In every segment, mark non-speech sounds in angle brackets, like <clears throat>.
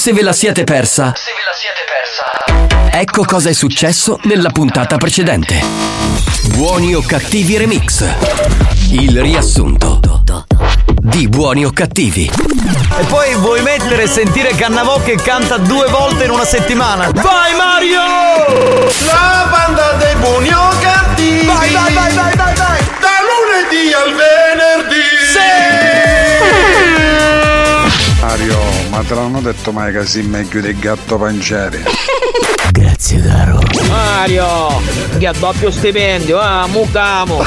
Se ve la siete persa, Se ve la siete persa. ecco cosa è successo nella puntata precedente. Buoni o cattivi remix. Il riassunto di Buoni o cattivi. E poi vuoi mettere e sentire Cannavò che canta due volte in una settimana? Vai Mario! La banda dei buoni o cattivi Vai, vai, vai, vai, vai, vai! Da lunedì al venerdì Mario, ma te l'hanno detto mai che sei meglio del gatto panciere? <laughs> Grazie, caro. Mario, che ha doppio stipendio, ah, mucamo.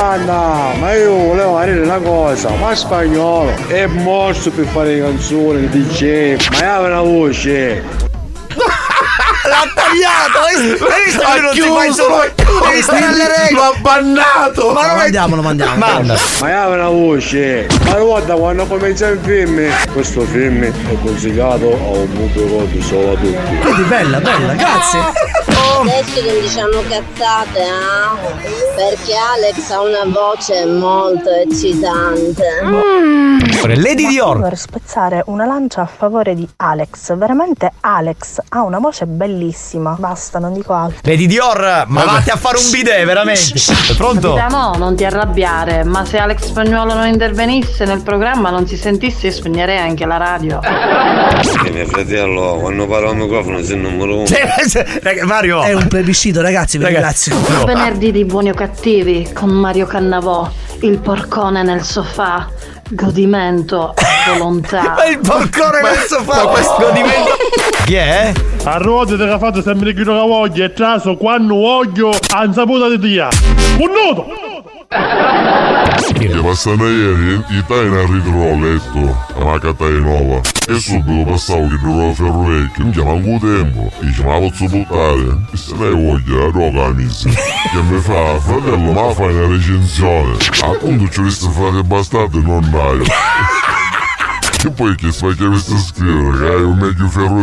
Anna, ma io volevo dire una cosa, ma spagnolo è morso per fare le canzoni, il DJ, ma ha una voce. L'ha tagliato! Hai visto? Hai visto che non si fa il suo... Devi stare alle regole! L'ho bannato Ma non è... Mandiamolo, mandiamolo. Manda! Ma ha una voce. Ma guarda, quando comincia il film, questo film è consigliato a un pubblico di solo a tutti. Vedi, bella, bella, grazie. Adesso non diciamo cazzate, eh? Perché Alex ha una voce molto eccitante. Lady Dior! Per spezzare una lancia a favore di Alex. Veramente Alex ha una voce bellissima. Basta, non dico altro. Lady Dior! Ma vatti a fare un bidet, veramente! È pronto? No, non ti arrabbiare, ma se Alex Spagnuolo non intervenisse nel programma, non si sentisse, io spegnerei anche la radio. mio fratello, quando parlo al microfono sei il numero uno. Mario! È un plebiscito, ragazzi, vi Ragazzi, ringrazio. no. Venerdì di buoni o cattivi con Mario Cannavò, il porcone nel sofà, godimento, <laughs> volontà. Ma il porcone nel sofà! questo godimento... Chi è? A ruote che ha fatto sempre chi non la voglia e traso quando voglio a saputa di dia. Un nodo! Che passano ieri, i tai in ritro a una catta nuova. E subito passavo che non ferro vecchio, non chiama un tempo. Ma la posso buttare? E se ne voglia, roga la misi. Che mi fa, fratello, ma fai una recensione. Appunto ci ho visto frate bastardo e non dai. E poi che stai che mi sta scrivere, che ferro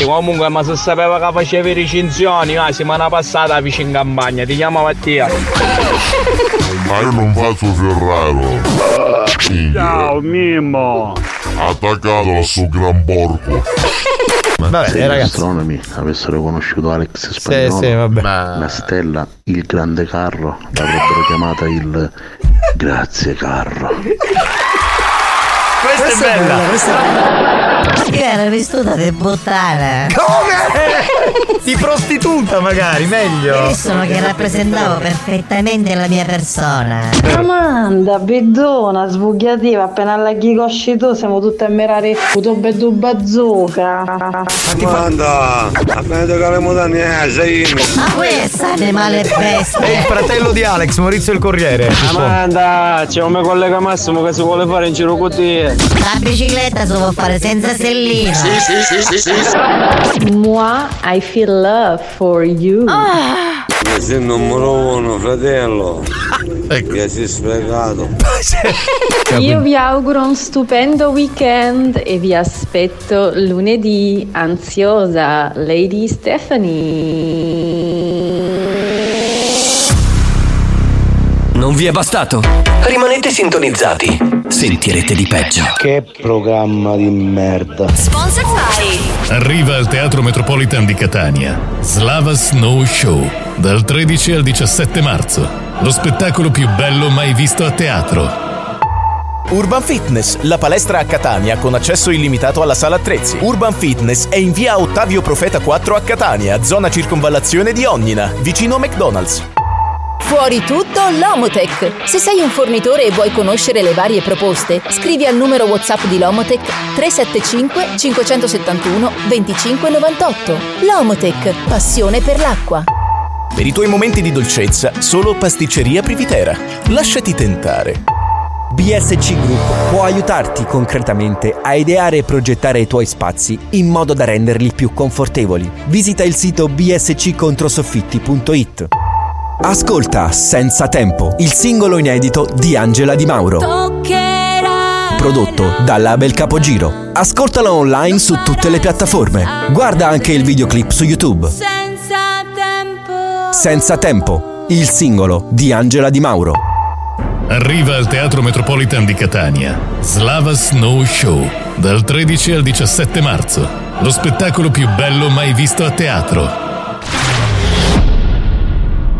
E comunque, ma se sapeva che facevi recensioni, la settimana passata vicino in campagna, ti chiamo Mattia. Ma io non faccio Ferraro. Ciao Mimmo! Attaccato al suo gran porco. Vabbè, Se gli ragazzi. astronomi avessero conosciuto Alex Sì, Spagnolo, sì, vabbè. la stella, il grande carro, l'avrebbero chiamata il Grazie carro. Questa è bella! Io ero vissuta di buttare. Come? Di prostituta magari, meglio! Io sono che rappresentavo perfettamente la mia persona. Amanda, bedona, sbugliativa, appena alla chicosci tu siamo tutte a mirare puto beddu bazooka. Manda, appena che le mutande, sei Ma questo animale È il bestia. fratello di Alex, Maurizio il Corriere. Amanda, c'è un mio collega Massimo che si vuole fare in giro con te. La bicicletta si può fare senza sellino. Moi, I feel love for you. sei il numero uno, fratello. Che si è spiegato. Io vi auguro un stupendo weekend e vi aspetto lunedì ansiosa, Lady Stephanie. Non vi è bastato? Rimanete sintonizzati. Sentirete di peggio. Che programma di merda. Sponsor by Arriva al Teatro Metropolitan di Catania Slava Snow Show dal 13 al 17 marzo. Lo spettacolo più bello mai visto a teatro. Urban Fitness, la palestra a Catania con accesso illimitato alla sala attrezzi. Urban Fitness è in via Ottavio Profeta 4 a Catania, zona circonvallazione di Onnina, vicino McDonald's. Fuori tutto Lomotech. Se sei un fornitore e vuoi conoscere le varie proposte, scrivi al numero WhatsApp di Lomotech 375 571 2598. Lomotech, passione per l'acqua. Per i tuoi momenti di dolcezza, solo pasticceria Privitera. Lasciati tentare. BSC Group può aiutarti concretamente a ideare e progettare i tuoi spazi in modo da renderli più confortevoli. Visita il sito bsccontrosoffitti.it. Ascolta Senza Tempo, il singolo inedito di Angela Di Mauro. Prodotto da Label Capogiro. Ascoltalo online su tutte le piattaforme. Guarda anche il videoclip su YouTube. Senza tempo. Senza Tempo, il singolo di Angela Di Mauro. Arriva al Teatro Metropolitan di Catania Slava Snow Show dal 13 al 17 marzo. Lo spettacolo più bello mai visto a teatro.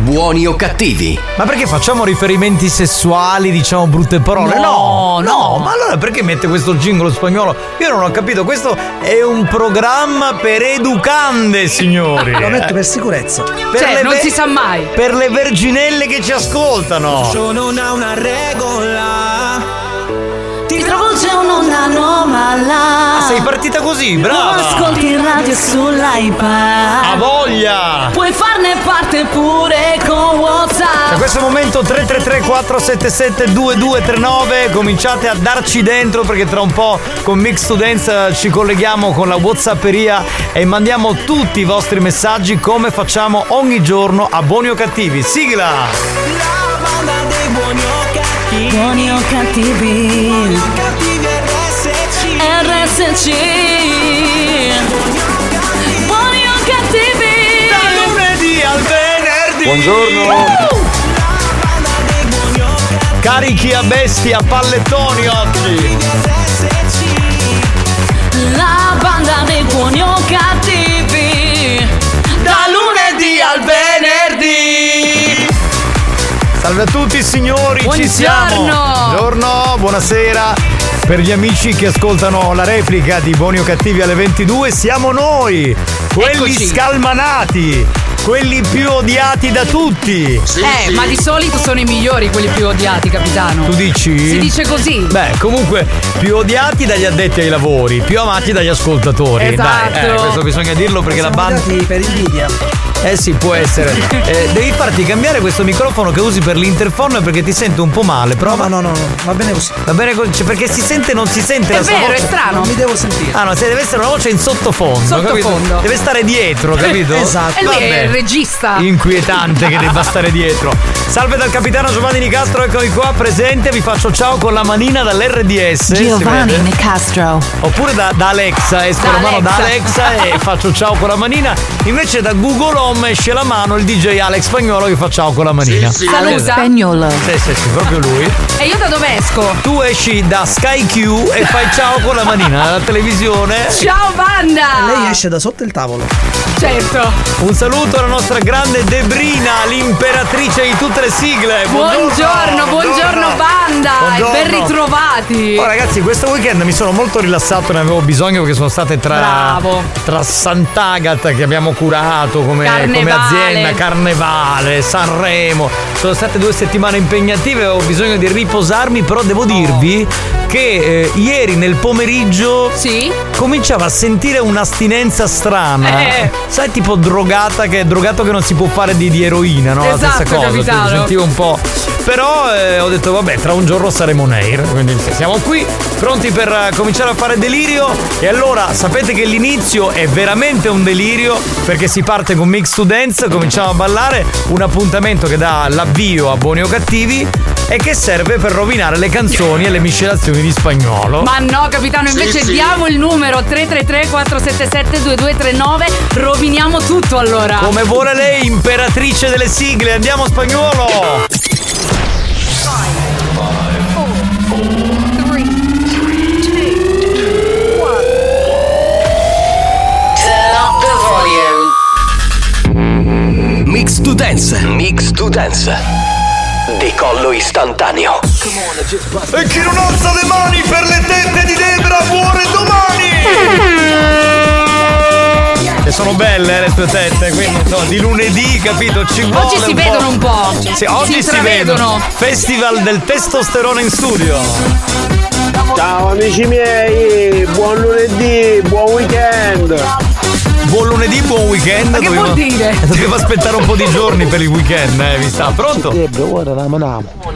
Buoni o cattivi? Ma perché facciamo riferimenti sessuali, diciamo brutte parole? No, no. ma allora perché mette questo gingolo spagnolo? Io non ho capito, questo è un programma per educande, signori. Lo metto per sicurezza. Per Cioè, non ve- si sa mai. Per le verginelle che ci ascoltano. ha una regola. Trovo già un'anomala. Ah, sei partita così, brava. Lo ascolti in radio sull'iPad. A voglia! Puoi farne parte pure con WhatsApp. A questo momento 333 477 2239 cominciate a darci dentro perché tra un po' con Mix Students ci colleghiamo con la Whatsapperia e mandiamo tutti i vostri messaggi come facciamo ogni giorno a Buoni o Cattivi. Sigla! Buoni o cattivi. RSC. Buoni o cattivi. Da lunedì al venerdì. Buongiorno. Carichi a bestia, pallettoni oggi. La banda dei buoni o cattivi. Da lunedì al venerdì. Salve a tutti signori, ci siamo. Buongiorno, buonasera. Per gli amici che ascoltano la replica di Buoni o Cattivi alle 22, siamo noi, quelli Eccoci. scalmanati, quelli più odiati da tutti. eh, ma di solito sono i migliori quelli più odiati, capitano. Tu dici? Si dice così. Beh, comunque, più odiati dagli addetti ai lavori, più amati dagli ascoltatori. Esatto. Dai, eh, questo bisogna dirlo perché la banda. per invidia. Eh sì, può essere. <laughs> Eh, devi farti cambiare questo microfono che usi per l'interfono perché ti sento un po' male. Prova. No, no, no, no, va bene così. Va bene così, cioè, perché si sente non si sente È la sua vero, voce. è strano. Non mi devo sentire. Ah no, se deve essere una voce in sottofondo. Sottofondo. capito? Deve stare dietro, capito? Esatto. E è Vabbè. il regista. Inquietante che debba stare dietro. Salve dal capitano Giovanni Nicastro, eccomi qua presente. Vi faccio ciao con la manina dall'RDS. Giovanni? Nicastro. Oppure da, da Alexa, esco Da la mano da Alexa. E <laughs> faccio ciao con la manina. Invece da Google Home esce la mano il DJ Alex Spagnolo che fa ciao con la manina. sì. Saluta. Spagnolo. Sì, sì, sì, proprio lui. E io da dove esco? Tu esci da Sky Q e fai ciao con la manina dalla televisione. Ciao banda! Lei esce da sotto il tavolo. Certo. Un saluto alla nostra grande Debrina, l'imperatrice di tutte le sigle. Buongiorno, buongiorno banda! Buongiorno. E ben ritrovati! Oh, ragazzi, questo weekend mi sono molto rilassato, ne avevo bisogno perché sono state tra, Bravo. tra Sant'Agata che abbiamo curato come, come azienda, Carnevale, Sanremo. Sono state due settimane impegnative, avevo bisogno di riposarmi, però devo dirvi che eh, ieri nel pomeriggio Sì? cominciavo a sentire un'astinenza strana. Eh. Sai, tipo drogata che drogato che non si può fare di, di eroina, no? La Esatto, stessa cosa. capitano. sì, Sentivo un po'. Però eh, ho detto, vabbè, tra un giorno saremo on air. Quindi siamo qui, pronti per eh, cominciare a fare delirio. E allora sapete che l'inizio è veramente un delirio perché si parte con Mix to Dance, cominciamo a ballare, un appuntamento che dà l'avvio a buoni o cattivi e che serve per rovinare le canzoni e le miscelazioni di spagnolo. Ma no, capitano, invece diamo il numero 333 477 2239. Roviniamo tutto allora. Come vuole lei, imperatrice delle sigle, andiamo spagnolo! Mix to Dance. Mix to Dance. Decollo istantaneo. E chi non alza le mani per le tette di Debra muore domani! Che sono belle eh, le tue tette, quindi insomma, di lunedì, capito? Ci vuole Oggi si un vedono po'. un po'. Sì, oggi si, intravedono. vedono. Festival del testosterone in studio. Ciao amici miei, buon lunedì, buon weekend. Buon lunedì, buon weekend. Ma che vuol dire? <laughs> Dovevo aspettare un po' di giorni per il weekend, eh, vi sta. Pronto?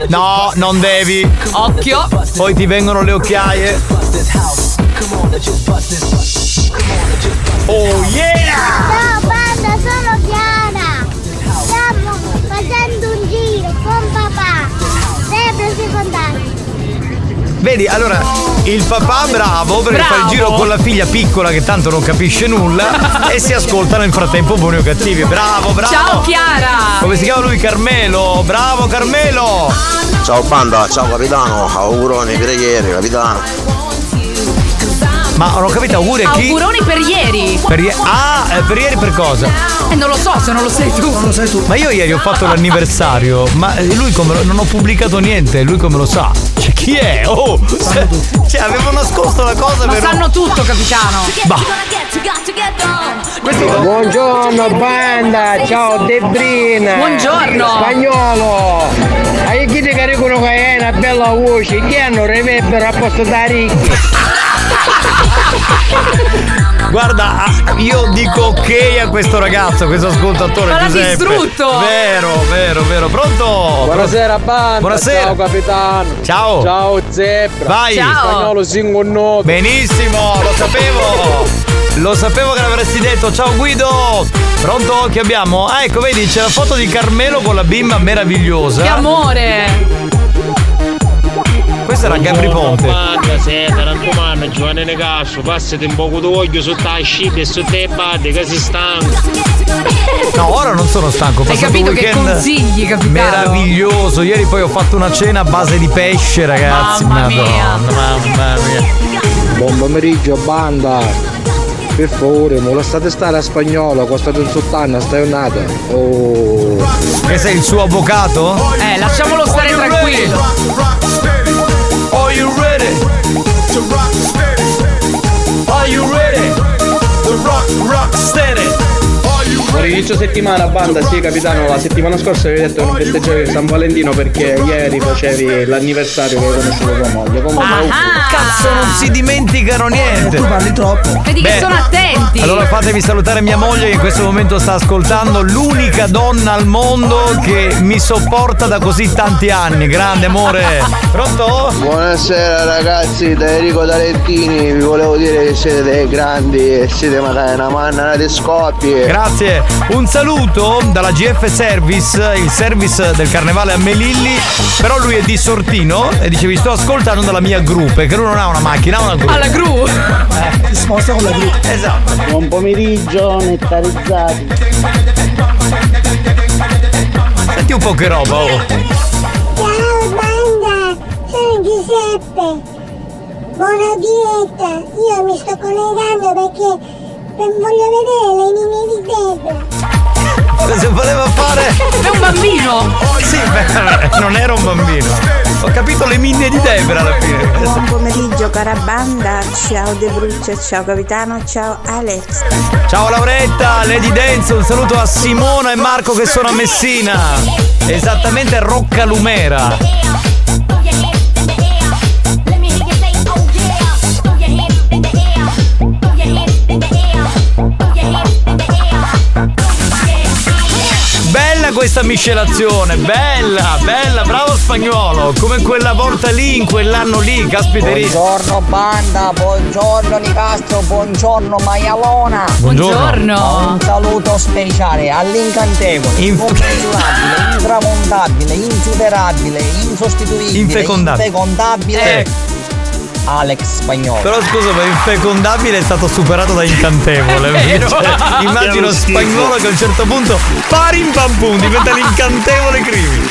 No, non devi. Occhio. Poi ti vengono le occhiaie. Oh yeah! Ciao banda, sono Chiara. Stiamo facendo un giro con papà. Sempre secondario. Vedi, allora, il papà bravo perché fa il giro con la figlia piccola che tanto non capisce nulla <laughs> e si ascolta nel frattempo buoni o cattivi. Bravo, bravo! Ciao Chiara! Come si chiama lui? Carmelo! Bravo Carmelo! Ciao banda, ciao capitano, auguroni preghiere capitano. Ma non ho capito, auguri a chi? Auguroni per ieri! Per ie- ah, eh, per ieri per cosa? Eh, non lo so se non lo sai tu. Non lo sai tu. Ma io ieri ho fatto l'anniversario, ma eh, lui come lo- non ho pubblicato niente, lui come lo sa? Cioè chi è? Oh! se- Cioè avevo nascosto la cosa Ma per sanno tutto, capitano. Bah. Buongiorno banda, ciao Debrina Buongiorno. Spagnolo Hai chi ti hai una bella voce Chi hanno riverbero a posto da ricchi <laughs> Guarda, ah, io dico ok a questo ragazzo, a questo ascoltatore Ma l'ha Giuseppe. distrutto! Vero, vero, vero. Pronto? Buonasera banda Buonasera. Ciao capitano Ciao. Ciao Zebra Vai. Ciao. Spagnolo single note Benissimo, lo sapevo. Lo sapevo che l'avresti detto. Ciao Guido. Pronto? Che abbiamo? Ah, ecco, vedi, c'è la foto di Carmelo con la bimba meravigliosa. Che amore! Questo era Gabri Ponte. Banda, se per raccomando, Giovanni Negasso, passati un poco d'olio sotto la scimmia e sotto le bande, che si stanco. No, ora non sono stanco. Ho Hai capito che consigli, capitano? Meraviglioso. Ieri poi ho fatto una cena a base di pesce, ragazzi. Mamma mia. Madonna, mamma mia. Buon pomeriggio banda per favore, ma lasciate stare a spagnolo, costate un sottano, stai nata. Oh. Che sei il suo avvocato? Eh, lasciamolo stare tranquillo. To rock steady. Are you ready? To rock, rock steady. Buon inizio settimana, banda, sì capitano, la settimana scorsa avevi detto che non festeggiavi San Valentino perché ieri facevi l'anniversario che hai conosciuto tua moglie. Comunque, Cazzo, non si dimenticano niente. Tu parli troppo. Vedi che Beh, sono attenti. Allora fatemi salutare mia moglie che in questo momento sta ascoltando l'unica donna al mondo che mi sopporta da così tanti anni. Grande amore. Pronto? Buonasera ragazzi, da Enrico D'Alentini, vi volevo dire che siete dei grandi e siete magari una manna di scoppie. Grazie. Un saluto dalla GF Service, il service del carnevale a Melilli. Però lui è di Sortino e dice vi sto ascoltando dalla mia gru, perché lui non ha una macchina, ha una gru. Alla gru. Si sposta con la gru. Esatto. Buon pomeriggio, nettarizzati. Senti un po' che roba, oh. Ciao banda, sono Giuseppe. Buona dieta. Io mi sto collegando perché voglio vedere le linee di Debra. Cosa voleva fare? È un bambino. Sì, beh, <laughs> non era un bambino. Ho capito le minne di Debra alla fine. Buon pomeriggio cara banda, ciao De Bruccio, ciao capitano, ciao Alex. Ciao Lauretta, Lady Dance, un saluto a Simona e Marco che sono a Messina. Esattamente Rocca Lumera. Questa miscelazione, bella, bella, bravo spagnolo, come quella volta lì, in quell'anno lì, caspiterissimo. Buongiorno banda, buongiorno Nicastro, buongiorno Maialona. Buongiorno. Un saluto speciale all'incantevole, Inf- intramontabile, insuperabile, insostituibile, Infecondabile. infecondabile. Eh. Alex Spagnolo. Però scusa, ma infecondabile è stato superato da incantevole. <laughs> Cioè, immagino spagnolo che a un certo punto parim pam pum diventa l'incantevole crimi.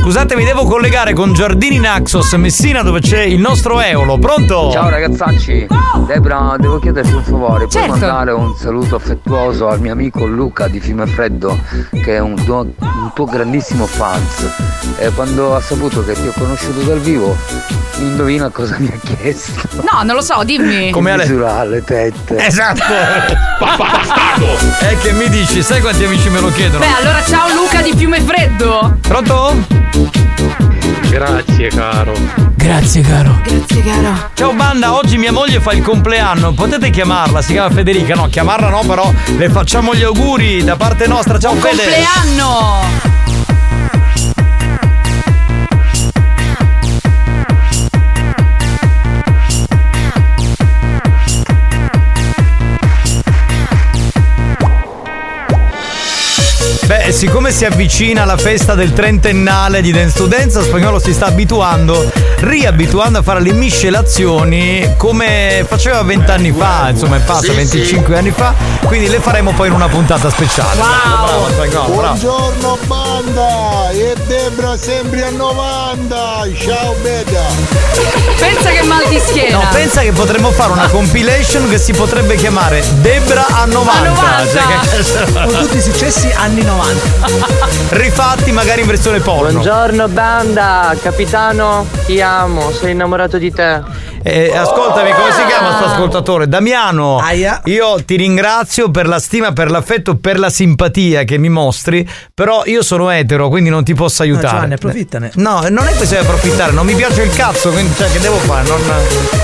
Scusate, mi devo collegare con Giardini Naxos Messina dove c'è il nostro Eolo. Pronto? Ciao ragazzacci, Debra, devo chiederti un favore, puoi Certo. mandare un saluto affettuoso al mio amico Luca di Fiume Freddo, che è un tuo, un tuo grandissimo fans. E quando ha saputo che ti ho conosciuto dal vivo, indovina cosa mi ha chiesto? No, non lo so, dimmi. Come misurare le tette. Esatto! È che mi dici, sai quanti amici me lo chiedono? Beh, allora ciao Luca di Fiume Freddo. Pronto? Grazie caro. Grazie caro. Grazie caro. Ciao banda, oggi mia moglie fa il compleanno, potete chiamarla, si chiama Federica, no, chiamarla no, però le facciamo gli auguri da parte nostra, ciao Fede. Compleanno! Beh, siccome si avvicina la festa del trentennale di Dance to Dance, Spagnolo si sta abituando, riabituando a fare le miscelazioni come faceva vent'anni fa, insomma è passa Sì, 25 anni fa, quindi le faremo poi in una puntata speciale. Bravo, Spagnolo, bravo. Buongiorno banda. E Debra sempre a 90 ciao bella Pensa che mal di schiena. No, pensa che potremmo fare una compilation che si potrebbe chiamare Debra a 90. A 90. Cioè che- Con tutti i successi anni 90. Rifatti magari in versione porno. Buongiorno banda, capitano, ti amo, sono innamorato di te. Eh, ascoltami, come si chiama sto ascoltatore? Damiano, io ti ringrazio per la stima, per l'affetto, per la simpatia che mi mostri, però io sono etero, quindi non ti posso aiutare. No, Giovanni, approfittane. No, non è questione di approfittare, non mi piace il cazzo, quindi cioè, che devo fare? Non-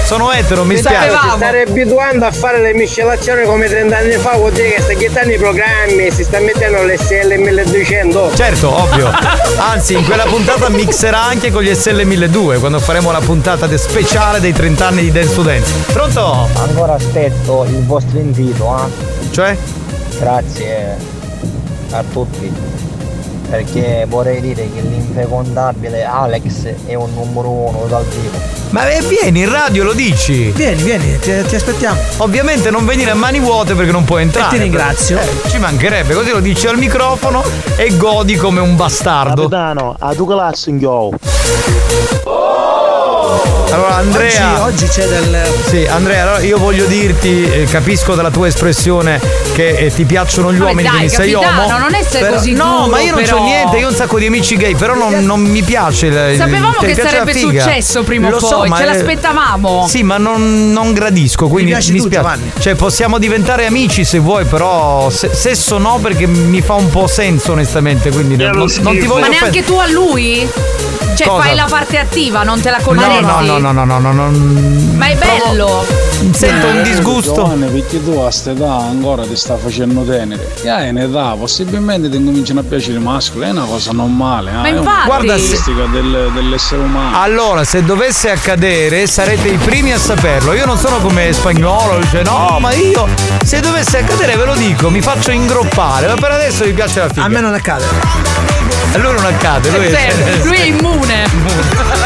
sono etero, mi spiace. Si sta abituando a fare le miscelazioni come 30 anni fa, vuol dire che sta chiedendo i programmi, si sta mettendo l'SL 1200. Certo, ovvio. <laughs> Anzi, in quella puntata mixerà anche con gli SL1200 quando faremo la puntata de- speciale dei 30 anni di Dance to Dance. Pronto? Ancora aspetto il vostro invito, eh. Cioè? Grazie a tutti. Perché vorrei dire che l'infecondabile Alex è un numero uno dal vivo. Ma eh, vieni in radio, lo dici? Vieni, vieni, ti, ti aspettiamo. Ovviamente non venire a mani vuote perché non puoi entrare. E ti ringrazio. Eh, ci mancherebbe, così lo dici al microfono e godi come un bastardo. Capitano a tu classe in Allora Andrea Oggi, oggi c'è del. Sì, Andrea, allora io voglio dirti, eh, capisco dalla tua espressione che eh, ti piacciono gli Vabbè, uomini, dai, quindi sei capitano, uomo. non essere Però- così No, duro, ma io non però. c'ho niente, io ho un sacco di amici gay, però non, non mi piace. il- Sapevamo cioè, mi che piace la sarebbe figa. successo prima o Lo so, poi, ma ce l'aspettavamo. Sì, ma non, non gradisco, quindi piaci mi tu, spiace. Giovanni. Cioè, possiamo diventare amici se vuoi, però se- sesso no perché mi fa un po' senso onestamente, quindi non, non ti voglio Ma offendere. neanche tu a lui? Cioè Cosa? fai la parte attiva, non te la No, no, no, no, no, no, no, Ma è bello. Sento un disgusto. Giovanni, perché tu a questa età ancora ti sta facendo tenere. E hai un'età, possibilmente ti cominciano a piacere i mascoli, è una cosa normale. Ma eh, è infatti- Guarda, una se- del- dell'essere umano. Allora, se dovesse accadere, sarete i primi a saperlo. Io non sono come spagnolo, dice no, ma io se dovesse accadere ve lo dico, mi faccio ingroppare, ma per adesso mi piace la figa. A me non accade. A lui non accade, lui Sì, è, <laughs> lui è immune. Radio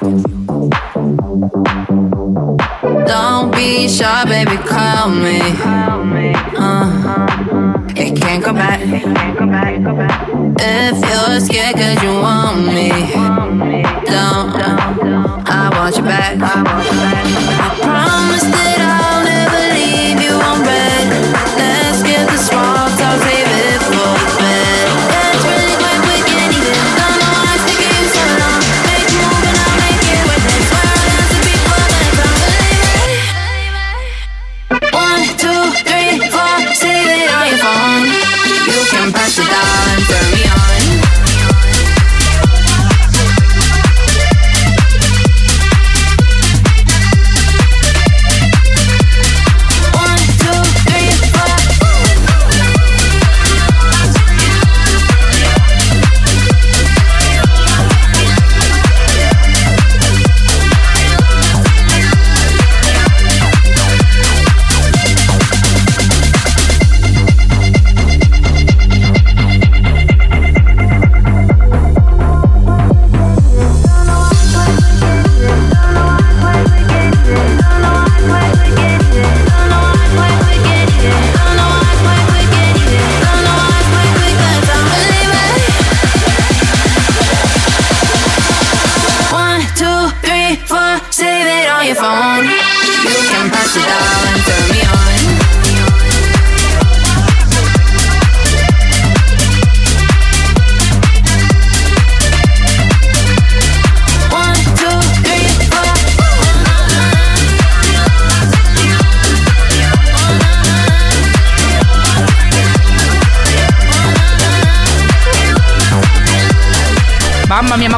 Be shy, baby, call me. Uh, it can't go back. If you're scared cause you want me, don't. I want you back. I promise that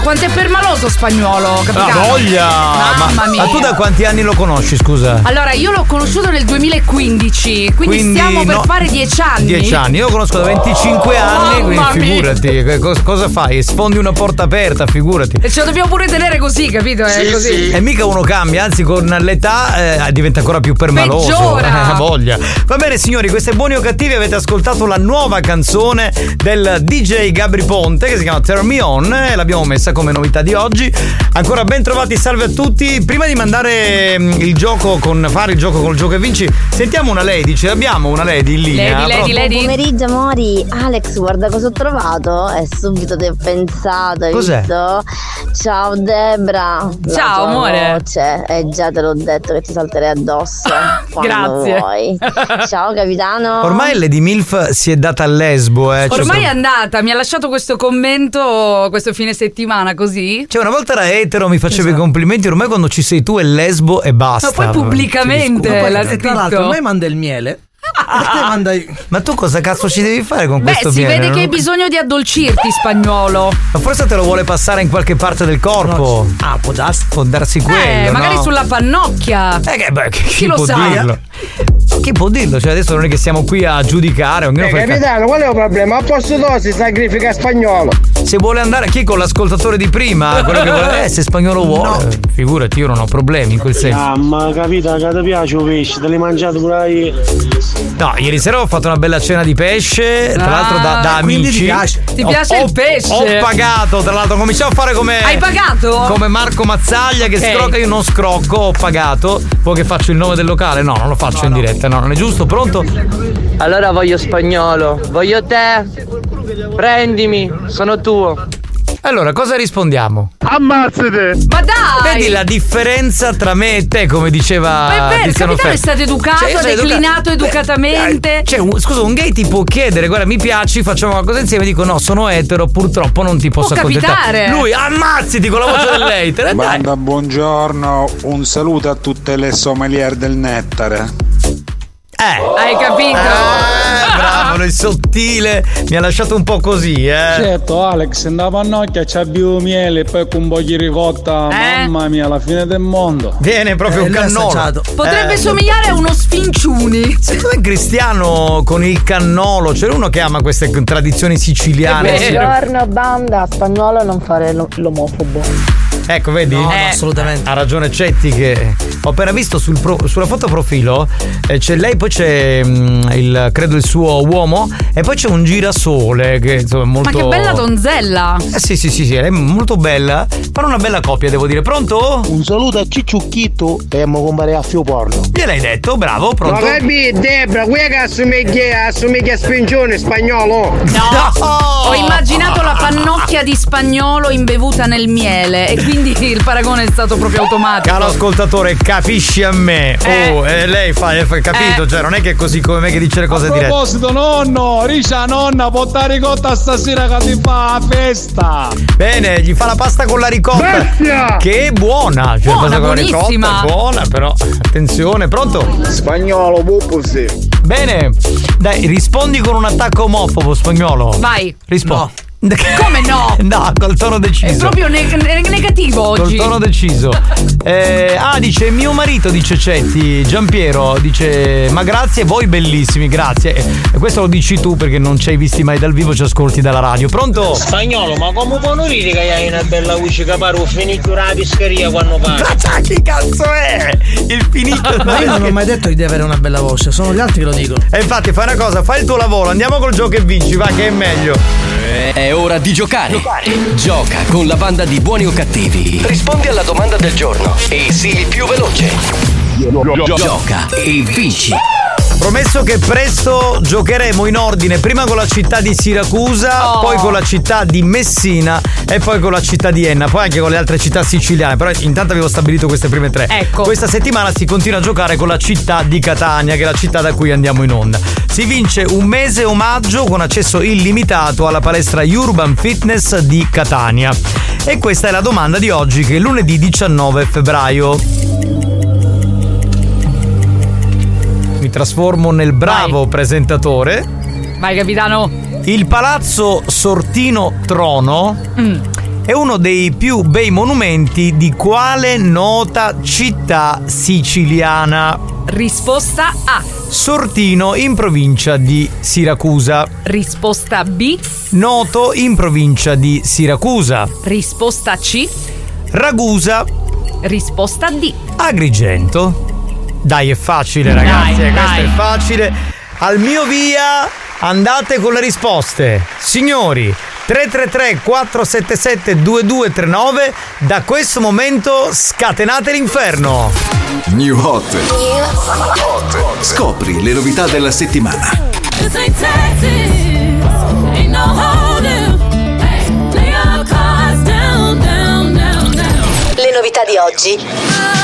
quanto è permaloso spagnolo, La capitano? voglia! Mamma ma, mia. ma tu da quanti anni lo conosci, scusa? Allora, io l'ho conosciuto nel 2015, quindi, Quindi stiamo per no- fare 10 anni. 10 anni, io lo conosco da 25 anni, quindi figurati, cos- cosa fai? Sfondi una porta aperta, figurati. E ce lo dobbiamo pure tenere così, capito? È così. E mica uno cambia, anzi con l'età eh, diventa ancora più permaloso. Peggiora. <laughs> Eh, voglia. Va bene signori, queste buoni o cattivi avete ascoltato la nuova canzone del DJ Gabri Ponte che si chiama Turn Me On e l'abbiamo messa come novità di oggi. Ancora ben trovati, salve a tutti. Prima di mandare mm, il gioco con fare il gioco col gioco e vinci, sentiamo una lady, ce l'abbiamo una lady in linea. Pronto? Buon pomeriggio amori Alex guarda cosa ho trovato E subito ti ho pensato hai Cos'è? visto? Ciao Debra Ciao, amore. voce E già te l'ho detto che ti salterei addosso <laughs> Grazie. vuoi <laughs> Ciao capitano Ormai Lady Milf si è data al lesbo, eh. Cioè, Ormai è andata, mi ha lasciato questo commento questo fine settimana così. Cioè, una volta era etero, mi faceva i complimenti, ormai quando ci sei tu è lesbo e basta. Ma poi pubblicamente Ma poi, l'ha scritto. tra l'altro a me manda il miele a te manda Ma tu cosa cazzo ci devi fare con Beh, questo si miele? vede che hai Non- bisogno di addolcirti, spagnolo. Ma forse te lo vuole passare in qualche parte del corpo. Ah, può darsi. Può darsi quello. Eh, magari no? sulla pannocchia. Eh, che, beh, chi, Chi lo può sa? dirlo? Chi può dirlo? Cioè, adesso non è che siamo qui a giudicare. ognuno Eh, fa il ca- capitano, qual è il problema? A posto tu si sacrifica spagnolo. Se vuole andare chi con l'ascoltatore di prima, quello che vuole, eh, se spagnolo vuole, figurati, io non ho problemi in quel senso. Ah, ma capita che ti piace il pesce, te l'hai mangiato pure io. No, ieri sera ho fatto una bella cena di pesce, tra Ah, l'altro da, da quindi amici. ti piace. Ti Ho- piace ho- il pesce? Ho pagato, tra l'altro, cominciamo a fare come. Hai pagato? Come Marco Mazzaglia che Ok. scrocca, io non scrocco, ho pagato. Poi che faccio il nome del locale? No, non lo faccio in diretta, no, non è giusto, pronto? Allora voglio spagnolo, voglio te. Prendimi, sono tuo. Allora, cosa rispondiamo? Ammazzate! Ma dai! Vedi la differenza tra me e te, come diceva. Ma è vero, il capitano è Ferro. stato educato, Cioè, io ha sono educa- declinato educatamente. Cioè, un- scusa, un gay ti può chiedere, guarda, mi piaci, facciamo qualcosa insieme. Dico, no, sono etero, purtroppo non ti posso Può accontentare. capitare. Lui, ammazziti con la voce <laughs> dell'hater. eh, dai. Banda, buongiorno, un saluto a tutte le sommelier del nettare. Eh. Hai capito? Eh, bravo, il sottile. Mi ha lasciato un po' così, eh. Certo Alex, nella pannocchia c'è più miele e poi con un po' di ricotta, Eh? mamma mia, la fine del mondo. Viene proprio Eh, un cannolo. assaggiato. Potrebbe Eh, somigliare a uno sfinciuni. Secondo me Cristiano con il cannolo, c'è uno che ama queste tradizioni siciliane. Buongiorno banda, spagnolo non fare lo- l'omofobo. Ecco, vedi? No, no, Eh. assolutamente. Ha ragione Cetti che ho appena visto sul pro- sulla foto profilo eh, c'è lei, poi c'è mm, il, credo il suo uomo e poi c'è un girasole che insomma è molto... Ma che bella donzella. Eh sì sì sì sì, è molto bella. Fanno una bella coppia devo dire. Pronto? Un saluto a Cicciucchito e mo compare a fio porno. Gliel'hai detto, bravo, pronto? Ma capi, Debra, qui che assomiglia, assomiglia a spingione spagnolo. No, No! ho immaginato la pannocchia di spagnolo imbevuta nel miele e quindi il paragone è stato proprio automatico. Caro ascoltatore, capisci a me. Eh. Oh, eh, lei fa, fa capito, Eh. cioè non è che è così come me che dice le cose a dirette. proposito, nonno, Ricia nonna, porta ricotta stasera che ti fa la festa. Bene, gli fa la pasta con la ricotta. Bestia! Che è buona, cioè Buona, pasta con la ricotta è buona, però attenzione, pronto? Spagnolo, puppusi. Bene. Dai, rispondi con un attacco omofobo spagnolo. Vai. Rispondi. <laughs> Come no? No, col tono deciso. È proprio ne- ne- negativo Col oggi. tono deciso. Eh, ah, dice mio marito, dice Cetti. Giampiero dice: Ma grazie, voi bellissimi, grazie. E questo lo dici tu perché non ci hai visti mai dal vivo, ci ascolti dalla radio. Pronto? Spagnolo, ma come può non dire che hai una bella voce che un finito la pescheria quando parli? Ma chi cazzo è? Il finito Ma <laughs> io non ho mai detto di avere una bella voce, sono gli altri che lo dicono. E infatti fai una cosa, fai il tuo lavoro, andiamo col gioco e vinci, va che è meglio. È ora di giocare. Gioca con la banda di buoni o cattivi. Rispondi alla domanda del giorno e sii il più veloce. Gioca e vinci. Promesso che presto giocheremo in ordine prima con la città di Siracusa, Oh. poi con la città di Messina e poi con la città di Enna, poi anche con le altre città siciliane. Però intanto avevo stabilito queste prime tre. Ecco. Questa settimana si continua a giocare con la città di Catania, che è la città da cui andiamo in onda. Si vince un mese omaggio con accesso illimitato alla palestra Urban Fitness di Catania. E questa è la domanda di oggi, che è lunedì 19 febbraio. Trasformo nel bravo presentatore. Vai, capitano. Il palazzo Sortino Trono è uno dei più bei monumenti di quale nota città siciliana? Risposta A. Sortino in provincia di Siracusa. Risposta B. Noto in provincia di Siracusa. Risposta C. Ragusa. Risposta D. Agrigento. Dai, è facile, ragazzi. Dai, eh, questo dai. è facile. Al mio via andate con le risposte. Signori, 333 477 2239. Da questo momento scatenate l'inferno. New Hot. Scopri le novità della settimana. Le novità di oggi.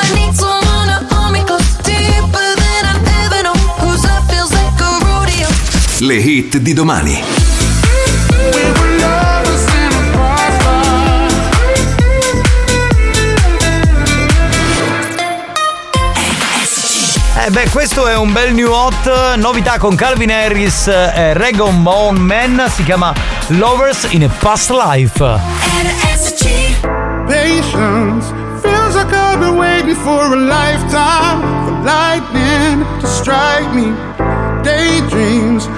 Le hit di domani. Eh beh, questo è un bel new hot. Novità con Calvin Harris e Regan Bone Man. Si chiama Lovers in a Past Life. Patience feels like I've been waiting for a lifetime for lightning to strike me. Daydreams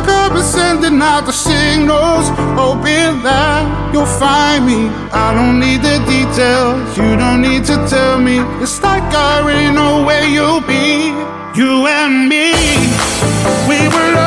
like I've sending out the signals, hoping that you'll find me. I don't need the details, you don't need to tell me. It's like I already know where you'll be. You and me, we were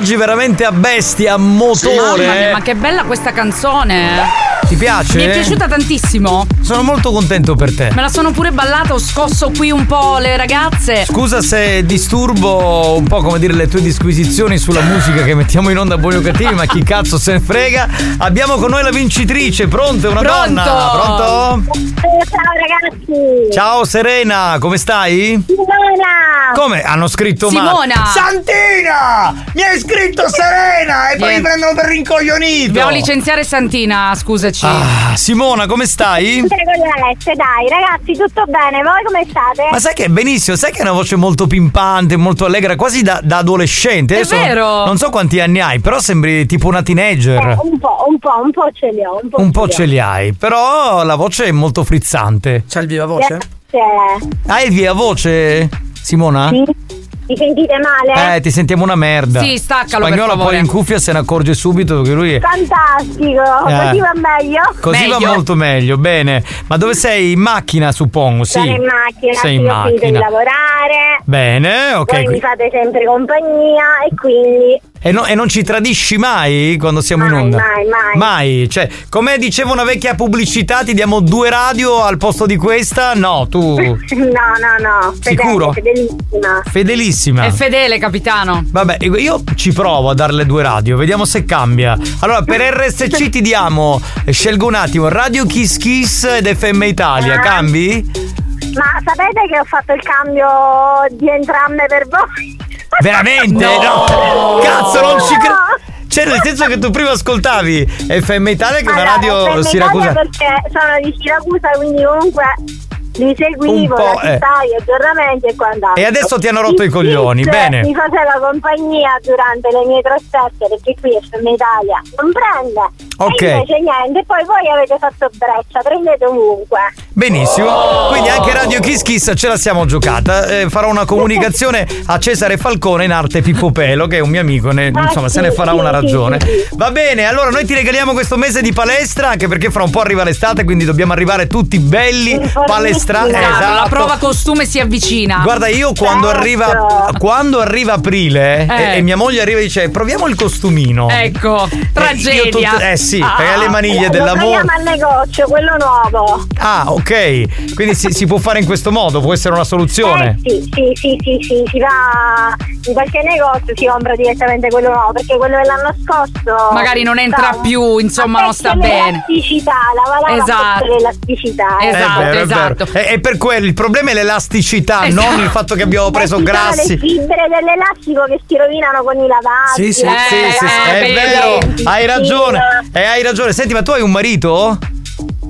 oggi veramente a bestia, a motore. Mamma mia, ma che bella questa canzone. Ti piace? Mi è piaciuta tantissimo. Sono molto contento per te. Me la sono pure ballata, ho scosso qui un po' le ragazze. Scusa se disturbo un po' come dire le tue disquisizioni sulla musica che mettiamo in onda a buoni o cattivi, ma chi <laughs> cazzo se ne frega. Abbiamo con noi la vincitrice, pronta? È Una Pronto? donna. Pronto? Ciao ragazzi! Ciao Serena, come stai? Simona! Come? Hanno scritto male. Simona. Santina! Mi hai scritto Serena! E poi mi prendono per rincoglionito! Dobbiamo licenziare Santina, scusaci. Ah, Simona, come stai? Sempre con le Alesse, dai ragazzi, tutto bene, voi come state? Ma sai che è benissimo, sai che è una voce molto pimpante, molto allegra, quasi da, da adolescente. È Adesso vero. Non so quanti anni hai, però sembri tipo una teenager. Eh, un po', un po', un po' ce li ho, un po'. Un po' ce li hai, però la voce è molto frizzante. C'ha il viva Grazie. Hai il via voce, Simona? Sì. Mi sentite male? Eh, ti sentiamo una merda. Sì, staccalo, Spagnolo poi in cuffia se ne accorge subito che lui è. Fantastico, Eh. così va meglio. Così va molto meglio, bene. Ma dove sei? In macchina, suppongo, sì. Sono in macchina, Sei in ho finito di macchina. lavorare. Bene, ok. Voi qui- mi fate sempre compagnia e quindi E, no- e non ci tradisci mai quando siamo in Mai, onda? mai, mai. Mai. Cioè, come diceva una vecchia pubblicità, ti diamo due radio al posto di questa? No, tu. <laughs> no, no, no. fedele, Sicuro? Fedelissima. Fedelissima. È fedele, capitano. Vabbè, io ci provo a darle due radio, vediamo se cambia. Allora, per <laughs> RSC ti diamo, eh, scelgo un attimo, Radio Kiss Kiss ed FM Italia, Ah. cambi? Ma sapete che ho fatto il cambio di entrambe per voi? Veramente? No! Cazzo, non ci credo! Cioè, nel senso che tu prima ascoltavi FM Italia, che è una Allora, radio FM siracusa. Perché sono di Siracusa, quindi comunque li seguivo, po', la città, gli aggiornamenti e quant'altro. E adesso ti hanno rotto i coglioni, Kiss bene. Mi faceva compagnia durante le mie trasferte perché qui FM Italia non prende. Ok. E invece niente, poi voi avete fatto breccia, prendete ovunque. Benissimo, quindi anche Radio Kiss Kiss ce la siamo giocata. Eh, farò una comunicazione a Cesare Falcone in arte Pippo Pelo, che è un mio amico, ne- Ah, insomma, se ne farà sì, una ragione. sì, sì. Va bene, allora noi ti regaliamo questo mese di palestra, anche perché fra un po' arriva l'estate, quindi dobbiamo arrivare tutti belli palestrati. Esatto, La Esatto. prova costume si avvicina. Guarda, io quando Certo. arriva quando arriva aprile Eh. e, e mia moglie arriva e dice proviamo il costumino. Ecco, io tragedia. tutto- eh sì, Ah. perché le maniglie Lo dell'amore. troviamo al negozio, quello nuovo. Ah, ok. Quindi si, si può fare in questo modo, può essere una soluzione. Eh sì, sì, sì, sì, sì, si va in qualche negozio, si compra direttamente quello nuovo, perché quello dell'anno scorso. Magari non entra stava- più, insomma, non sta bene. L'elasticità, la valava Esatto. per l'elasticità. eh. È vero, è vero. È, è per quello, il problema è l'elasticità, Esatto. non il fatto che abbiamo preso grassi. le fibre dell'elastico che si rovinano con i lavaggi. Sì, sì, sì, sì, sì, è vero, hai ragione, eh, hai ragione. Senti, ma tu hai un marito?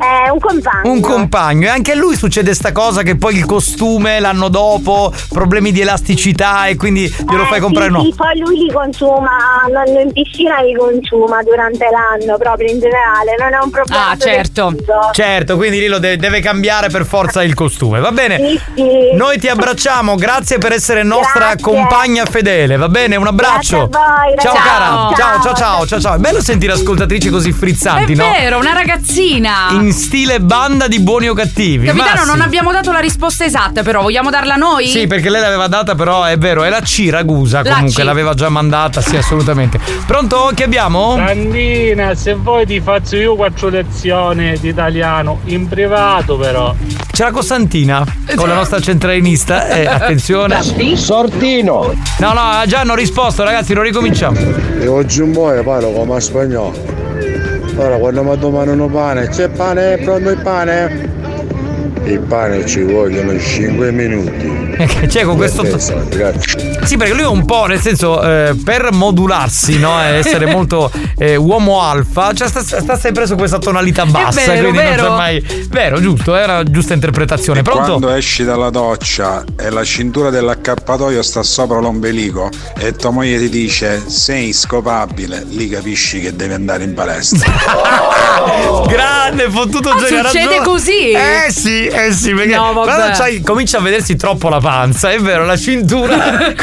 È un compagno. Un compagno, e anche a lui succede sta cosa che poi il costume l'anno dopo, problemi di elasticità e quindi glielo Eh, fai comprare sì, no. sì, poi lui li consuma, non in piscina li consuma durante l'anno, proprio in generale, non è un problema. Ah, certo. Certo, quindi lì lo deve, deve cambiare per forza il costume. Va bene? Sì, sì. Noi ti abbracciamo, grazie per essere nostra Grazie. compagna fedele, va bene? Un abbraccio. Grazie a voi, ciao ragazzi. cara. Ciao, ciao, Ciao. ciao, ciao, ciao. È bello sentire ascoltatrici così È frizzanti, no? vero, una ragazzina. In stile banda di buoni o cattivi. Capitano, non abbiamo dato la risposta esatta, però vogliamo darla noi? Sì, perché lei l'aveva data, però è vero, è la C Ragusa. La Comunque C. l'aveva già mandata, sì, assolutamente. Pronto? Che abbiamo? Sandina, se vuoi ti faccio io quattro lezioni di italiano, in privato però. C'è la Costantina con la nostra centralinista. Eh, <laughs> attenzione. Sortino. No, no, già hanno risposto, ragazzi, non ricominciamo. E oggi un po' parlo come spagnolo. Ora quando mi domandano pane, c'è pane? Pronto il pane? Il pane ci vogliono 5 minuti. <laughs> Cioè, con questo. Grazie. Sì, perché lui è un po', nel senso, eh, per modularsi, no? E essere <laughs> molto eh, uomo alfa, cioè sta, sta sempre su questa tonalità bassa. vero, quindi vero. non c'è mai. Vero, giusto, è una giusta interpretazione. Pronto? Quando esci dalla doccia e la cintura dell'accappatoio sta sopra l'ombelico e tua moglie ti dice sei scopabile, lì capisci che devi andare in palestra. <laughs> Grande, fottuto Ah, generazione. succede così? Eh sì, eh sì, perché No, vabbè. quando c'hai- comincia a vedersi troppo la panza, è vero, la cintura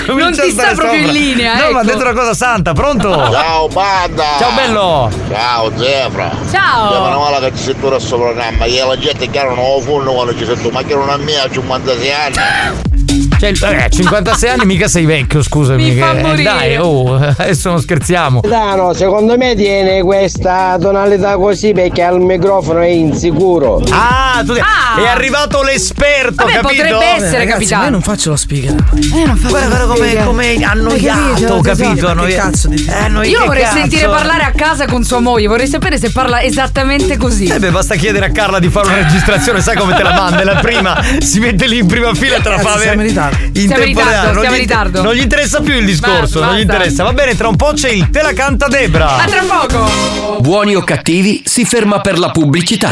comincia <laughs> Non ti sta proprio sopra. in linea, No, ecco. ma ha detto una cosa santa, pronto? Ciao banda! Ciao bello! Ciao Zefra! Ciao! Io meno male che ci sei tu questo programma, che la gente che non ho funno quando ci sei tu, ma che non a me a 56 anni! <laughs> Cioè, eh, 56 anni mica sei vecchio, scusami. Mi fa che- eh, morire. dai, oh, <laughs> adesso non scherziamo. Dano, secondo me tiene questa tonalità così perché al microfono è insicuro. Ah, tu è arrivato l'esperto, Vabbè, capito? potrebbe essere, Ragazzi, capitano. ma io non faccio lo speaker. Eh, non fa Guarda, guarda come, come annoiato, capito? Che cazzo di Eh, noi Io vorrei cazzo? sentire parlare a casa con sua moglie, vorrei sapere se parla esattamente così. Eh beh, basta chiedere a Carla di fare una registrazione, sai come te la manda? La prima si mette lì in prima fila e te la fa avere. In Siamo in tempo ritardo, reale. Non siamo gli in ritardo. Non gli interessa più il discorso, Basta, non gli basta. interessa. Va bene, tra un po' c'è il Te la canta Debra. A tra poco. Buoni o cattivi si ferma per la pubblicità.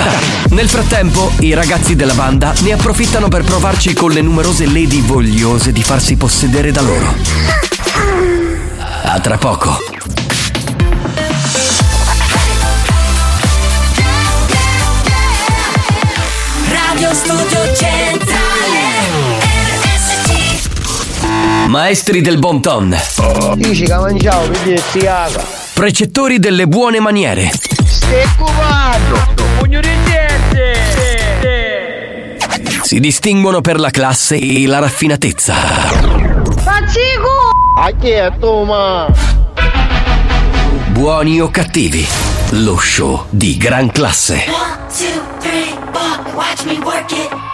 Nel frattempo, i ragazzi della banda ne approfittano per provarci con le numerose lady vogliose di farsi possedere da loro. A tra poco. Radio Studio Centrale Maestri del bon ton. Dici che mangiavo per si caga. Precettori delle buone maniere. Stai cubando. Pugno di Si distinguono per la classe e la raffinatezza. Faccico! A chi è tu, ma? Buoni o cattivi. Lo show di gran classe. One, two, three, four Watch me work it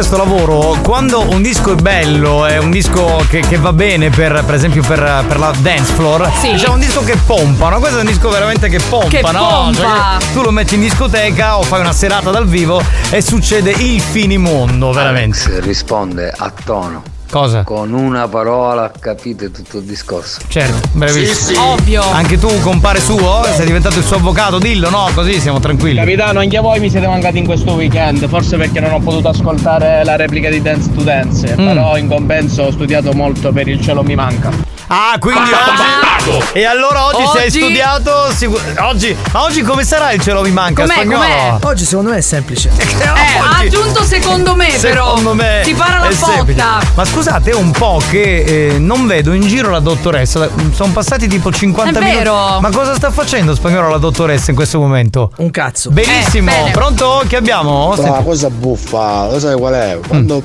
questo lavoro, quando un disco è bello, è un disco che, che va bene per, per esempio per, per la dance floor, Sì. diciamo un disco che pompa, no? Questo è un disco veramente che pompa, Che no? pompa. Cioè, tu lo metti in discoteca o fai una serata dal vivo e succede il finimondo, veramente. Alex risponde a tono. Cosa? Con una parola capite tutto il discorso. Certo, bravissimo. Sì, sì. Ovvio. Anche tu, compare suo, sei diventato il suo avvocato, dillo, no? Così siamo tranquilli. Capitano, anche voi mi siete mancati in questo weekend, forse perché non ho potuto ascoltare la replica di Dance to Dance, Mm. però in compenso ho studiato molto per il cielo mi manca. Ah, quindi oggi. E allora oggi, sei Oggi- studiato. sicu- oggi, ma oggi come sarà il cielo mi manca? Com'è, spagnolo? com'è? Oggi secondo me è semplice. <laughs> Eh, ha aggiunto secondo me però. Secondo me Si para la è semplice. botta. Ma scusate, è un po' che eh, non vedo in giro la dottoressa. Sono passati tipo 50 È minuti. vero. Ma cosa sta facendo spagnolo la dottoressa in questo momento? Un cazzo. Benissimo. Eh. Pronto? Che abbiamo? La cosa buffa, lo sai qual è? Quando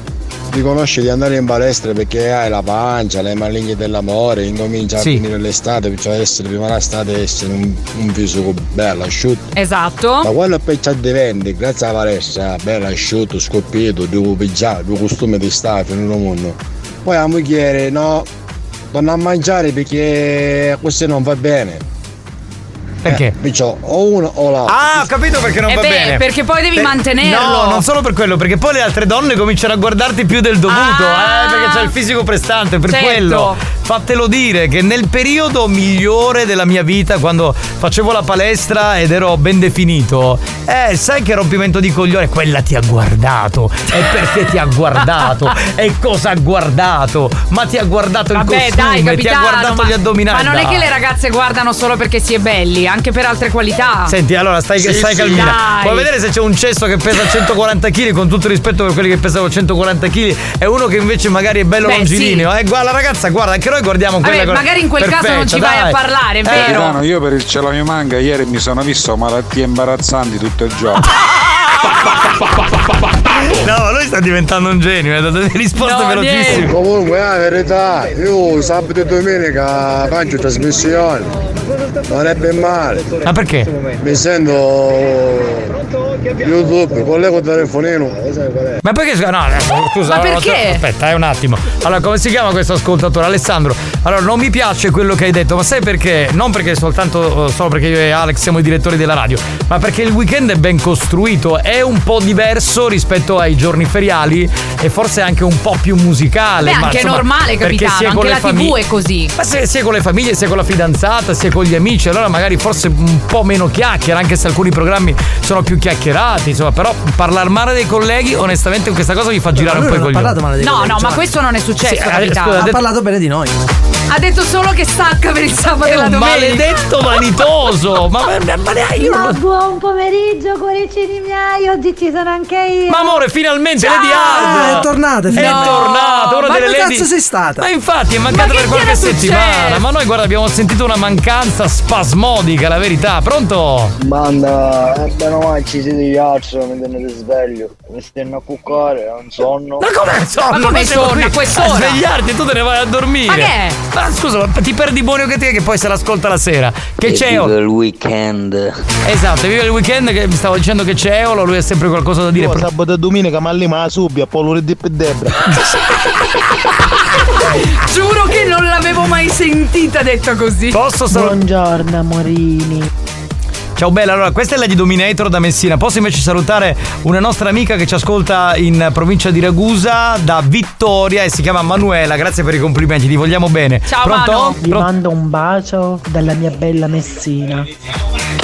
riconosci di andare in palestra perché hai la pancia, le malignie dell'amore, incomincia Sì. a finire l'estate, perciò essere prima l'estate essere un, un viso bello, asciutto. Esatto. Ma quando poi c'è diventi, grazie alla palestra, bello asciutto, scoppito, due pigiama, due costumi di stato in un mondo. Poi la moglie, no, torna a mangiare perché questo non va bene. Perché? Eh, perciò o uno o l'altro. Ah, ho capito perché non Eh va beh, bene. perché poi devi Eh, mantenerlo. No, non solo per quello, perché poi le altre donne cominciano a guardarti più del dovuto, Ah. eh, perché c'è il fisico prestante, per Certo. quello. Fatelo dire che nel periodo migliore della mia vita, quando facevo la palestra ed ero ben definito, eh, sai che rompimento di coglione? Quella ti ha guardato. E perché ti ha guardato? <laughs> e cosa ha guardato? Ma ti ha guardato il Vabbè, costume, dai, ti ha guardato ma, gli addominali. ma non è che le ragazze guardano solo perché si è belli, anche per altre qualità. Senti, allora stai, Sì, stai sì. calmina. Dai. Vuoi vedere se c'è un cesso che pesa 140 kg, con tutto il rispetto per quelli che pesano 140 kg, e uno che invece magari è bello Beh, longilineo? Eh, guarda, ragazza, guarda, anche noi guardiamo Vabbè, quella cosa. magari in quel caso non ci vai a parlare, è Eh, vero. Capitano, io per il cielo mi manca, ieri mi sono visto malattie imbarazzanti tutto il giorno. <laughs> No, ma lui sta diventando un genio, ha dato delle risposte velocissime. Comunque, la verità, io sabato e domenica faccio trasmissione. Non è ben male. Ma perché? Mi sento YouTube, collego il telefonino. Ma perché no, no, scusa, Ma perché? aspetta, eh, un attimo. Allora, come si chiama questo ascoltatore? Alessandro. Allora, non mi piace quello che hai detto, ma sai perché? Non perché soltanto solo perché io e Alex siamo i direttori della radio, ma perché il weekend è ben costruito, è un po' diverso rispetto ai giorni feriali e forse anche un po' più musicale. Beh, ma, anche è insomma, normale, perché capitano, anche la famiglie- TV è così. Ma se, sia con le famiglie, sia con la fidanzata, sia con gli amici, allora magari forse un po' meno chiacchiera, anche se alcuni programmi sono più chiacchierati, insomma, però parlare male dei colleghi, onestamente questa cosa mi fa girare un po' i coglioni. No, no, ma cioè, questo non è successo, Sì, eh, Ha detto- parlato bene di noi. Ha detto solo che stacca per il sabato È e la un domenica. maledetto vanitoso! Ma, ma, ma neanche io Ma buon pomeriggio, cuoricini miei, oggi ci sono anche io. Ma amore, finalmente Ciao! Lady Hard! Ah, è tornata, È finalmente. tornata! Una Ma delle dove Lady- cazzo sei stata? Ma infatti è mancata Ma per qualche settimana. successo? Ma noi guarda, abbiamo sentito una mancanza spasmodica, la verità. Pronto? Banda, eh, bene o male ci siete gli altri, mi tenete sveglio, mi stanno a cuccare, ho un sonno. Ma come sonno? Ma come sonno qui a quest'ora? A svegliarti e tu te ne vai a dormire. Ma che è? Ma scusa, ma ti perdi che te che poi se l'ascolta la sera. Che c'è? il weekend. Esatto, vive il weekend che mi stavo dicendo che c'è Eolo, lui ha sempre qualcosa da dire. Io sabato e domenica ma lì ma la subbia, poi lunedì per Debra. <laughs> Giuro che non l'avevo mai sentita detta così. Posso solo. Buongiorno, amorini. Ciao bella, allora questa è Lady Dominator da Messina. Posso invece salutare una nostra amica che ci ascolta in provincia di Ragusa da Vittoria e si chiama Manuela. Grazie per i complimenti, ti vogliamo bene. Pronto? Vi mando un bacio dalla mia bella Messina.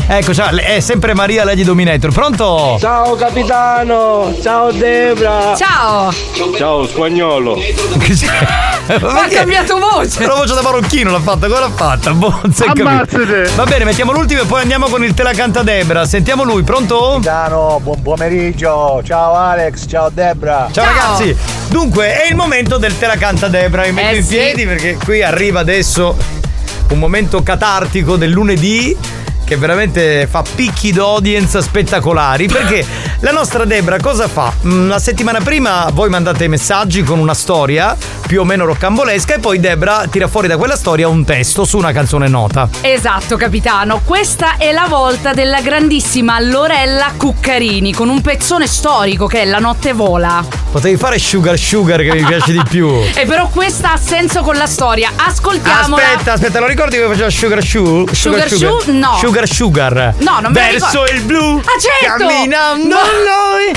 Ecco, ciao, è sempre Maria Lady Dominator. Pronto? Ciao capitano, ciao Debra. Ciao. Ciao spagnolo. <laughs> Ma ha cambiato voce. La voce da marocchino l'ha fatta, come l'ha fatta? Boh. Ammazzate. Va bene, mettiamo l'ultimo e poi andiamo con il Te la canta Debra. Sentiamo lui, pronto? Capitano, buon pomeriggio. Ciao Alex, ciao Debra. Ciao, ragazzi. Dunque, è il momento del Te la canta Debra. Mi metto Eh in sì. piedi perché qui arriva adesso un momento catartico del lunedì che veramente fa picchi d'audience spettacolari perché la nostra Debra cosa fa? Mm, La settimana prima voi mandate i messaggi con una storia più o meno roccambolesca e poi Debra tira fuori da quella storia un testo su una canzone nota. Esatto, capitano. Questa è la volta della grandissima Lorella Cuccarini con un pezzone storico che è La notte vola. Potevi fare Sugar Sugar che mi piace di più. <laughs> E però questa ha senso con la storia. Ascoltiamola. Aspetta, aspetta, lo ricordi come faceva Sugar Shoe? Sugar Shoe? No. Sugar Sugar. No, non me Verso il blu. Ah, certo! Camminando Ma- noi.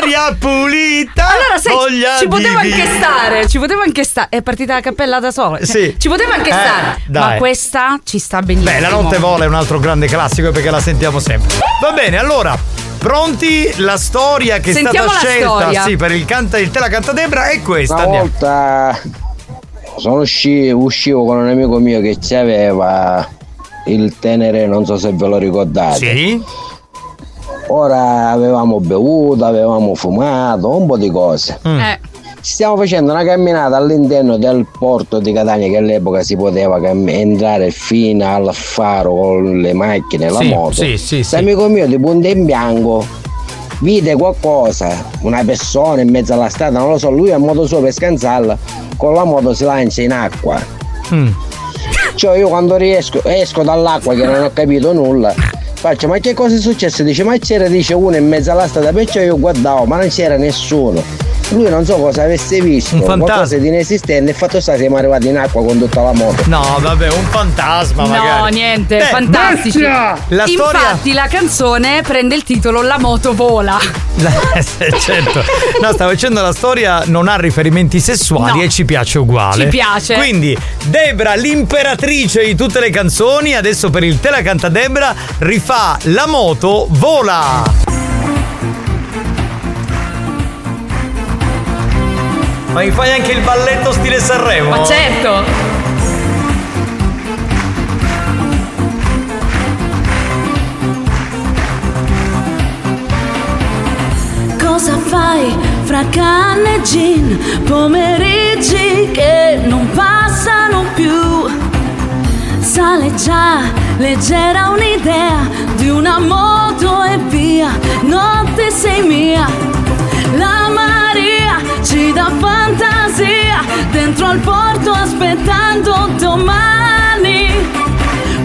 Aria pulita. Allora, sai, voglia ci poteva anche stare, ci poteva anche stare. È partita la cappella da sola. Cioè, Sì. Ci poteva anche Eh, stare. dai. Ma questa ci sta benissimo. Beh, la notte vola è un altro grande classico perché la sentiamo sempre. Va bene, allora. Pronti? La storia che è Sentiamo stata la scelta storia. sì, per il, canta, il Te la canta Debra è questa. Una Andiamo. volta sono usci- uscivo con un amico mio che ci aveva il tenere, non so se ve lo ricordate. Sì. Ora avevamo bevuto, avevamo fumato, un po' di cose. Eh. Stiamo facendo una camminata all'interno del porto di Catania che all'epoca si poteva cam- entrare fino al faro con le macchine e la Sì, moto. sì, sì, sì. L'amico mio di punta in bianco vide qualcosa, una persona in mezzo alla strada, non lo so, lui a modo suo per scansarla, con la moto si lancia in acqua. Mm. Cioè io quando riesco, esco dall'acqua che non ho capito nulla, faccio ma che cosa è successo? Dice ma c'era dice uno in mezzo alla strada, perciò io guardavo ma non c'era nessuno. Lui non so cosa avesse visto, Un fantasma. qualcosa di inesistente e fatto sta siamo arrivati in acqua con tutta la moto. No, vabbè, un fantasma No, magari. niente, Eh, fantastici. La storia Infatti la canzone prende il titolo La moto vola. <laughs> certo. No, stavo dicendo la storia non ha riferimenti sessuali No. e ci piace uguale. Ci piace. Quindi, Debra, l'imperatrice di tutte le canzoni, adesso per il Te la canta Debra, rifà La moto vola. Ma mi fai anche il balletto stile Sanremo? Ma certo. Cosa fai fra canne e gin? Pomeriggi che non passano più. Sale già leggera un'idea di una moto e via. Notte sei mia. La Maria ci dà fantasia dentro al porto aspettando domani.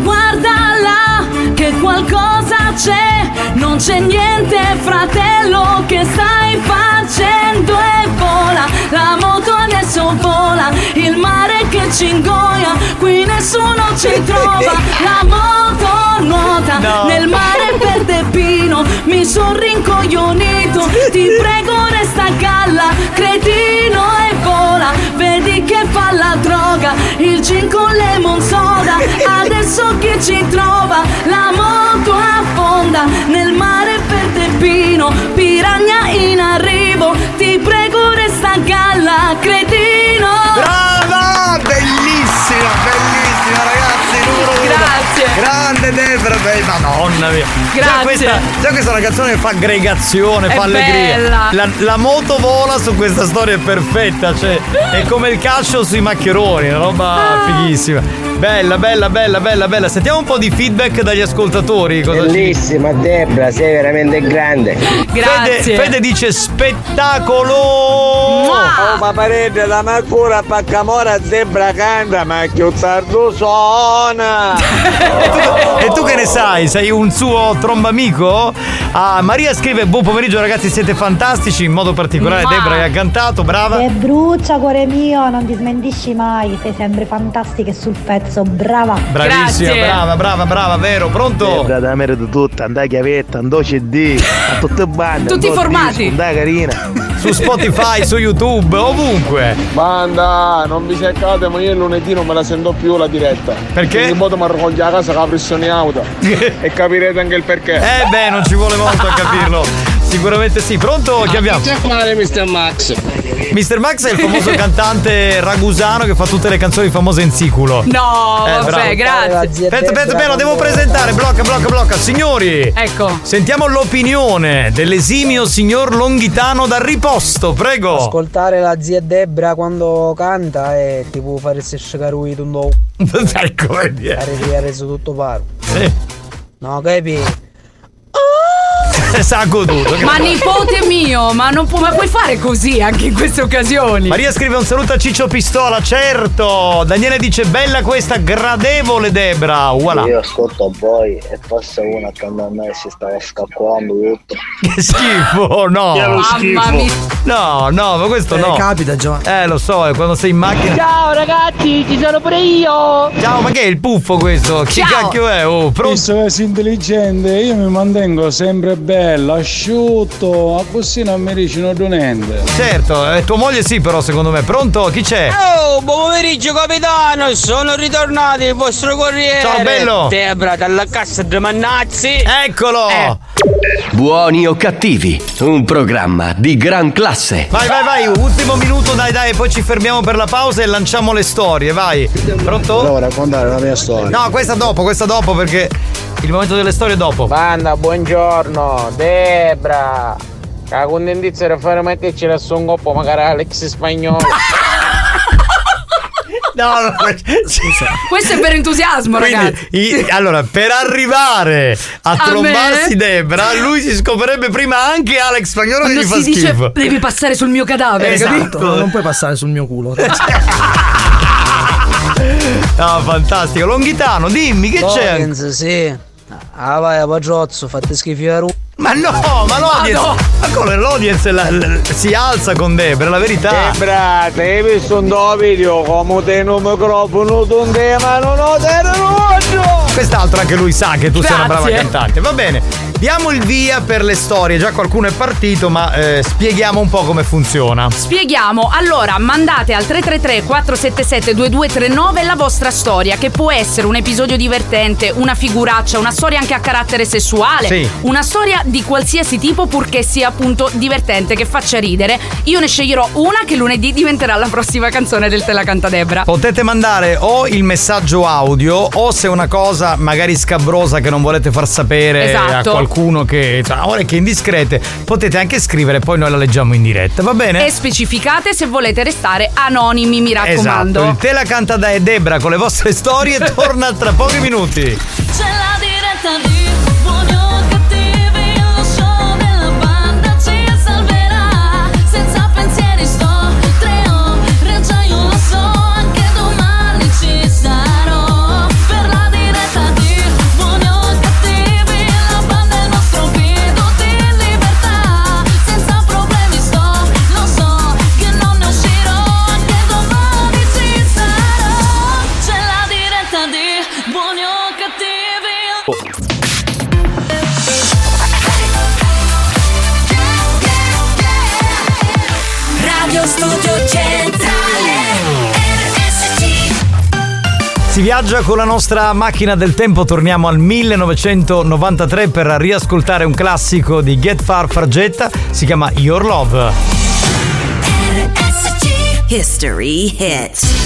Guarda là che qualcosa c'è, non c'è niente fratello che stai facendo e vola, la moto adesso vola, il mare che ci ingoia, qui nessuno ci <laughs> trova, la moto nuota No. nel mare verde pino, mi son rincoglionito, ti prego resta a galla, cretino e vola, vedi che fa la droga, il gin con lemon soda, <laughs> adesso chi ci trova, la moto affonda nel mare verde pino, piranha in arrivo, ti prego resta a galla, cretino. Brava! Bellissima, bellissima ragazzi. Grazie. Grande Debra, beh, madonna mia. Già Grazie. questa, già questa una canzone che fa aggregazione, È fa allegria. La, la moto vola su questa storia è perfetta, cioè è come il calcio sui maccheroni, una roba fighissima. Bella, bella, bella, bella, bella. Sentiamo un po' di feedback dagli ascoltatori. cosa ci- Bellissima Debra, sei veramente grande. Fede, Fede dice spettacolo! Oh, ma parete la macura paccamora zebra canta, ma che tardo suona! E tu che ne sai? Sei un suo trombamico? Ah, Maria scrive: Buon pomeriggio, ragazzi, siete fantastici. In modo particolare, Ma- Debra che ha cantato, brava. E brucia cuore mio, non ti smentisci mai, sei sempre fantastica e sul pezzo, brava. Bravissima, brava, brava, brava, vero? Pronto? Zebra da merito tutta, andai chiavetta, andò CD, a tutte le bande. Tutti andò formati. Andai carina. Su Spotify, su YouTube, ovunque. Banda, non vi seccate, ma io il lunedì non me la sento più la diretta. Perché? Quindi poi mi raccoglie a casa con la pressione auto. <laughs> e capirete anche il perché. Eh beh, non ci vuole molto a capirlo. Sicuramente sì. Pronto? Chi abbiamo? C'è fare Mr. Max. Mr. Max è il famoso cantante ragusano che fa tutte le canzoni famose in siculo. No, Eh, vabbè, bravo. grazie. Aspetta, aspetta, aspetta, lo devo presentare. Blocca, blocca, blocca. Signori. Ecco. Sentiamo l'opinione dell'esimio signor Longhitano dal riposto, prego. Ascoltare la zia Debra quando canta è tipo fare se sciacarui tutto. <laughs> ecco, vedi. Ha reso tutto paro. Sì. No, capi? <laughs> Sa goduto. Ma nipote mio, ma non può, ma puoi fare così anche in queste occasioni? Maria scrive un saluto a Ciccio Pistola, certo. Daniele dice bella questa, gradevole Debra. Voilà. Io ascolto voi e passa uno accanto a me e si stava scappando tutto. Che schifo, no. Schifo. Mamma mia. No, no, ma questo Eh, no. capita, Giovanni. Eh, lo so, è quando sei in macchina. Ciao ragazzi, ci sono pure io. Ciao, ma che è il puffo questo? Chi Ciao. cacchio è? Oh, pronto? Visto che sei intelligente, io mi mantengo sempre bello, asciutto, a così non mi dicono niente. Certo, eh, tua moglie sì, però secondo me. Pronto? Chi c'è? Oh, buon pomeriggio capitano, sono ritornato il vostro corriere. Ciao, bello. Debra dalla cassa di Mannazzi. Eccolo. Eh. Buoni o cattivi, un programma di gran classe. Vai, vai, vai, ultimo minuto, dai, dai, poi ci fermiamo per la pausa e lanciamo le storie, vai. Pronto? Devo raccontare la mia storia. No, questa dopo, questa dopo perché il momento delle storie è dopo. Banda, buongiorno, Debra. La contentizia era fare metterci la un coppo, magari Alex spagnolo. <laughs> No, no, scusa. <laughs> Questo è per entusiasmo, ragazzi. Quindi, i- allora, per arrivare a, A trombarsi me? Debra, lui si scoprirebbe prima anche Alex Spagnolo che Quando gli fa si dice schifo. devi passare sul mio cadavere, Esatto. capito? No, non puoi passare sul mio culo. <laughs> No, fantastico. Longhitano, dimmi che c'è? Lorenz, sì. Ah vai, pagiozzo, fate schifo a Ru. Ma no, ma l'audience. Ma come l'audience la- la- si alza con Debra, la verità. Debra, ti hai visto un tuo video come te un microfono tu ma non ho terroggio! Quest'altro anche lui sa che tu sei una brava Grazie. cantante. Va bene, diamo il via per le storie. Già qualcuno è partito, ma eh, spieghiamo un po' come funziona. Spieghiamo, allora mandate al 333 477 2239 la vostra storia che può essere un episodio divertente, una figuraccia, una storia anche a carattere sessuale, Sì. una storia di qualsiasi tipo purché sia appunto divertente, che faccia ridere. Io ne sceglierò una che lunedì diventerà la prossima canzone del Te la canta Debra. Potete mandare o il messaggio audio o se è una cosa magari scabrosa che non volete far sapere Esatto. a qualcuno che ha orecchie indiscrete, potete anche scrivere, poi noi la leggiamo in diretta, va bene? E specificate se volete restare anonimi, mi raccomando. Esatto, il Te la canta da Debra con le vostre storie <laughs> torna tra pochi minuti. C'è la diretta di Si viaggia con la nostra macchina del tempo, torniamo al 1993 per riascoltare un classico di Get Far Fargetta, si chiama Your Love. History hits.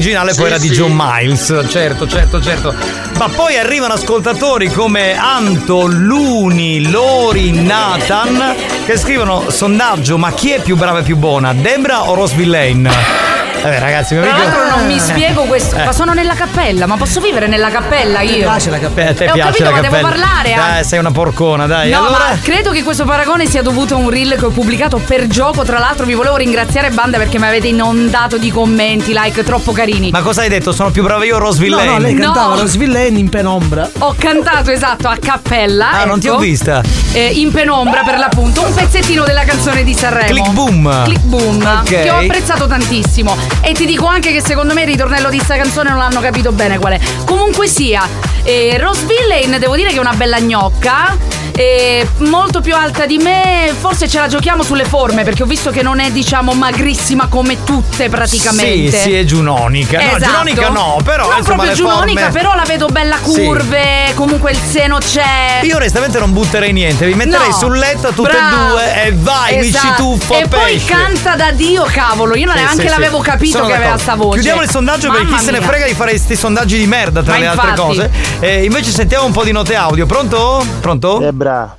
Che l'originale poi Sì, era di sì. John Miles. Certo, certo, certo. Ma poi arrivano ascoltatori come Anto, Luni, Lori, Nathan, che scrivono sondaggio, ma chi è più brava e più buona? Debra o Rose Villain? Vabbè ragazzi, mi Tra amico- l'altro non mi spiego questo. Eh. Ma sono nella cappella, ma posso vivere nella cappella io? Eh, a te Eh, ho piace capito, la ma devo cappella. parlare Dai, anche. sei una porcona, dai. No, allora ma credo che questo paragone sia dovuto a un reel che ho pubblicato per gioco. Tra l'altro, vi volevo ringraziare, banda, perché mi avete inondato di commenti, like troppo carini. Ma cosa hai detto? Sono più brava io o Rose No, Villain? no, lei cantava No. Rose Villain in penombra. Ho cantato esatto a cappella. Ah, non ti ecco, ho vista. eh, in penombra per l'appunto, un pezzettino della canzone di Sanremo. Click boom. Click boom. Ok. Che ho apprezzato tantissimo. E ti dico anche che secondo me il ritornello di sta canzone non l'hanno capito bene qual è. Comunque sia, eh, Rose Villain devo dire che è una bella gnocca. Eh, molto più alta di me, forse ce la giochiamo sulle forme perché ho visto che non è diciamo magrissima come tutte praticamente. Sì, sì, è giunonica. No, Esatto. giunonica no, però no, insomma proprio giunonica, forme... però la vedo bella Sì. curve, comunque il seno c'è. Io onestamente non butterei niente, vi metterei No. sul letto tutte Bravo. e due e vai, mi ci Esatto. tuffo E a poi pesce. canta da Dio, cavolo. Io Sì, neanche sì, sì. l'avevo capito Sono che aveva d'accordo. sta voce. Chiudiamo il sondaggio perché Mamma chi se ne mia. frega di fare questi sondaggi di merda tra Ma le altre infatti. cose. Eh, invece sentiamo un po' di note audio. Pronto? Pronto? Debra,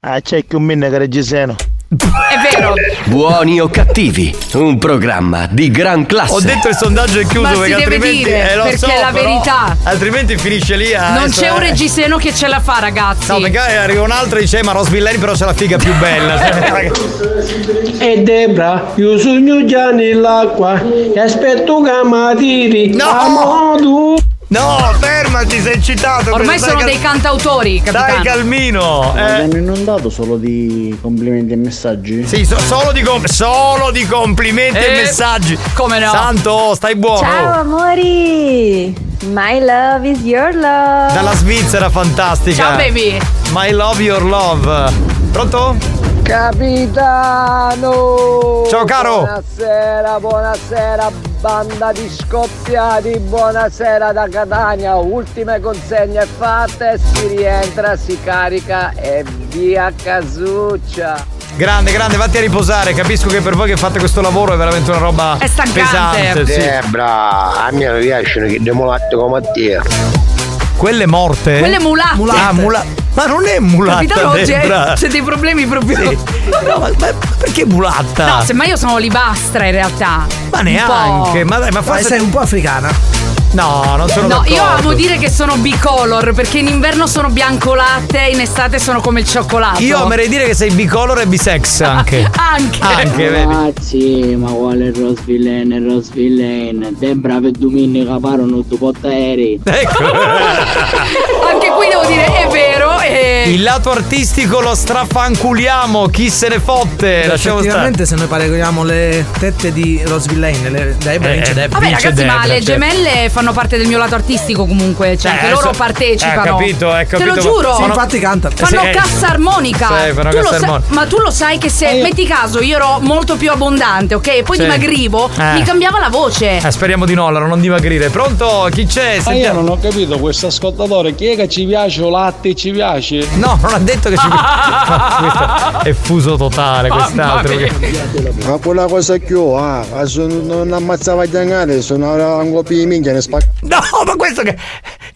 ah, c'è che un minne che reggiseno. È vero. Buoni o cattivi, un programma di gran classe. Ho detto il sondaggio è chiuso Ma si perché deve altrimenti dire, eh, lo perché so, è la però verità. Altrimenti finisce lì a Non adesso, c'è un reggiseno che ce la fa, ragazzi. No, magari arriva un altro e dice "Eh, ma Rose Villain però c'è la figa più bella. <laughs> E Debra, io sogno già nell'acqua e aspetto che mi tiri. No! No, fermati, sei eccitato. Ormai sono cal- dei cantautori, capitano. Dai calmino. Eh. mi hanno inondato solo di complimenti e messaggi? Sì, so- solo, di com- solo di complimenti e Eh, messaggi. come no? Santo, stai buono. Ciao amori! My love is your love! Dalla Svizzera fantastica. Ciao, baby. My love your love. Pronto? Capitano! Ciao, caro. Buonasera, buonasera, banda di scoppiati, buonasera da Catania. Ultime consegne fatte, si rientra, si carica e via casuccia. Grande, grande, vatti a riposare. Capisco che per voi che fate questo lavoro è veramente una roba È stancante. pesante. Sì. Debra, a me non piacciono che demolatte come te. Quelle morte? Quelle mulatte. Ah, mula- Ma non è mulatta. Capitano, oggi è- c'è dei problemi proprio. Sì. No, ma, ma perché mulatta? No, semmai io sono libastra in realtà. Ma neanche, ma dai, ma forse sei un po' africana. No, non sono No, d'accordo. io amo dire che sono bicolor perché in inverno sono bianco latte e in estate sono come il cioccolato. Io amerei dire che sei bicolor e bisex anche. Anche. Anche, vedi. Ragazzi, ma quale Rose Villain, Rose Villain? Debra per domenica parlano due porta aerei. Ecco. <laughs> Anche qui devo dire è vero. Il lato artistico lo strafanculiamo, chi se ne fotte, lasciamo stare. Se noi paragoniamo le tette di Rose Villain, le Debra Eh, vince Debra. Vabbè ragazzi, ma Debra, le certo. gemelle fanno parte del mio lato artistico comunque, cioè Eh, anche loro so- partecipano. eh, capito, eh, Te capito, lo ma- giuro. Sì, infatti canta. Fanno Sì, eh. cassa armonica. Sì, fanno Tu lo cassa sai- armonica. ma tu lo sai che se metti caso io ero molto più abbondante, ok? E poi Sì. dimagrivo, Eh. mi cambiava la voce. Eh, speriamo di no, allora non dimagrire. Pronto? Chi c'è? Ma io Sentiamo. non ho capito questo ascoltatore, chi è che ci piace o latte ci piace? No, non ha detto che ci Ma <laughs> questo è fuso totale quest'altro. Ma quella cosa più, ah, ah, sono- non ammazzava gli angari, sono un po' di minchia ne spacca. No, ma questo che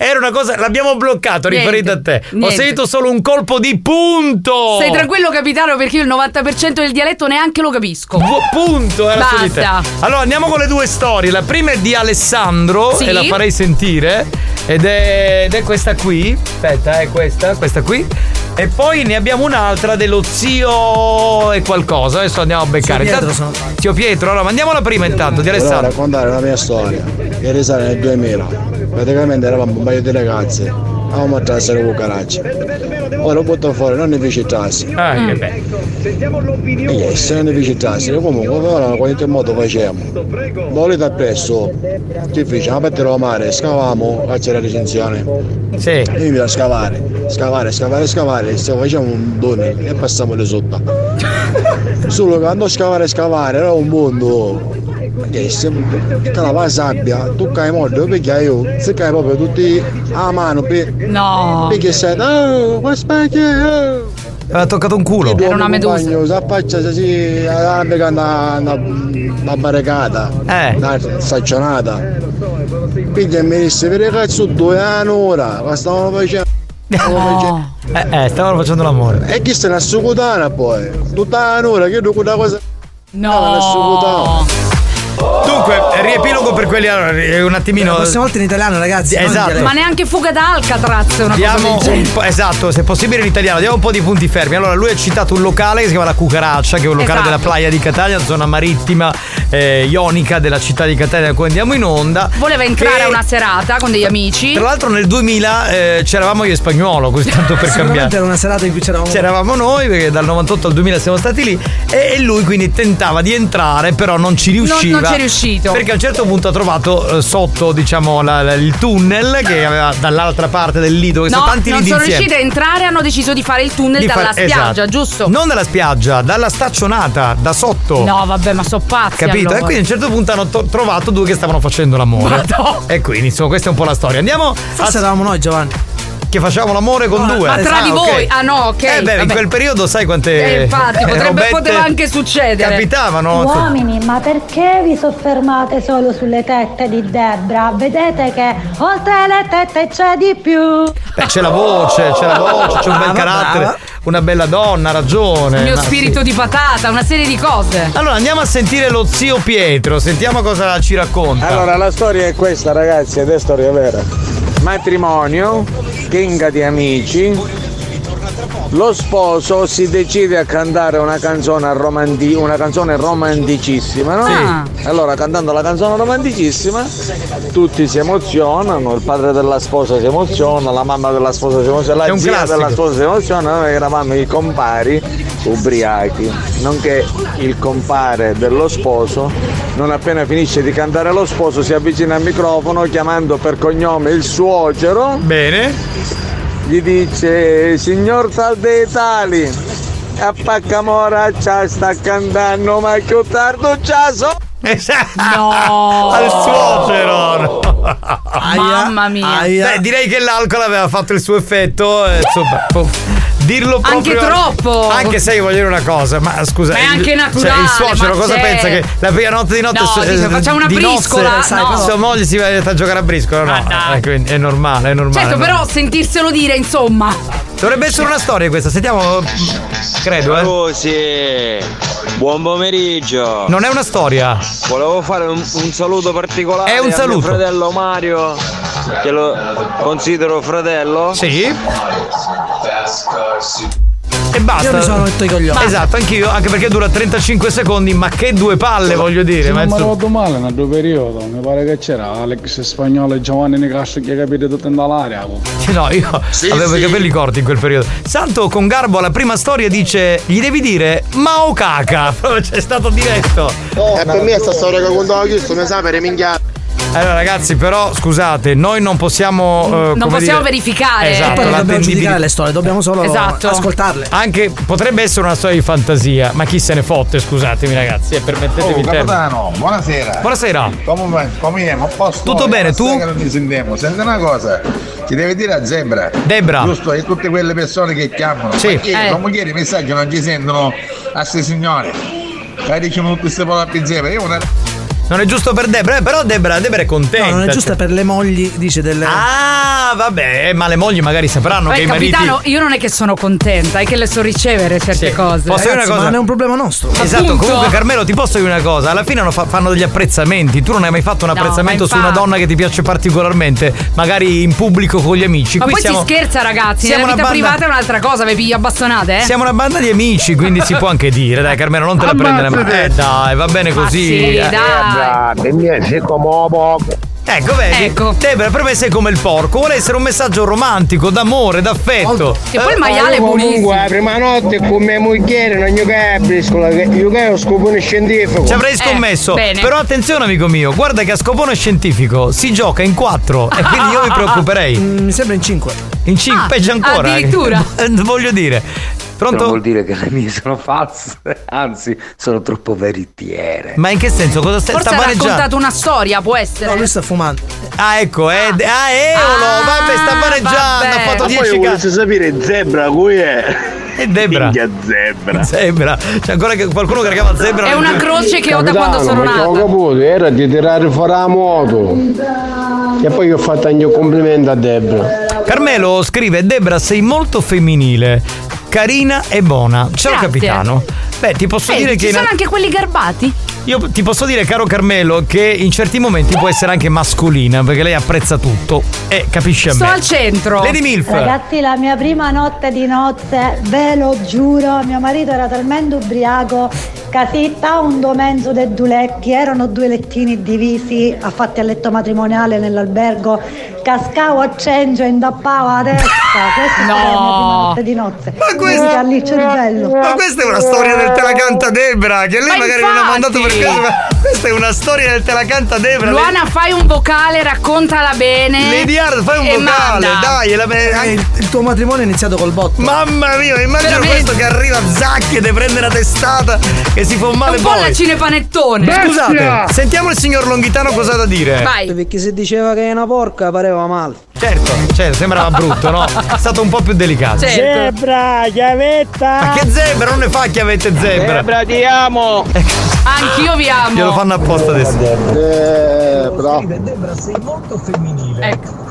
era una cosa, l'abbiamo bloccato Niente, riferito a te. Ho niente. sentito solo un colpo di punto. Stai tranquillo capitano perché io il 90% del dialetto neanche lo capisco. Bu- Punto era su di te. Basta. Allora andiamo con le due storie. La prima è di Alessandro Sì. e la farei sentire. Ed è, ed è questa qui. Aspetta, è questa, questa qui. E poi ne abbiamo un'altra dello zio e qualcosa. Adesso andiamo a beccare. Zio Pietro Intanto- sono- Zio Pietro, allora mandiamo la prima intanto di Volevo Alessandro. raccontare la mia storia, che risale nel 2000. Praticamente eravamo un paio di ragazze, avevamo a trasere con caracci. Ora lo butto fuori, non ne feci trassi. Ah, Mm. che bello. E yes, non ne feci trassi. Comunque, ora qualche modo facciamo. Volete appresso, che fece? A parte mare, scavamo, a c'era recensione. Sì. Io mi da scavare, scavare, scavare, scavare, se facciamo un tunnel e passiamo le sotto. <laughs> Solo che andò a scavare, scavare, era un mondo. Che se tutta la sabbia, tu cai molto, perché io, se cai proprio tutti a mano, per, No. perché sei, oh, ma spacchia, Aveva toccato un culo. Era una medusa. Si affaccia così, alla una, una, una barricata, Eh. una staccionata. Quindi mi disse, per cazzo due anni ora, ma stavamo facendo. facendo- Eh, eh, stavano facendo l'amore. E chi se ne assicutana poi? Tutta l'ora, che io quella cosa. No. Dunque, riepilogo per quelli allora, eh, un attimino. La prossima volta in italiano, ragazzi. non Esatto. Ma neanche fuga da Alcatraz è una Diamo cosa del un po', esatto, se possibile in italiano, diamo un po' di punti fermi. Allora, lui ha citato un locale che si chiama La Cucaraccia, che è un locale Esatto. della playa di Catania, zona marittima eh, ionica della città di Catania, da cui andiamo in onda. Voleva entrare a una serata con degli amici. Tra l'altro nel 2000 eh, c'eravamo io e spagnolo, così <laughs> tanto per cambiare. era una serata in cui c'eravamo. C'eravamo noi, perché dal 98 al 2000 siamo stati lì, e, lui quindi tentava di entrare, però non ci riusciva. non ci è riuscito. Perché a un certo punto ha trovato eh, sotto, diciamo, la- la- il tunnel che aveva dall'altra parte del lido, che No, sono tanti non lidi sono insieme. riusciti a entrare, hanno deciso di fare il tunnel Di dalla fare- spiaggia, esatto. giusto? Non dalla spiaggia, dalla staccionata, da sotto. No, vabbè, ma so pazzi. Capito? allora. E quindi a un certo punto hanno to- trovato due che stavano facendo l'amore. E quindi, insomma, questa è un po' la storia. Andiamo. Forse eravamo noi, Giovanni. Che facevamo l'amore con No, due. Ma tra Ah, di ok. voi? Ah no, ok. Eh beh, in vabbè. quel periodo sai quante. Eh, infatti, potrebbe- poteva anche succedere. Capitavano. Uomini, ma perché vi soffermate solo sulle tette di Debra? Vedete che oltre le tette c'è di più. Beh, c'è la voce, c'è la voce, c'è un bel Brava, carattere, una bella donna, ha ragione. Il mio ma spirito sì. di patata, una serie di cose. Allora andiamo a sentire lo zio Pietro, sentiamo cosa ci racconta. Allora la storia è questa ragazzi ed è storia vera. Matrimonio, chinga di amici. Lo sposo si decide a cantare una canzone, romanti- una canzone romanticissima, no? Sì. Allora cantando la canzone romanticissima tutti si emozionano, il padre della sposa si emoziona, la mamma della sposa si emoziona, la zia classico. della sposa si emoziona, noi eravamo i compari ubriachi, nonché il compare dello sposo, non appena finisce di cantare lo sposo si avvicina al microfono chiamando per cognome il suocero. Bene. Gli dice signor tal dei tali, a Paccamora c'ha sta cantando ma che tardo c'ha so. No! Al suocero! no. Mamma mia. Beh, direi che l'alcol aveva fatto il suo effetto. eh, insomma, dirlo Anche proprio. troppo. Anche se io voglio dire una cosa, ma scusa. Ma è anche Cioè, naturale, il suocero cosa c'è. pensa? Che la prima notte di notte No, su- dice, eh, facciamo una briscola, nozze, no. sua moglie si va a giocare a briscola, no? Dai. Eh, quindi è normale, è normale. Certo, è però sentirselo dire, insomma. Dovrebbe essere una storia questa, sentiamo. Credo, eh. Scusi, buon pomeriggio. Non è una storia. Volevo fare un, un saluto particolare È un a saluto. mio fratello Mario, che lo considero fratello. Sì. E basta. Io mi sono rotto i coglioni. Esatto, anch'io, anche perché dura 35 secondi, ma che due palle voglio dire. Se ma non mi ricordo male, nel tuo periodo, mi pare che c'era Alex Spagnolo e Giovanni Nicastro che capite tutto in dall'aria. Sì, no, io avevo i capelli corti in quel periodo. Santo con garbo alla prima storia dice: Gli devi dire Mao caca. <laughs> C'è stato diretto. E per me sta storia che quando ho chiesto mi sa per minchiare. Allora, ragazzi, però scusate, noi non possiamo. eh, Non come possiamo dire- verificare. Esatto, E poi non dobbiamo giudicare le storie, dobbiamo solo Esatto. ascoltarle. Anche potrebbe essere una storia di fantasia, ma chi se ne fotte, scusatemi, ragazzi, e permettetemi Oh, capitano, buonasera. Buonasera. Come, come a posto? Tutto bene, tu? Non ti sentiamo. Senti una cosa, ti devi dire a Zebra. Debra. Giusto, e tutte quelle persone che chiamano. Sì. Perché Eh. chiedi i messaggi, non ci sentono a sti signori. Dai, diciamo tutte queste parole a Zebra. Io una... Non è giusto per Debra, eh, però Debra, Debra è contenta. No, non è giusta cioè- per le mogli, dice delle. Ah, vabbè, ma le mogli magari sapranno Beh, che i mariti. capitano, io non è che sono contenta, è che le so ricevere certe Sì. cose. Posso dire una cosa? ma non è un problema nostro. Esatto, Appunto. comunque Carmelo ti posso dire una cosa, alla fine fa- fanno degli apprezzamenti, tu non hai mai fatto un No, apprezzamento su una donna che ti piace particolarmente, magari in pubblico con gli amici. Ma Qui poi siamo, si scherza, ragazzi. siamo Nella vita banda- privata è un'altra cosa, vi piglio a bastonate, eh? Siamo una banda di amici, quindi si può anche dire, dai Carmelo, non te la <laughs> prendere. Ammazzate. Eh dai, va bene così. sì, eh. dai. Per me sei come poco. Ecco, vedi? Ecco. Debra, per me sei come il porco, vuole essere un messaggio romantico, d'amore, d'affetto. Che poi il Eh, maiale è buonissimo. Comunque, la prima notte con mia moglie non briscola, che io che ho scopone scientifico. Ci avrei scommesso. Eh, bene. Però attenzione, amico mio, guarda che a scopone scientifico si gioca in quattro. E quindi io mi <laughs> preoccuperei. Mm, Mi sembra in 5. In cinque, Ah, peggio ancora. addirittura. Eh, <laughs> Voglio dire. Pronto? Non vuol dire che le mie sono false, <laughs> anzi, sono troppo veritiere. Ma in che senso? Cosa stai Forse sta ha raccontato una storia, può essere. No, lui sta fumando. Ah, ecco, è. Ah, Eolo, vabbè, sta vaneggiando, ha fatto Ma 10 poi cazzo. volesse sapere Zebra cui è. E Debra. Minchia Zebra. Zebra. C'è ancora qualcuno che chiama Zebra. È una croce che ho da quando sono ma che ho nata. caputo, era di tirare fuori la moto. E poi ho fatto anche un complimento a Debra. Carmelo scrive: Debra, sei molto femminile, carina e buona. Ciao Grazie. capitano. Beh, ti posso Eh, dire ci che. in- sono anche quelli garbati? Io ti posso dire, caro Carmelo, che in certi momenti può essere anche mascolina, perché lei apprezza tutto e capisce a Sto me. al centro. Lady Milf. Ragazzi, la mia prima notte di nozze, ve lo giuro, mio marito era talmente ubriaco sta un domenzo dei due letti, erano due lettini divisi, affatti a letto matrimoniale nell'albergo, cascavo a cencio e indappavo la testa. Questa è stata la mia prima notte di nozze. Ma questa- lì il cervello. Ma questa è una storia del Te la canta Debra, che lei Ma magari non ha infatti! mandato per questo, ma questa è una storia del Te la canta Debra. lei- Luana, fai un vocale, raccontala bene. Lady Hard, fai un vocale, manda. dai, la- Eh, il, il tuo matrimonio è iniziato col botto. Mamma mia, immagino Veramente. questo che arriva Zacchi e prende una testata e si fa un male Un po' poi. la cinepanettone. Scusate, sentiamo il signor Longhitano cosa ha da dire. Vai. Perché se diceva che è una porca pareva male. Certo, certo, sembrava brutto, no? <laughs> È stato un po' più delicato. Certo. Zebra, chiavetta! Ma che zebra? Non ne fa chiavette zebra. Zebra, ti amo! Anch'io vi amo. Glielo fanno apposta adesso. Zebra! Ecco.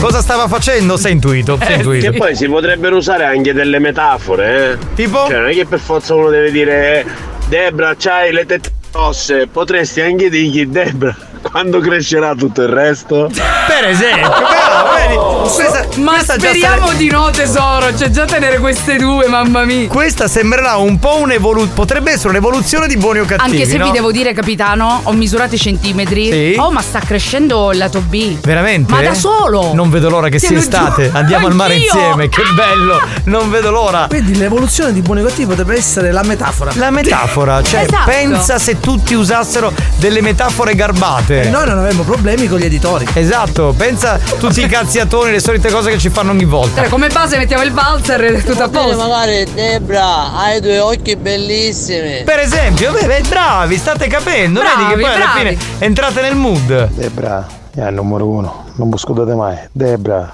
Cosa stava facendo? È intuito, si è intuito. Che poi si potrebbero usare anche delle metafore, eh? Tipo? Cioè, non è che per forza uno deve dire, eh, Debra, c'hai le tette grosse, potresti anche dirgli, Debra, quando crescerà tutto il resto? Per esempio, però, vedi, questa, Ma questa speriamo sare- di no, tesoro. C'è già tenere queste due, mamma mia. Questa sembrerà un po' un'evoluzione. Potrebbe essere un'evoluzione di buoni o cattivi. Anche se no? vi devo dire, capitano, ho misurato i centimetri. Sì? Oh, ma sta crescendo il lato B. Veramente? Ma da solo! Non vedo l'ora che Te sia estate. giuro. Andiamo al mare Anch'io. insieme, che bello! <laughs> Non vedo l'ora. Quindi l'evoluzione di buoni o cattivi potrebbe essere la metafora. La metafora, cioè Esatto. pensa se tutti usassero delle metafore garbate. E noi non avremmo problemi con gli editori. Esatto, pensa a tutti i cazziatoni, le solite cose che ci fanno ogni volta. Cioè, come base mettiamo il valzer e tutto a posto. magari Debra, hai due occhi bellissimi. Per esempio, beh, beh, bravi, state capendo, Bravi, vedi che poi alla bravi. fine entrate nel mood. Debra, è il numero uno, non scudate mai. Debra,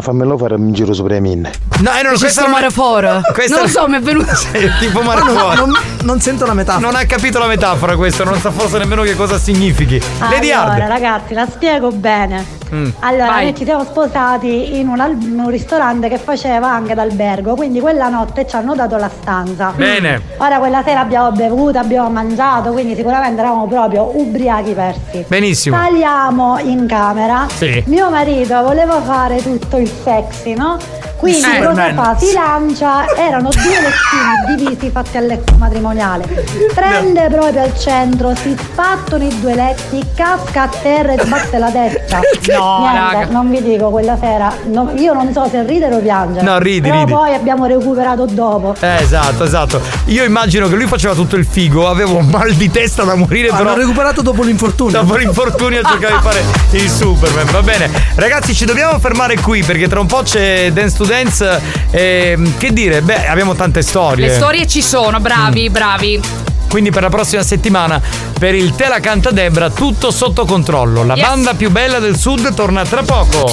fammelo fare un giro sopra le minne. No, eh, non è- mare fuori. questa Non lo so, mi è venuto. Sì, tipo mare Non, non- non sento la metafora. Non ha capito la metafora questo, non sa forse nemmeno che cosa significhi. Lady Allora, Hard. ragazzi, la spiego bene. Mm. Allora, Vai. noi ci siamo sposati in un, al- un ristorante che faceva anche d'albergo, quindi quella notte ci hanno dato la stanza. Bene. Ora quella sera abbiamo bevuto, abbiamo mangiato, quindi sicuramente eravamo proprio ubriachi persi. Benissimo. Saliamo in camera. Sì. Mio marito voleva fare tutto il sexy, no? Quindi cosa Superman. fa? Si lancia, erano due lettini divisi fatti a letto matrimoniale. Prende proprio al centro, si sbattono i due letti, casca a terra e sbatte la testa. <laughs> No, Niente, raga. non vi dico quella sera. no- io non so se ridere o piangere. No, ridi, Però ridi. poi abbiamo recuperato dopo. Eh, esatto, esatto. Io immagino che lui faceva tutto il figo, avevo un mal di testa da morire, Hanno però. recuperato dopo l'infortunio. Dopo l'infortunio cercava di fare il Superman, va bene. Ragazzi, ci dobbiamo fermare qui perché tra un po' c'è Dance to Dance. e, che dire? Beh, abbiamo tante storie. Le storie ci sono, bravi, bravi. Quindi per la prossima settimana, per il Te la canta Debra, tutto sotto controllo. La Yes. banda più bella del sud torna tra poco.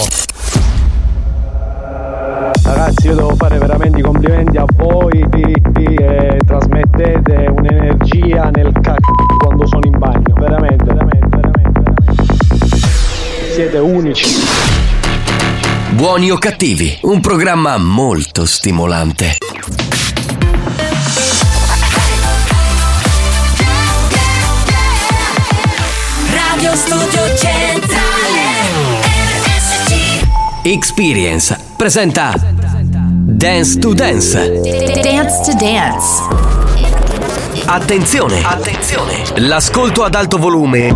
Ragazzi, io devo fare veramente i complimenti a voi che trasmettete un'energia nel c***o quando sono in bagno. Veramente, veramente, veramente, veramente. Siete unici. Buoni o cattivi, un programma molto stimolante. Radio Studio Centrale Experience presenta Dance to Dance. Dance to Dance Attenzione, attenzione. L'ascolto ad alto volume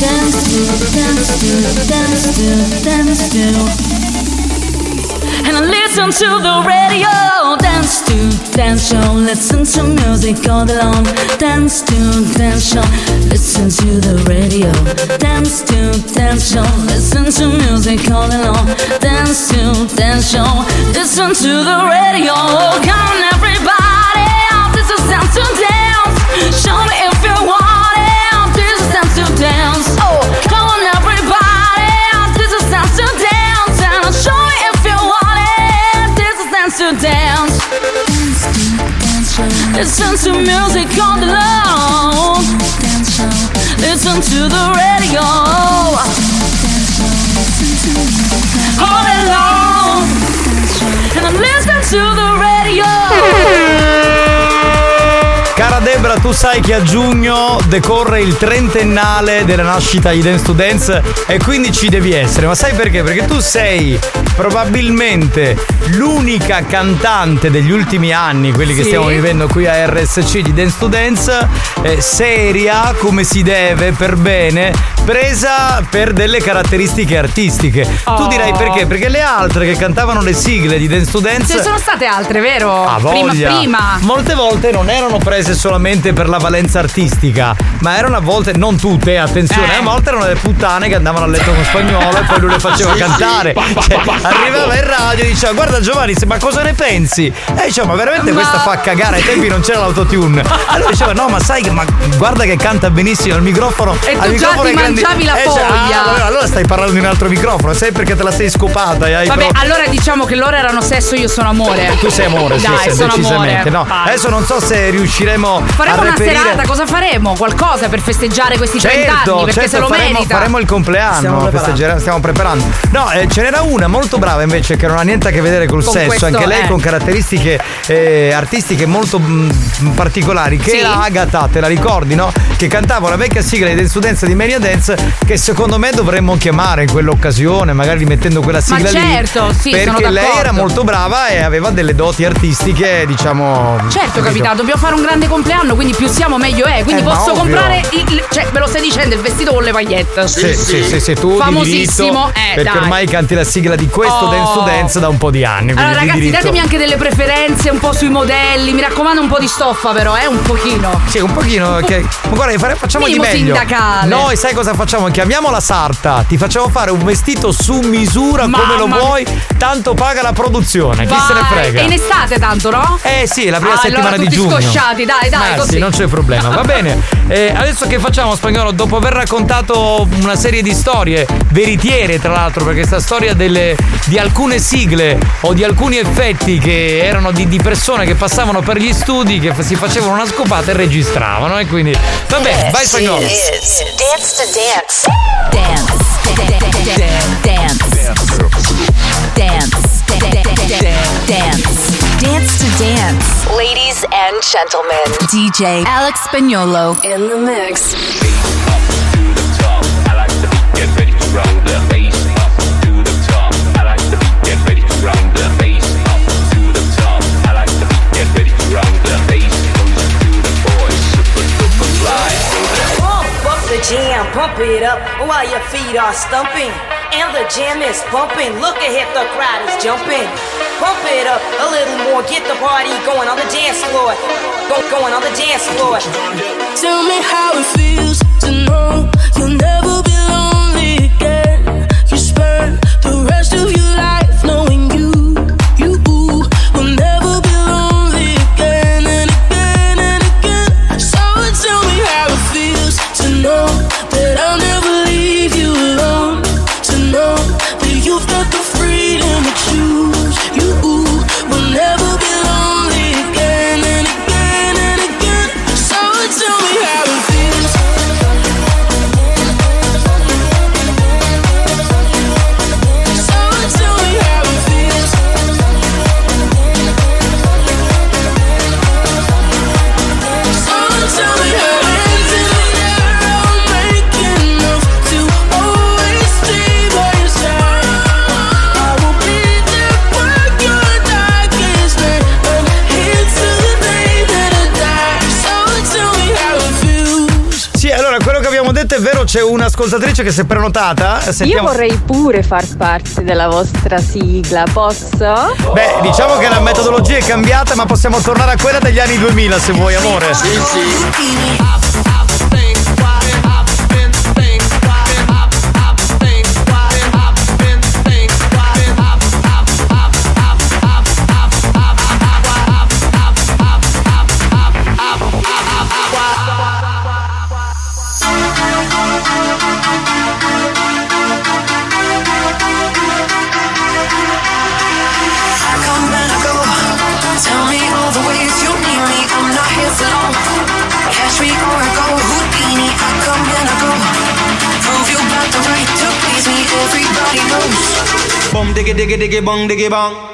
Dance to, dance to, dance to, dance to. And I listen to the radio, dance to dance show, listen to music all day. Dance to dance show, listen to the radio. Dance to dance show, listen to music all day. Dance to dance show, listen to the radio. Come on, everybody, Listen to music all day long. Listen to the radio. All day long. And I'm listening to the radio. Tu sai che a giugno decorre il trentennale della nascita di Dance to Dance e quindi ci devi essere. Ma sai perché? Perché tu sei probabilmente l'unica cantante degli ultimi anni, quelli che Sì. stiamo vivendo qui a RSC di Dance to Dance, eh, seria, come si deve, per bene, presa per delle caratteristiche artistiche. Tu Oh. dirai perché? Perché le altre che cantavano le sigle di Dance to Dance... Ce ne sono state altre, vero? A prima, prima. Molte volte non erano prese solamente per la valenza artistica, ma erano a volte, non tutte, attenzione, Eh. a volte erano le puttane che andavano a letto con spagnolo e poi lui le faceva Sì, sì. cantare. Pa, Cioè, arrivava in radio e diceva guarda Giovanni, ma cosa ne pensi? E diceva ma veramente Ma- questa fa cagare, ai tempi non c'era l'autotune. Allora diceva no ma sai che ma guarda che canta benissimo al microfono. E tu già ti grandi- mangiavi la Eh, cioè, ah, allora, allora stai parlando di un altro microfono, sai perché te la sei scopata hai Vabbè, pro- allora diciamo che loro erano sesso, io sono amore. tu sei amore, sì, Dai, sì, sono decisamente. amore. No, adesso non so se riusciremo Faremo a una reperire. serata, cosa faremo? Qualcosa per festeggiare questi 30 Certo, anni, perché certo, se lo faremo, merita. faremo il compleanno, Stiamo stiamo preparando. No, eh, ce n'era una molto brava invece che non ha niente a che vedere col Con sesso, questo, anche lei eh. con caratteristiche eh, artistiche molto mm, particolari, che Sì. era Agata, te la ricordi, no? Che cantava la vecchia sigla di Dance di Mania Dance che secondo me dovremmo chiamare in quell'occasione, magari mettendo quella Ma sigla lì. certo, sì, sono Perché lei era molto brava e aveva delle doti artistiche, diciamo. Certo, capitano, dobbiamo fare un grande compleanno, quindi più siamo meglio è. Quindi Eh, posso comprare il, cioè, me lo stai dicendo, il vestito con le pagliette. Sì, sì, sì, sì, tu Famosissimo, diritto, eh, perché dai. ormai canti la sigla di questo Oh. Dance to Dance da un po' di anni. Allora ragazzi, diritto- datemi anche delle preferenze un po' sui modelli, mi raccomando un po' di stoffa però, eh, un pochino. Sì, un pochino. <laughs> che- Ma guarda, fare- facciamo Minimo di meglio. sindacale. Noi sai cosa facciamo? Chiamiamo la sarta. Ti facciamo fare un vestito su misura come lo Mamma vuoi. Tanto paga la produzione. Chi se ne Vai. frega? È in estate tanto, no? Eh sì, la prima Ah, settimana allora, di tutti giugno. scosciati, dai, dai, Eh così. Non c'è problema. Va bene. Eh, adesso che facciamo spagnolo? Dopo aver raccontato una serie di storie veritiere, tra l'altro, perché sta storia delle- di alcune sigle o di alcuni effetti che erano di, di persone che passavano per gli studi, che si facevano una scopata e registravano. E quindi. Va bene, vai spagnolo. Dance to dance. Dance. Dance. Dance. Dance. Dance to dance. Ladies and gentlemen. DJ Alex Spagnolo in the mix. Jam, pump it up while your feet are stumping. And the jam is pumping. Look ahead, the crowd is jumping. Pump it up a little more, get the party going on the dance floor. Go, going on the dance floor. Tell me how it feels to know you'll never c'è un'ascoltatrice che si è prenotata. Eh, sentiamo... Io vorrei pure far parte della vostra sigla, posso? Beh, diciamo che la metodologia è cambiata, ma possiamo tornare a quella degli anni 2000 se vuoi, amore. Sì, sì. Bomb diggy diggy diggy bong diggy bong.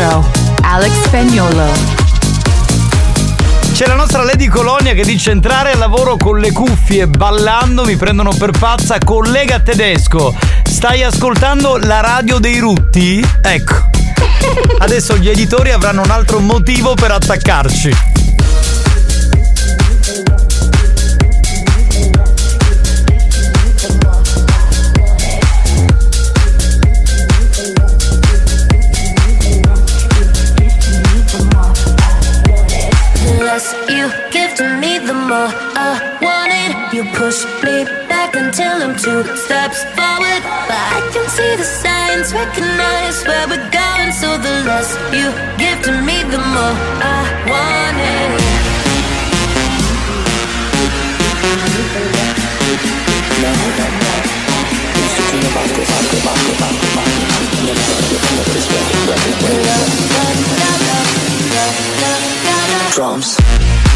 Castro, Alex Spagnolo. C'è la nostra Lady Colonia che dice entrare al lavoro con le cuffie ballando, mi prendono per pazza, collega tedesco. Stai ascoltando la radio dei rutti? Ecco. Adesso gli editori avranno un altro motivo per attaccarci. tell I'm two steps forward. But I can see the signs, recognize where we're going. So the less you give to me, the more I want it. Drums.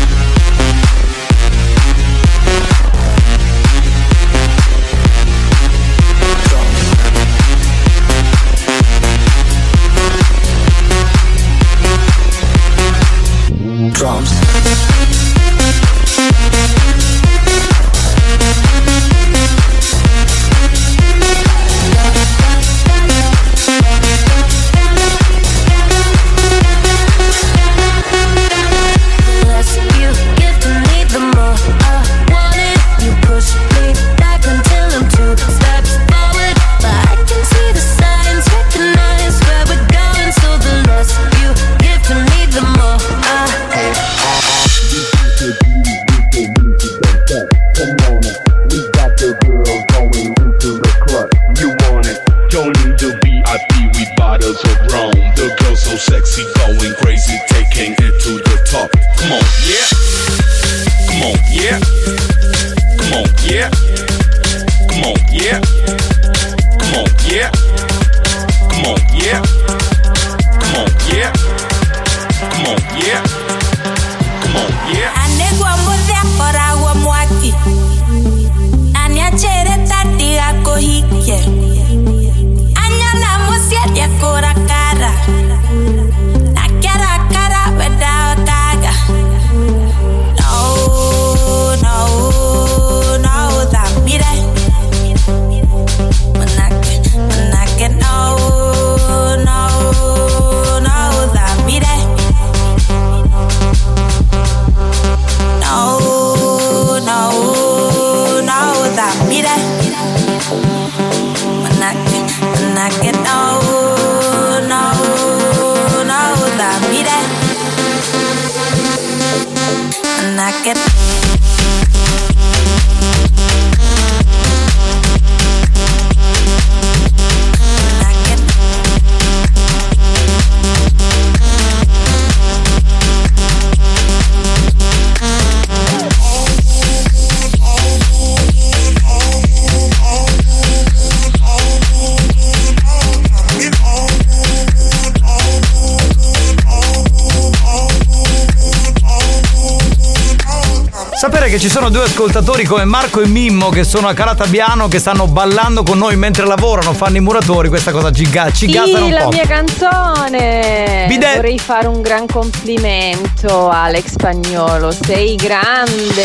Ascoltatori come Marco e Mimmo che sono a Calatabiano che stanno ballando con noi mentre lavorano, fanno i muratori, questa cosa ci, ga- ci gasano Sì, un la po'. mia canzone. Bidet. Vorrei fare un gran complimento a Alex Spagnolo. Sei grande.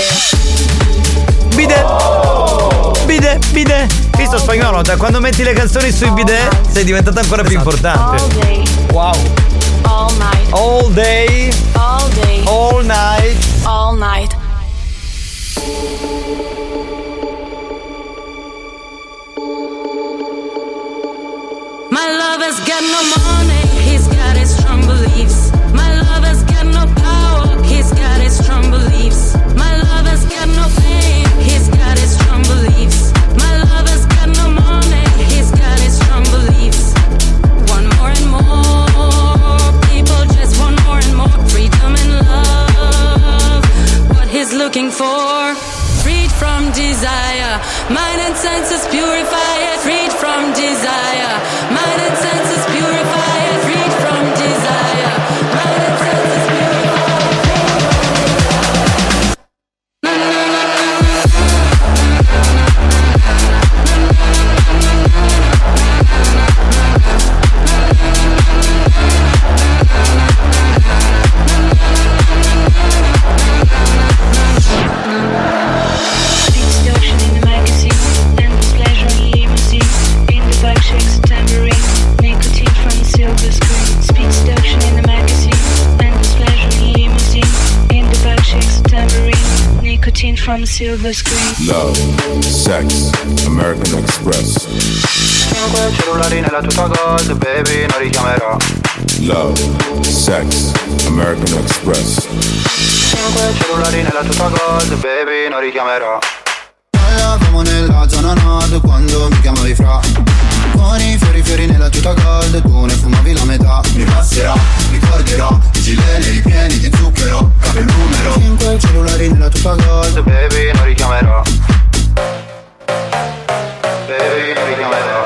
Bidet. Bidet, bidet. Visto spagnolo, da quando metti le canzoni sui bidet sei diventata ancora più importante. Wow. All night. All day. All day. All night. All night. Got no money, he's got his strong beliefs. My lover's got no power, he's got his strong beliefs. My lover's got no he's got his strong beliefs. My lover's got no money, he's got his strong beliefs. Want more and more, people just want more and more freedom and love. What he's looking for, freed from desire, mind and senses purify it. Freed from desire, mind and senses purify silver screen. Love, sex, American Express. Cinque cellulari nella tuta gold, baby, non richiamerò. Love, sex, American Express. Cinque cellulari nella tuta gold, baby, non richiamerò. Parlavamo nella zona nord quando mi chiamavi fra Con i fiori fiori nella tuta gold. Tu ne fumavi la metà Mi passerà, ricorderò i gileni ripieni di zucchero. Cambio il numero. Cinque cellulari nella tuta gold. Baby, non richiamerò. Baby, non richiamerò.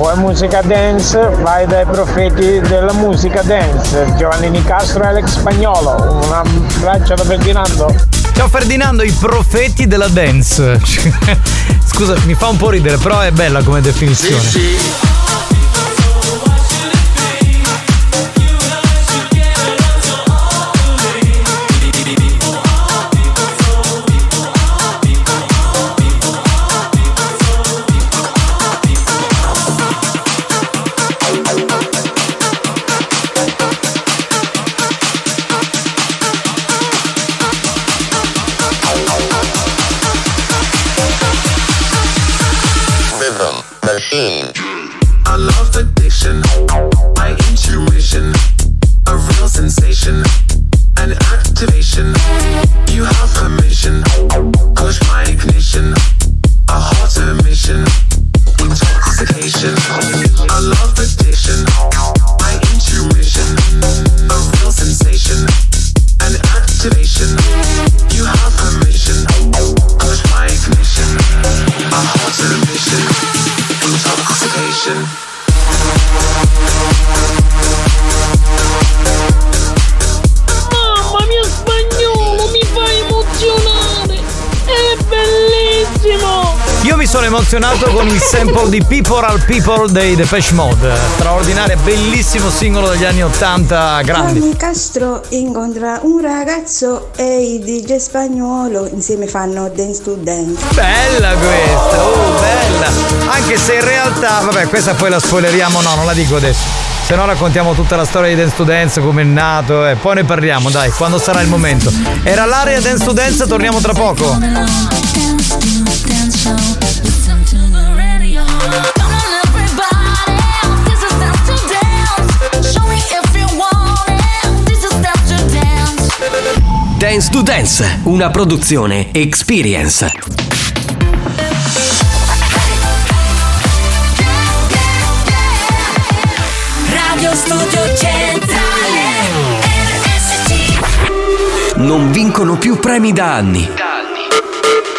Vuoi musica dance? Vai dai profeti della musica dance, Giovanni Nicastro e Alex Spagnolo. Un abbraccio da Ferdinando. Ciao Ferdinando, i profeti della dance. <laughs> Scusa, mi fa un po' ridere, però è bella come definizione. Rhythm machine. Emozionato con il sample di People are People dei Depeche Mode. Straordinario, bellissimo singolo degli anni 80, grandi. Gianni Castro incontra un ragazzo e il DJ spagnolo insieme fanno Dance to Dance. Bella questa, oh bella. Anche se in realtà, vabbè, questa poi la spoileriamo, no, non la dico adesso. Se no raccontiamo tutta la storia di Dance to Dance, come è nato, e poi ne parliamo, dai, quando sarà il momento. Era l'area Dance to Dance, torniamo tra poco. Dance to Dance, una produzione Experience. Radio Studio Centrale Non vincono più premi da anni.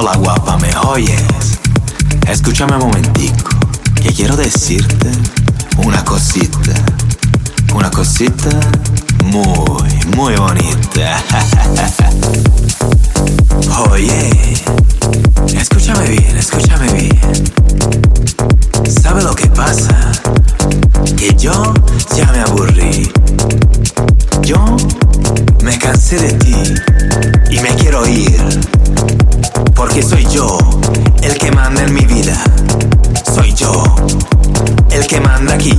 Hola guapa, me oyes. Escúchame un momentico, que quiero decirte una cosita. Una cosita muy, muy bonita. <laughs> Oye, escúchame bien, escúchame bien. ¿Sabe lo que pasa? Que yo ya me aburrí. Yo me cansé de ti y me quiero ir. Porque soy yo el que manda en mi vida. Soy yo el que manda aquí.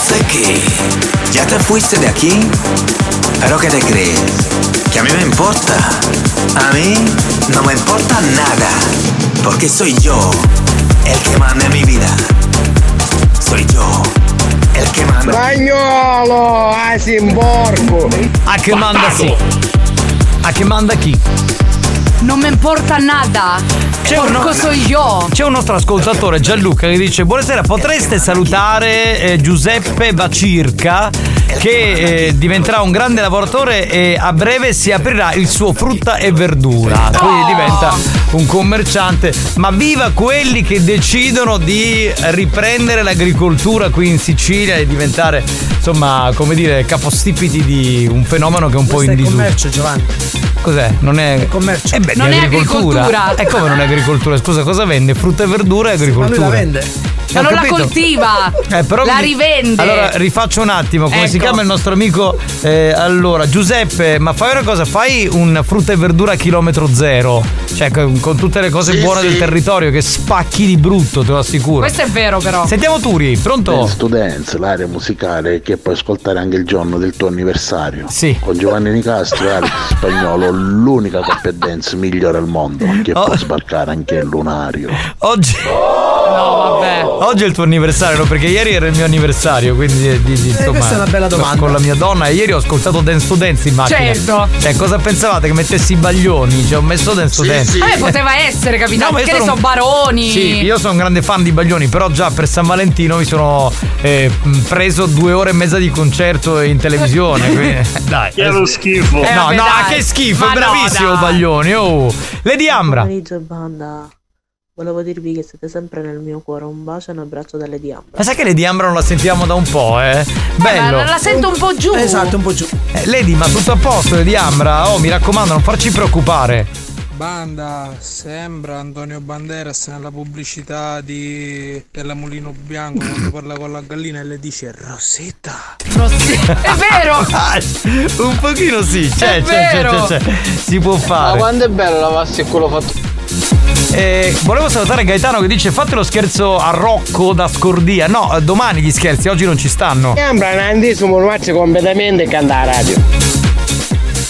Entonces, ¿qué? ¿Ya te fuiste de aquí? ¿Pero qué te crees? ¿Que a mí me importa? A mí no me importa nada. Porque soy yo el que manda en mi vida. Soy yo el que manda. Spagnolo, a Simborgo. A che manda sì. A che manda chi? Non mi importa nada. Porco so io. C'è un nostro ascoltatore Gianluca che dice Buonasera, potreste salutare eh, Giuseppe Bacirca che eh, diventerà un grande lavoratore e a breve si aprirà il suo frutta e verdura. Quindi diventa un commerciante. Ma viva quelli che decidono di riprendere l'agricoltura qui in Sicilia e diventare, insomma, come dire, capostipiti di un fenomeno che è un po' Questo è in disuso. commercio, Giovanni. Cos'è? Non è, commercio. Eh beh, Non è agricoltura. agricoltura. E come non è agricoltura? Scusa, cosa vende? Frutta e verdura e Ma agricoltura. lui la vende. Ma non la capito. coltiva. Eh, però la mi- rivende. Allora rifaccio un attimo, come si Ecco. chiama il nostro amico? Eh, allora, Giuseppe, ma fai una cosa, fai un frutta e verdura a chilometro zero. Cioè, con, con tutte le cose Sì, buone sì. del territorio che spacchi di brutto, te lo assicuro. Questo è vero, però. Sentiamo Turi, pronto? Dance to Dance, l'area musicale che puoi ascoltare anche il giorno del tuo anniversario. Sì. Con Giovanni Nicastro e Alex Spagnolo, l'unica coppia dance migliore al mondo che Oh. può sbarcare anche il lunario. Oggi. No, vabbè. Eh. Oggi è il tuo anniversario, no? Perché ieri era il mio anniversario, quindi di, di- di- insomma. questa è una bella domanda. Con la mia donna e ieri ho ascoltato Dance to Dance in macchina. Certo. Cioè, cosa pensavate? Che mettessi i baglioni? Cioè, ho messo Dance to Dance. Vabbè, poteva essere, capitano. No, che ne sono so, un- baroni. Sì, io sono un grande fan di Baglioni, però già per San Valentino mi sono eh, preso due ore e mezza di concerto in televisione. <laughs> quindi, dai. Che è lo schifo. Eh, no, vabbè, no, dai. che schifo, Ma no, bravissimo dai. Baglioni. Oh. Lady Ambra. pomeriggio banda. Volevo dirvi che siete sempre nel mio cuore. Un bacio e un abbraccio dalle di Ambra. Ma sai che Lady Ambra non la sentivamo da un po', eh? Ma Bello. la sento un po' giù. Esatto, un po' giù. Eh, Lady, ma tutto a posto, Lady Ambra? Oh, mi raccomando, non farci preoccupare. Banda, sembra Antonio Banderas nella pubblicità di, della Mulino Bianco quando parla con la gallina e le dice Rosetta. È vero! <laughs> Ah, un pochino sì, c'è, È c'è, c'è, vero. c'è, c'è. Si può Ma fare. quando è bello lavarsi il culo fatto. Eh, volevo salutare Gaetano che dice fate lo scherzo a Rocco da Scordia. No, eh, domani gli scherzi, oggi non ci stanno. Sembra un andisimo faccio completamente e canta la radio.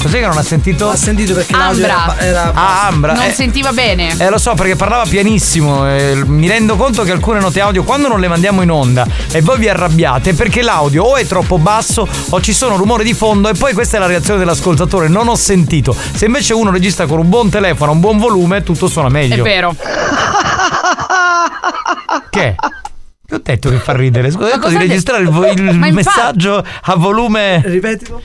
Cos'è che non ha sentito? Ha sentito perché l'audio Ambra. era, era Ah, Ambra. Non eh, sentiva bene. Eh lo so perché parlava pianissimo eh, mi rendo conto che alcune note audio quando non le mandiamo in onda e voi vi arrabbiate è perché l'audio o è troppo basso o ci sono rumori di fondo e poi questa è la reazione dell'ascoltatore non ho sentito se invece uno registra con un buon telefono un buon volume tutto suona È meglio vero. <laughs> che? Che ho detto che fa ridere? Scusa, ho detto cosa di hai registrare il, il messaggio a volume. Ripetilo.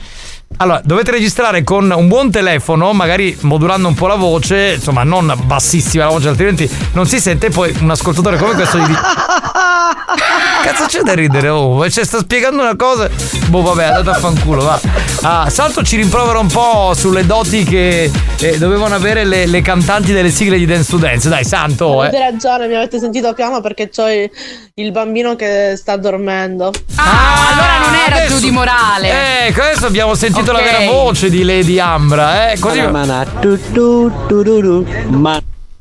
Allora, dovete registrare con un buon telefono, magari modulando un po' la voce, insomma, non bassissima la voce, altrimenti non si sente. Poi un ascoltatore come questo gli dice. Cazzo c'è da ridere? Oh, cioè, sta spiegando una cosa. Boh, vabbè, andate a fanculo, va. Ah, Salto ci rimprovera un po' sulle doti che eh, dovevano avere le, le cantanti delle sigle di Dance to Dance. Dai, Santo, Avete eh. ragione, mi avete sentito piano perché c'ho il, il bambino che sta dormendo. Ah, allora non era adesso- giù di morale. Ecco, adesso abbiamo sentito la Ok. vera voce di Lady Ambra, eh. Così. Mana, tu, tu, tu, tu, tu. Ma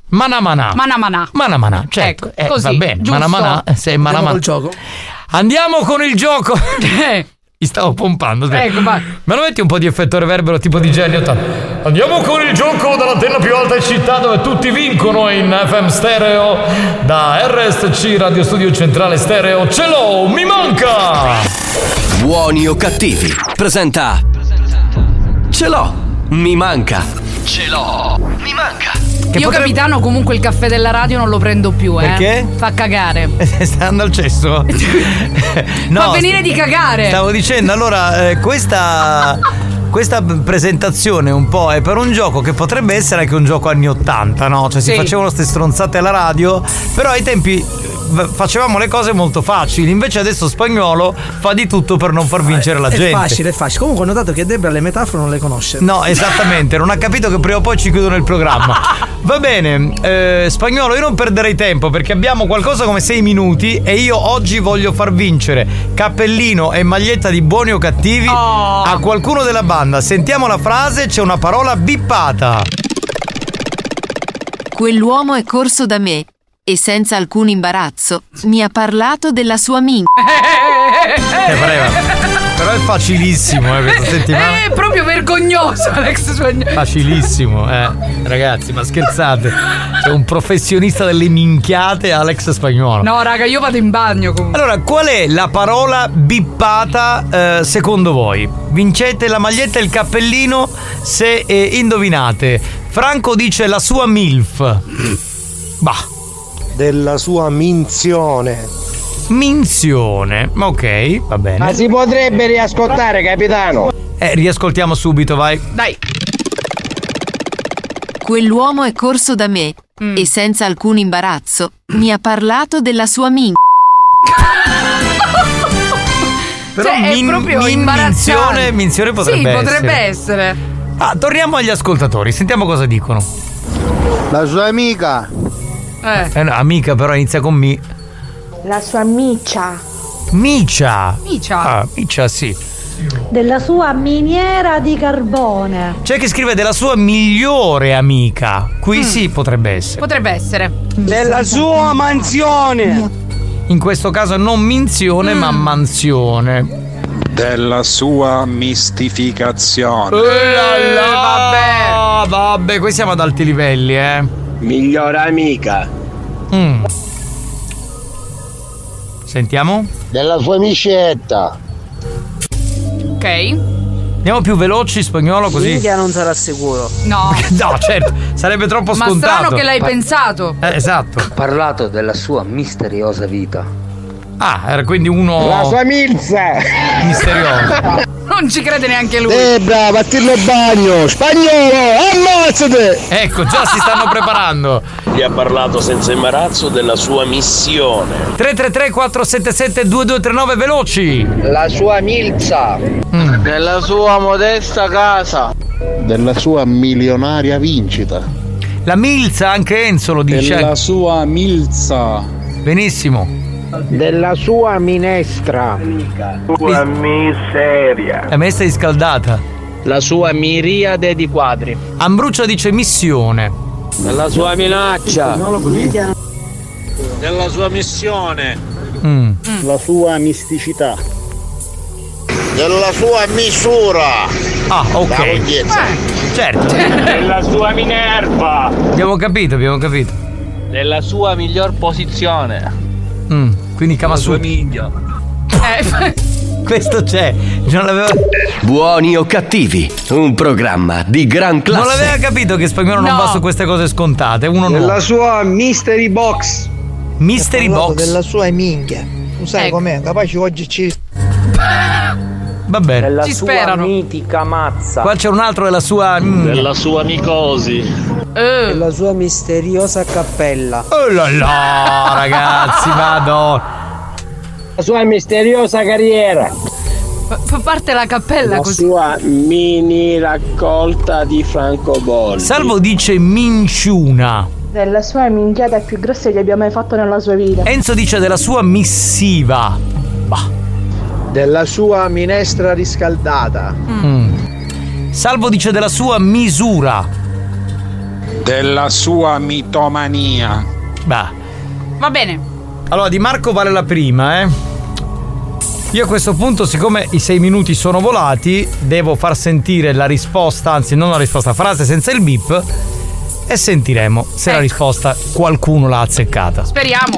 Mana mana. Mana mana. Mana mana, certo. Ecco, Eh, così, va bene. giusto. Mana mana, eh, se mana Andiamo mana. col gioco. Andiamo con il gioco. <laughs> Mi stavo pompando. aspetta. Ecco, vai. Me lo metti un po' di effetto reverbero tipo di Genio 80. Andiamo con il gioco dall'antenna più alta in città dove tutti vincono in FM stereo. Da RSC Radio Studio Centrale Stereo. Ce l'ho, mi manca! Buoni o cattivi. Presenta. Ce l'ho. Mi manca. Ce l'ho. Mi manca. Che Io, potrebbe- capitano, comunque il caffè della radio non lo prendo più, eh. Perché? Fa cagare. <laughs> Stai andando al cesso? <laughs> Fa venire di cagare. Stavo dicendo, allora, eh, questa. Questa presentazione un po' è per un gioco che potrebbe essere anche un gioco anni 80, no? Cioè si Sì. facevano queste stronzate alla radio, però ai tempi eh, facevamo le cose molto facili, invece adesso spagnolo fa di tutto per non far vincere la è gente. facile, è facile. Comunque ho notato che Debra le metafore non le conosce. No, esattamente, non ha capito che prima o poi ci chiudono il programma. <laughs> Va bene, eh, spagnolo, io non perderei tempo perché abbiamo qualcosa come 6 minuti e io oggi voglio far vincere cappellino e maglietta di buoni o cattivi a qualcuno della banda. Sentiamo la frase, c'è una parola bippata. Quell'uomo è corso da me e senza alcun imbarazzo mi ha parlato della sua min. Eh. Però è facilissimo, eh, questa settimana. Proprio vergognoso, Alex Spagnolo. Facilissimo, eh. Ragazzi, ma scherzate. C'è un professionista delle minchiate, Alex Spagnolo. No, raga, io vado in bagno comunque. Allora, qual è la parola bippata eh, secondo voi? Vincete la maglietta e il cappellino se eh, indovinate. Franco dice la sua MILF. Bah. Della sua minzione. Minzione. Ok, va bene. Ma si potrebbe riascoltare, capitano? Eh, riascoltiamo subito, vai. Dai. Quell'uomo è corso da me e senza alcun imbarazzo mi ha parlato della sua min. <laughs> Però Cioè, è min- proprio min- imbarazzante. minzione, minzione potrebbe Sì, essere. potrebbe essere. Ah, torniamo agli ascoltatori, sentiamo cosa dicono. La sua amica. Eh. Eh, no, amica però inizia con mi. La sua miccia. Micia. Micia. Ah, Micia sì. Della sua miniera di carbone. C'è chi scrive della sua migliore amica. Qui sì potrebbe essere. Potrebbe essere. Della sua mansione. In questo caso non minzione, ma mansione. Della sua mistificazione. Eh, vabbè. Vabbè, qui siamo ad alti livelli, eh. Migliore amica. Mm. Sentiamo. Della sua miscetta. Ok. Andiamo più veloci, spagnolo, così. Minchia non sarà sicuro. No. <laughs> No, certo, sarebbe troppo Ma scontato. strano che l'hai pensato. Eh, esatto. Ha parlato della sua misteriosa vita. Ah, era quindi uno. La sua milza! Misterioso. <laughs> Non ci crede neanche lui. Debra, battirlo al bagno! Spagnolo, ammazzate! Ecco, già si stanno preparando. Gli ha parlato senza imbarazzo della sua missione. 333 477 2239 veloci. La sua milza. Nella sua modesta casa. Della sua milionaria vincita. La milza, anche Enzo lo dice. Della sua milza. Benissimo. Della sua minestra. Sua miseria. La messa riscaldata. La sua miriade di quadri. Ambruccia dice missione. Nella sua minaccia. Della sua missione. Mm. La sua misticità. Della sua misura. Ah, ok. lunghezza. Certo. Nella sua Minerva. Abbiamo capito, abbiamo capito. Nella sua miglior posizione. Mm, Quindi Kamasutra. minchia. Eh, <laughs> Questo c'è. Non l'aveva. Buoni o cattivi, un programma di gran Non l'aveva classe. capito che spagnolo non No. va su queste cose scontate. Uno Della no. sua mystery box. Mystery box. Della sua minchia. Tu sai Ecco. com'è? Capace oggi ci. <laughs> Va bene. Della Ci sua sperano. mitica mazza. Qua c'è un altro della sua. Mm. Della sua micosi. eh. Della sua misteriosa cappella. Oh là là, ragazzi, <laughs> vado. La sua misteriosa carriera. Fa- parte la cappella così. sua mini raccolta di francobolli. Salvo dice minciuna. Della sua minchiata più grossa che abbia mai fatto nella sua vita. Enzo dice della sua missiva. Bah. Della sua minestra riscaldata. Mm. Salvo dice della sua misura. Della sua mitomania. Bah. Va bene. Allora, di Marco vale la prima, eh. Io a questo punto, siccome i sei minuti sono volati, devo far sentire la risposta, anzi non la risposta, frase senza il bip e sentiremo se la Ecco. risposta qualcuno l'ha azzeccata. Speriamo.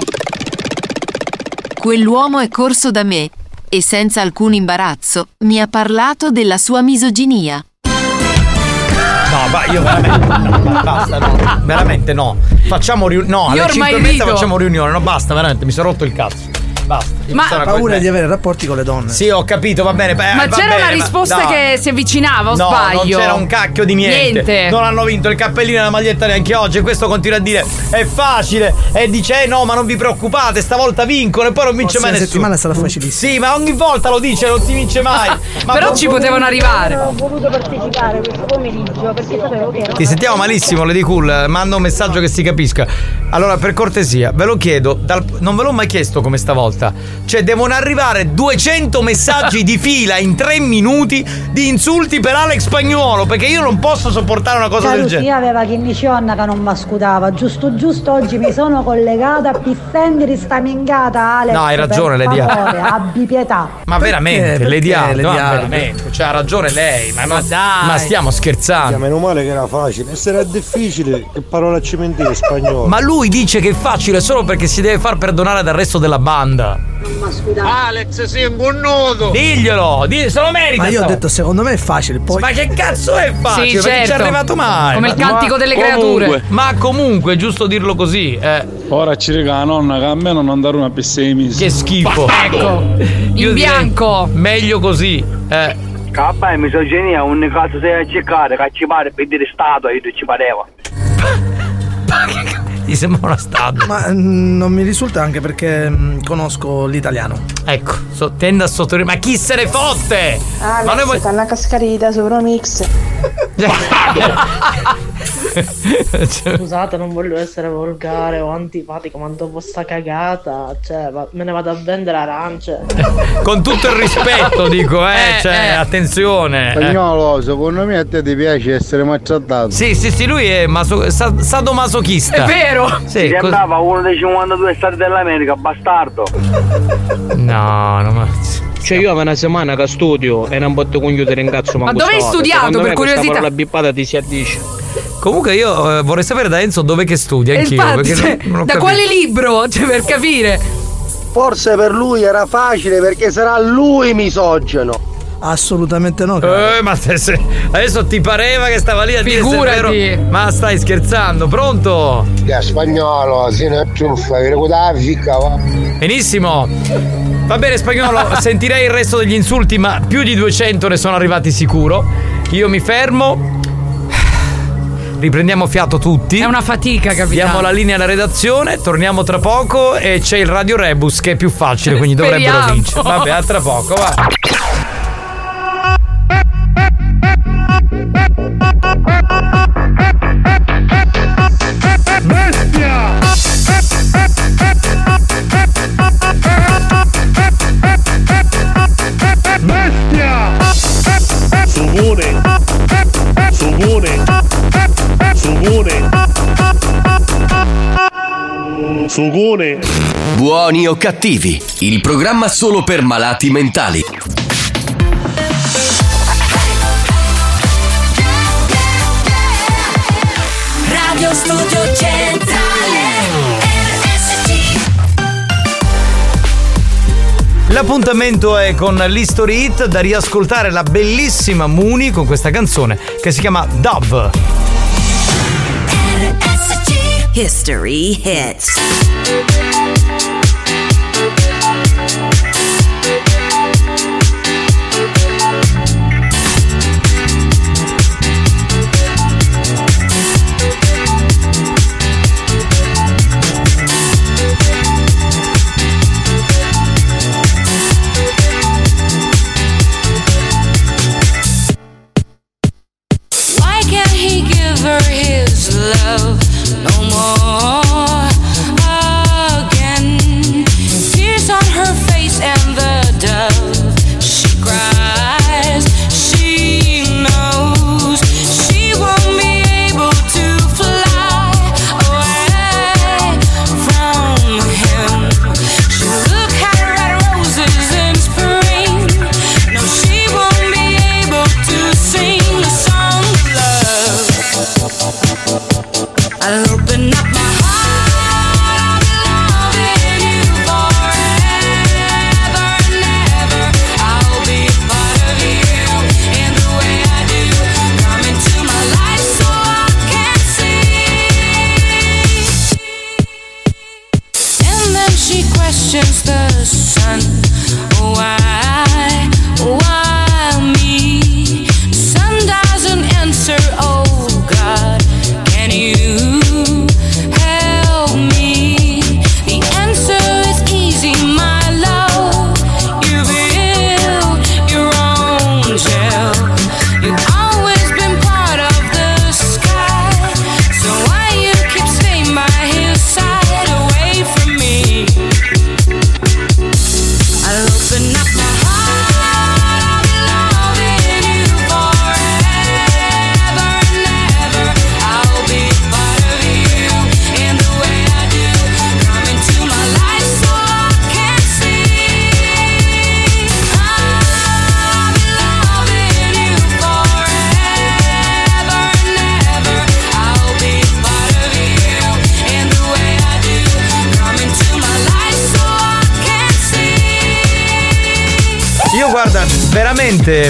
Quell'uomo è corso da me e senza alcun imbarazzo mi ha parlato della sua misoginia. No, ma io veramente. No, basta, no. Veramente no. Facciamo riunione. No, alle Io ormai 5 e mezza facciamo riunione. No, basta, veramente, mi sono rotto il cazzo. Basta. Ma- Sarà paura di avere rapporti con le donne. Sì, ho capito, va bene. beh, Ma va c'era bene, una ma- risposta no. che si avvicinava o No, sbaglio? non c'era un cacchio di niente. Niente. Non hanno vinto il cappellino e la maglietta neanche oggi. E questo continua a dire: è facile. E dice: eh no, ma non vi preoccupate, stavolta vincono. E poi non vince mai nessuno. settimana sarà facilissimo. Sì, ma ogni volta lo dice, non si vince mai. <laughs> Ma Però ci potevano arrivare. Ho voluto partecipare questo pomeriggio perché sapevo che era Ti sentiamo malissimo, Lady Cool. Manda un messaggio che si capisca. Allora, per cortesia, ve lo chiedo. dal- non ve l'ho mai chiesto come stavolta. Cioè, devono arrivare 200 messaggi di fila in 3 minuti di insulti per Alex Spagnuolo. Perché io non posso sopportare una cosa del Carusi genere. aveva chi diconna che non mi scudava. Giusto giusto oggi mi sono collegata a pissende di sta mingata Alex. No, hai ragione, Lady A. favore, abbi pietà. Ma veramente, Perché? Lady A, Lady no, A? veramente, cioè, ha ragione lei, ma, no- dai. ma stiamo scherzando. Meno male che era facile. E se era difficile, che parola ci mentire spagnolo. Ma lui dice che è facile solo perché si deve far perdonare dal resto della banda. Alex sei un connuto! Diglielo, di- se lo merita. Ma io ho detto, secondo me è facile. Poi. Ma che cazzo è facile? Sì, Perché ci è certo. arrivato mai. Come il Ma- cantico delle creature. Ma comunque è giusto dirlo così. eh. Ora ci rega la nonna che a me non andare una misi. Che schifo. Ecco. Io In bianco. Meglio così. Eh. Cappa è misoginia, un cazzo sei a cercare, che ci pare per dire stato e ci pareva. <laughs> Ti sembra una statua. Ma mm, non mi risulta anche perché mm, conosco l'italiano. Ecco, so, tende a sottolineare. Ma chi se ne fotte? Ma noi vogliamo- sta una cascarita sopra mix. Scusate, non voglio essere volgare o antipatico, ma dopo sta cagata, cioè, me ne vado a vendere arance. Con tutto il rispetto, <laughs> dico, eh. Eh, cioè, eh. attenzione. eh. Spagnolo, secondo me a te ti piace essere maltrattato. Sì, sì, sì, lui è maso- sa- sadomasochista. È vero. Sì, Ti cos- andava uno dei 52 stati dell'America, bastardo. No, no, ma. Cioè io avevo una settimana che studio e non posso chiudere in cazzo Ma dove hai studiato, per curiosità? La bippata ti si addice. Comunque io eh, vorrei sapere da Enzo dove che studia E anch'io. infatti, perché cioè, non- non ho da capito. quale libro? Cioè, per capire. forse per lui era facile perché sarà lui misogeno. Assolutamente no. Eh, ma se- se- adesso ti pareva che stava lì a dire Figurati. vero. Ma stai scherzando, pronto? Da spagnolo, se ne va. Benissimo. Va bene spagnolo, <laughs> sentirei il resto degli insulti, ma più di 200 ne sono arrivati sicuro. Io mi fermo. Riprendiamo fiato tutti. È una fatica, capitano. Diamo la linea alla redazione, torniamo tra poco e c'è il Radio Rebus che è più facile, quindi dovrebbero Speriamo. vincere. Vabbè, a tra poco, va. Sugune! Buoni o cattivi, il programma solo per malati mentali. Radio Studio Centrale RSC L'appuntamento è con l'History Hit da riascoltare la bellissima Mooney con questa canzone che si chiama Dove. History Hits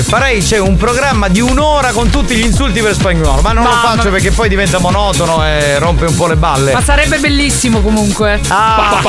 farei c'è un programma di un'ora con tutti gli insulti per spagnolo, ma non lo Mamma faccio perché poi diventa monotono e rompe un po' le balle. Ma sarebbe bellissimo comunque. Ah,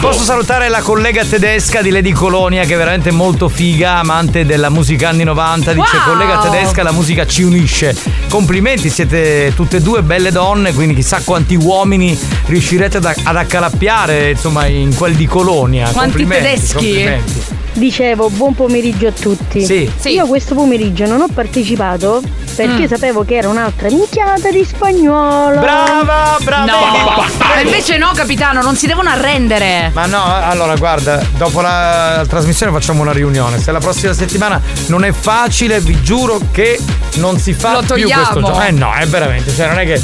posso salutare la collega tedesca di Lady Colonia che è veramente molto figa, amante della musica anni 90. Dice Wow! collega tedesca, la musica ci unisce. Complimenti, siete tutte e due belle donne, quindi chissà quanti uomini riuscirete ad, ad accalappiare insomma in quel di Colonia. Quanti Complimenti, tedeschi? complimenti. Dicevo, buon pomeriggio a tutti. Sì. Sì. Io questo pomeriggio non ho partecipato perché Mm. sapevo che era un'altra minchiata di spagnolo. Brava, brava. No, ma invece no, capitano, non si devono arrendere. Ma no, allora guarda, dopo la trasmissione facciamo una riunione. Se la prossima settimana non è facile, vi giuro che non si fa più questo gioco. Eh no, è veramente, cioè non è che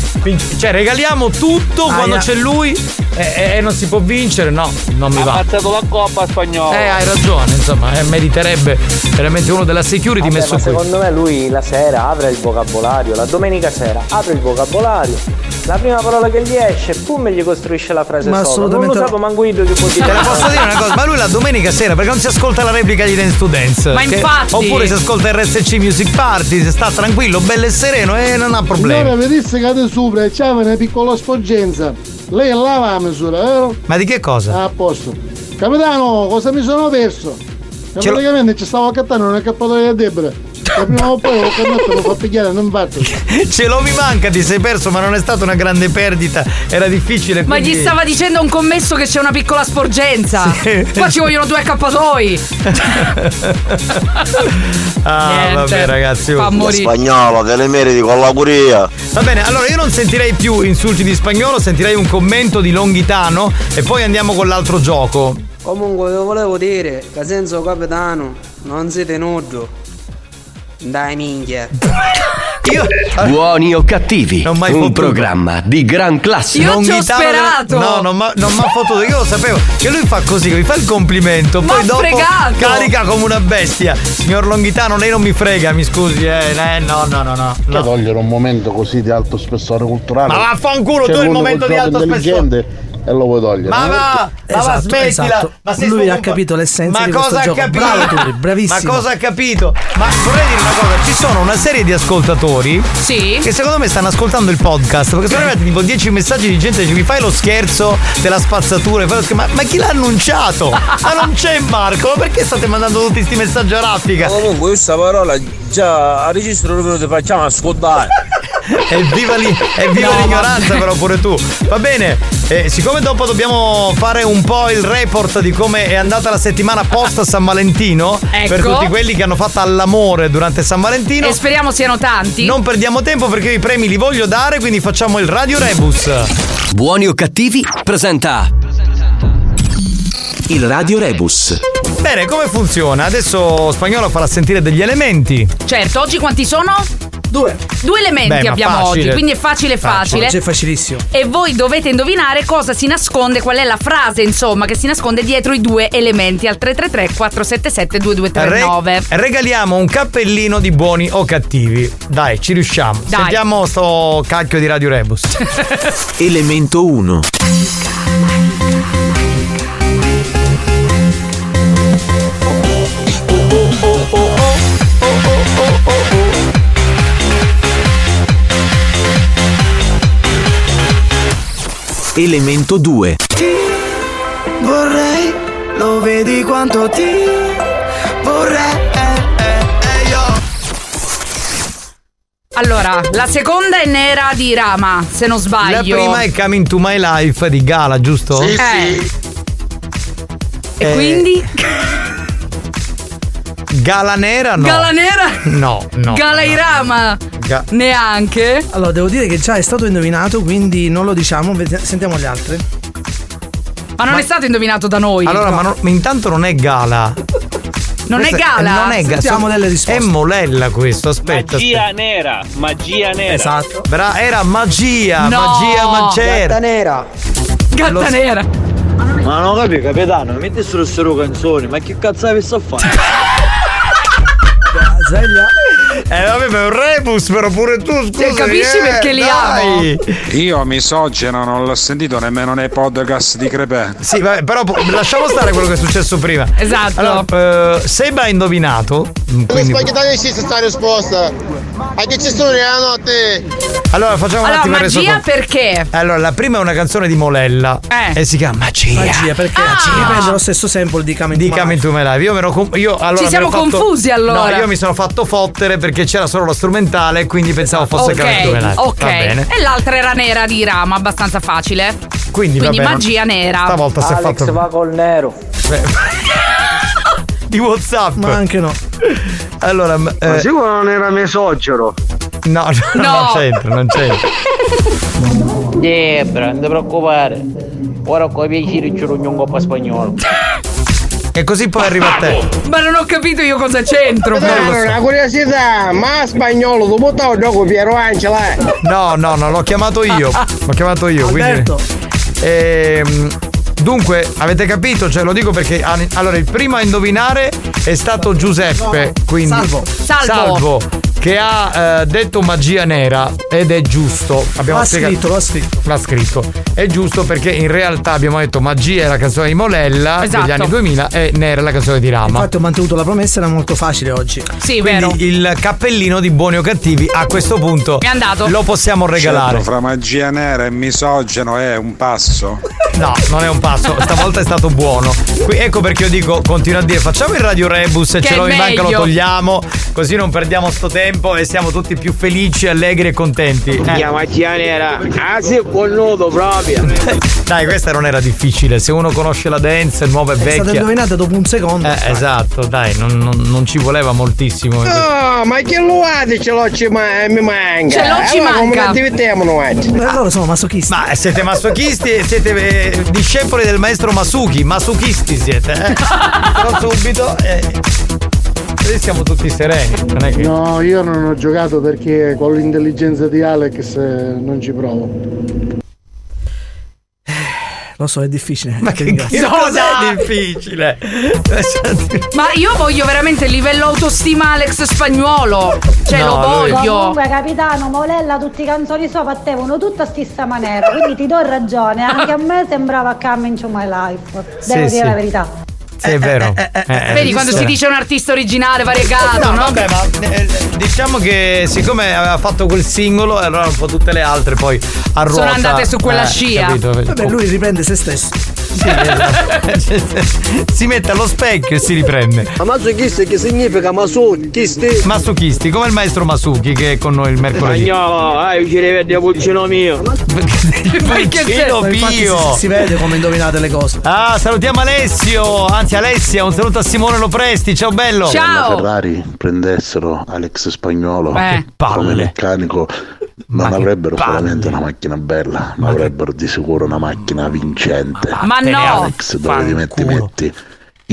cioè regaliamo tutto Ah, quando yeah. c'è lui e, e non si può vincere, no, non mi va. ammazzato la coppa spagnola. Eh, hai ragione, insomma, eh, meriterebbe veramente uno della security Vabbè, messo ma qui. secondo me lui la sera apre il vocabolario, la domenica sera apre il vocabolario, la prima parola che gli esce, pum, gli costruisce la frase Ma sola. assolutamente Non lo sapevo manco io che può dire. Te la posso dire una cosa, ma lui la domenica sera perché non si ascolta la replica di Dance to Dance? Ma Che- infatti. Oppure si ascolta RSC Music Party, si sta tranquillo, bello e sereno e non ha problemi. Allora vedesse cade sopra e c'è una piccola sporgenza. Lei è là la misura, vero? Ma di che cosa? Ah, a posto. Capitano, cosa mi sono perso? Praticamente ci stavo accattando una cappatoia a Debra. Prima o poi ho camminato lo fa pigliare, non fatto. Ce lo mi manca, ti sei perso, ma non è stata una grande perdita, era difficile. Ma quindi- gli stava dicendo a un commesso che c'è una piccola sporgenza. Sì. Qua ci vogliono due accappatoi. <laughs> Ah, Niente. vabbè, ragazzi. Fa oh. morire. Spagnolo, te le meriti con la curia. Va bene, allora io non sentirei più insulti di spagnolo, sentirei un commento di Longhitano e poi andiamo con l'altro gioco. Comunque io volevo dire che senza capitano non siete nudo. Dai minchia. Buoni o cattivi? Non mai un fottuto. programma di gran classe. Non Longhitano- No, non mi ha fottuto, io lo sapevo che lui fa così, mi fa il complimento, M'ha poi dopo fregato. carica come una bestia. Signor Longhitano, lei non mi frega, mi scusi, eh, eh, no, no, no, no. Che togliere un momento così di alto spessore culturale. Ma vaffanculo, tu il momento di alto intelligente E lo vuoi togliere. Ma va, ma va, Esatto, smettila. esatto. Ma sei Lui ha capito l'essenza Ma di questo cosa ha gioco. capito? Bravo Turi, bravissimo. Ma cosa ha capito? Ma vorrei dire una cosa, ci sono una serie di ascoltatori che secondo me stanno ascoltando il podcast, perché sono arrivati tipo 10 messaggi di gente che dice mi fai lo scherzo della spazzatura, fai lo scherzo- ma, ma chi l'ha annunciato? Ma non c'è Marco, ma perché state mandando tutti questi messaggi a raffica? Comunque questa parola già a registro dove ti facciamo ascoltare. Evviva, lì, evviva No, l'ignoranza <laughs> però pure tu. Va bene, eh, siccome dopo dobbiamo fare un po' il report di come è andata la settimana post San Valentino, Ecco. per tutti quelli che hanno fatto all'amore durante San Valentino. E speriamo siano tanti. Non perdiamo tempo perché i premi li voglio dare, quindi facciamo il Radio Rebus. Buoni o cattivi presenta il Radio Rebus. Bene, come funziona? Adesso Spagnolo farà sentire degli elementi. Certo, oggi quanti sono? Due. Due elementi Beh, abbiamo facile. oggi, quindi è facile facile. Oggi è facilissimo. E voi dovete indovinare cosa si nasconde, qual è la frase, insomma, che si nasconde dietro i due elementi al 333 477 2239. Re- regaliamo un cappellino di buoni o cattivi. Dai, ci riusciamo. Dai. Sentiamo sto cacchio di Radio Rebus. <laughs> Elemento 1. Elemento 2. Vorrei, lo vedi quanto ti vorrei. Allora, la seconda è nera di Rama, se non La sbaglio. prima è Coming to My Life di Gala, giusto? Sì, Eh. E Eh, quindi? Gala nera no. Gala nera? No, no. Gala Irama? Ga- Neanche? Allora, devo dire che già è stato indovinato, quindi non lo diciamo, sentiamo gli altri. Ma non è stato indovinato da noi. Allora, No. ma, non- ma intanto non è Gala. Non è Questa Gala? Non è Gala. Sentiamo delle risposte. È Molella questo, aspetta. Magia nera, magia nera. Esatto. Bra- era magia, No! magia mancera. Gatta nera. Gatta Lo- nera. Ma non capi, capitano, metti solo queste canzoni, ma che cazzo avessi a fare? <laughs> Sveglia. Eh vabbè, ma è un rebus, però pure tu, scusa. capisci perché li amo? Io misogeno non l'ho sentito nemmeno nei podcast di Crepè. Sì, vabbè, però lasciamo stare quello che è successo prima. Esatto. Allora, eh, Seba ha indovinato. Mm, Quindi, spaghettati esiste sta risposta. A che ci sono la notte? allora, facciamo un Allora, attimo il magia resoconto. perché? Allora, la prima è una canzone di Molella. Eh. E si chiama Magia. Magia, perché riprende lo stesso sample di Coming Di Coming to My Life. Io, me ero com- io allora Ci siamo ero fatto- confusi, allora. No, io mi sono fatto fottere perché c'era solo lo strumentale quindi pensavo fosse Coming to My Ok, Life. ok. Va bene. E l'altra era nera di Rama, abbastanza facile. Quindi, Quindi magia nera. Stavolta si è Alex fatto va col nero. <laughs> di WhatsApp. Ma anche no. Allora, Ma eh, sicuro non era mesogero. <laughs> no, no, No. non c'entra, non c'entra. Debra, non ti preoccupare. Ora con i piacere ci rogno un coppa spagnolo. E così poi arriva a te. Ma non ho capito io cosa c'entro. Capitano, però. una curiosità, ma spagnolo, tu buttato il gioco Piero Angela. eh? No, no, no, l'ho chiamato io. L'ho chiamato io, quindi. Alberto. Ehm, dunque, avete capito? Cioè, lo dico perché. ah, Allora, il primo a indovinare è stato Giuseppe. Quindi. Salvo. Salvo. Salvo, Che ha eh, detto magia nera ed è giusto. Abbiamo L'ha spiegato- scritto, l'ha scritto. L'ha scritto. È giusto perché in realtà abbiamo detto magia è la canzone di Molella Esatto. degli anni 2000 e nera è la canzone di Rama. Infatti ho mantenuto la promessa, era molto facile oggi. Sì, Quindi il cappellino di buoni o cattivi a questo punto È andato. lo possiamo regalare. Certo, fra magia nera e misogeno è un passo. No, non è un passo, stavolta è stato buono. Qui- ecco perché io dico, continuo a dire, facciamo il Radio Rebus, Che ce lo manca, lo meglio. togliamo, così non perdiamo sto tempo e siamo tutti più felici, allegri e contenti. Eh. La macchina nera. Ah sì, buon nudo proprio. <laughs> Dai, questa non era difficile, se uno conosce la dance, nuova e È stata vecchia. indovinata dopo un secondo. Eh, esatto, dai, non, non- non ci voleva moltissimo. No, ma che lo fate ce l'ho ci ma- mi manca. Ce l'ho ci allora, come manca. la divertiamo noi? Ma loro sono masochisti. Ma siete masochisti e siete eh, discepoli del maestro Masuki, masochisti siete, eh? <laughs> Però subito eh, così siamo tutti sereni, non è che... No, io non ho giocato perché con l'intelligenza di Alex eh, non ci provo. Lo so, è difficile. Ma che, cosa è difficile? <laughs> Ma io voglio veramente il livello autostima Alex Spagnuolo. Cioè, No, lo lui- voglio. Comunque, capitano, Molella, tutti i canzoni sua battevano tutta stessa maniera, quindi ti do ragione, anche a me sembrava Coming to my life. Devo Sì, dire sì. la verità. Sì, è vero. Eh, eh, Vedi quando si dice un artista originale variegato, No, no? vabbè, ma eh, diciamo che siccome aveva fatto quel singolo, allora un po' tutte le altre poi a ruota. Sono andate su quella eh, scia. capito? Vabbè, lui riprende se stesso. Sì, esatto. si mette allo specchio e si riprende. Ma Masukisti che significa Masukisti? Masuchisti, come il maestro Masuki che è con noi il mercoledì. Spagnolo, ah, io ci rivedi a pulcino mio. <laughs> Pulcino Pio. Si, si vede come indovinate le cose. Ah, salutiamo Alessio, anzi Alessia, un saluto a Simone Lopresti, ciao bello. Se alla Ferrari prendessero Alex Spagnolo Eh, come meccanico non che avrebbero solamente una macchina bella, ma avrebbero di sicuro una macchina vincente. Ma E no! Alex, dove ti metti, metti,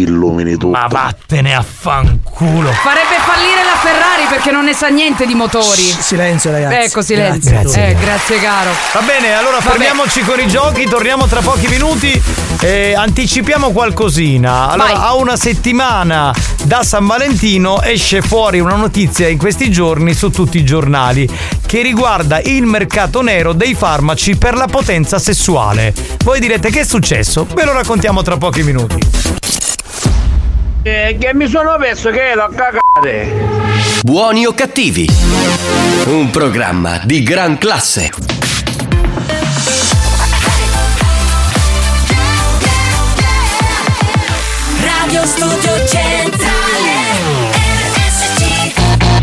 illumini tutto. Ma vattene a fanculo. Farebbe fallire la Ferrari perché non ne sa niente di motori. Silenzio, ragazzi. Ecco, silenzio. Grazie. Eh, grazie caro. Va bene, allora Vabbè. fermiamoci con i giochi, torniamo tra pochi minuti e anticipiamo qualcosina. Allora, Vai. a una settimana da San Valentino esce fuori una notizia in questi giorni su tutti i giornali che riguarda il mercato nero dei farmaci per la potenza sessuale. Voi direte che è successo? Ve lo raccontiamo tra pochi minuti. Eh, che mi sono perso che l'ho cagate. Buoni o cattivi? Un programma di gran classe.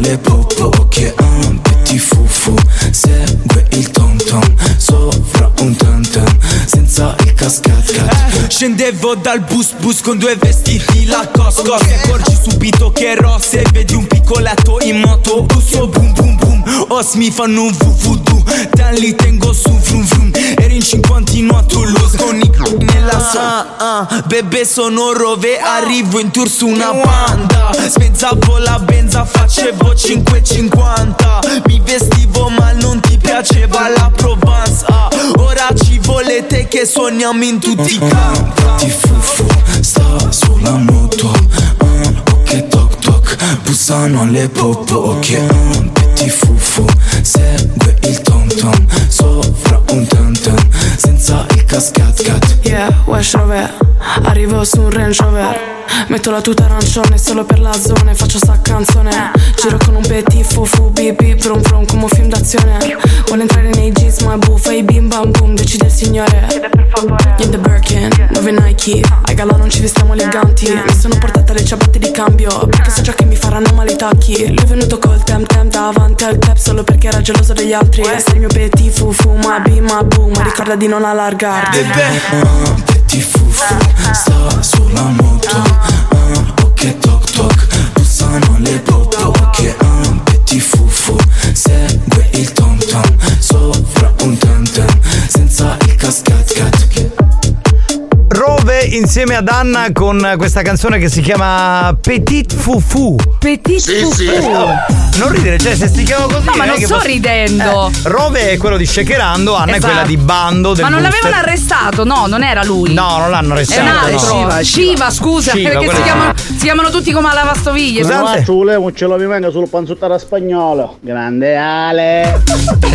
le popo Ok ah, Petit fufu Segue il tom tom Sopra un tam tam Senza il cascat. Cat Scendevo dal bus bus con due vestiti la cos cos Ti accorgi subito che ero Se vedi un piccoletto in moto Busso boom boom boom Os mi fanno un vuvudu Dan li tengo su vrum vrum. Eri in cinquantino a Toulouse Con i nella ah, ah, Bebe sono rove Arrivo in tour su una banda. Spezzavo la benza Facevo 5,50 che suoniamo in tutti i campi. Ti fufu sta sulla moto. Ah, Ok toc toc. Bussano alle popo Ok. Ah, Petit fufu Segue il tom tom. Sopra un tam tam Senza il cascat cat. Yeah, Wesh Rover Arrivo su un Range Rover Metto la tuta arancione solo per la zona e Faccio sta canzone. Giro con un petit fufu bip brum brum come un film d'azione. Vuole entrare nei jeans ma buffa I bim bam boom Decide il signore. Chiede per favore In the Birkin Dove Nike? Ai gala non ci vestiamo eleganti. Mi sono portata le ciabatte di cambio Perché so già che mi faranno male i tacchi. Lui è venuto col tem tem davanti al cap Solo perché era geloso degli altri. Sei il mio petit fufu ma bim boom Ricorda di non allargarti. Ah, Petit fufu sta sulla moto ah, Ok toc toc Bussano le popo Ok ah, petit fufu. Segue il tom tom Sopra un tam tam Senza il cascat insieme ad Anna con questa canzone che si chiama Petit Fufu. Petit Fufu. Non ridere, cioè se si chiama così. No, ma è non sto posso- ridendo. Eh, Rove è quello di Shakerando, Anna è Esatto. quella di Bando del Ma non Booster. l'avevano arrestato, no, non era lui. No, non l'hanno arrestato. È un altro. no. Shiva, scusa, Shiva, perché si sì. chiamano, si chiamano tutti come a lavastoviglie. Ma volevo ce lo mi venga sul panzottaro spagnolo. Grande Ale.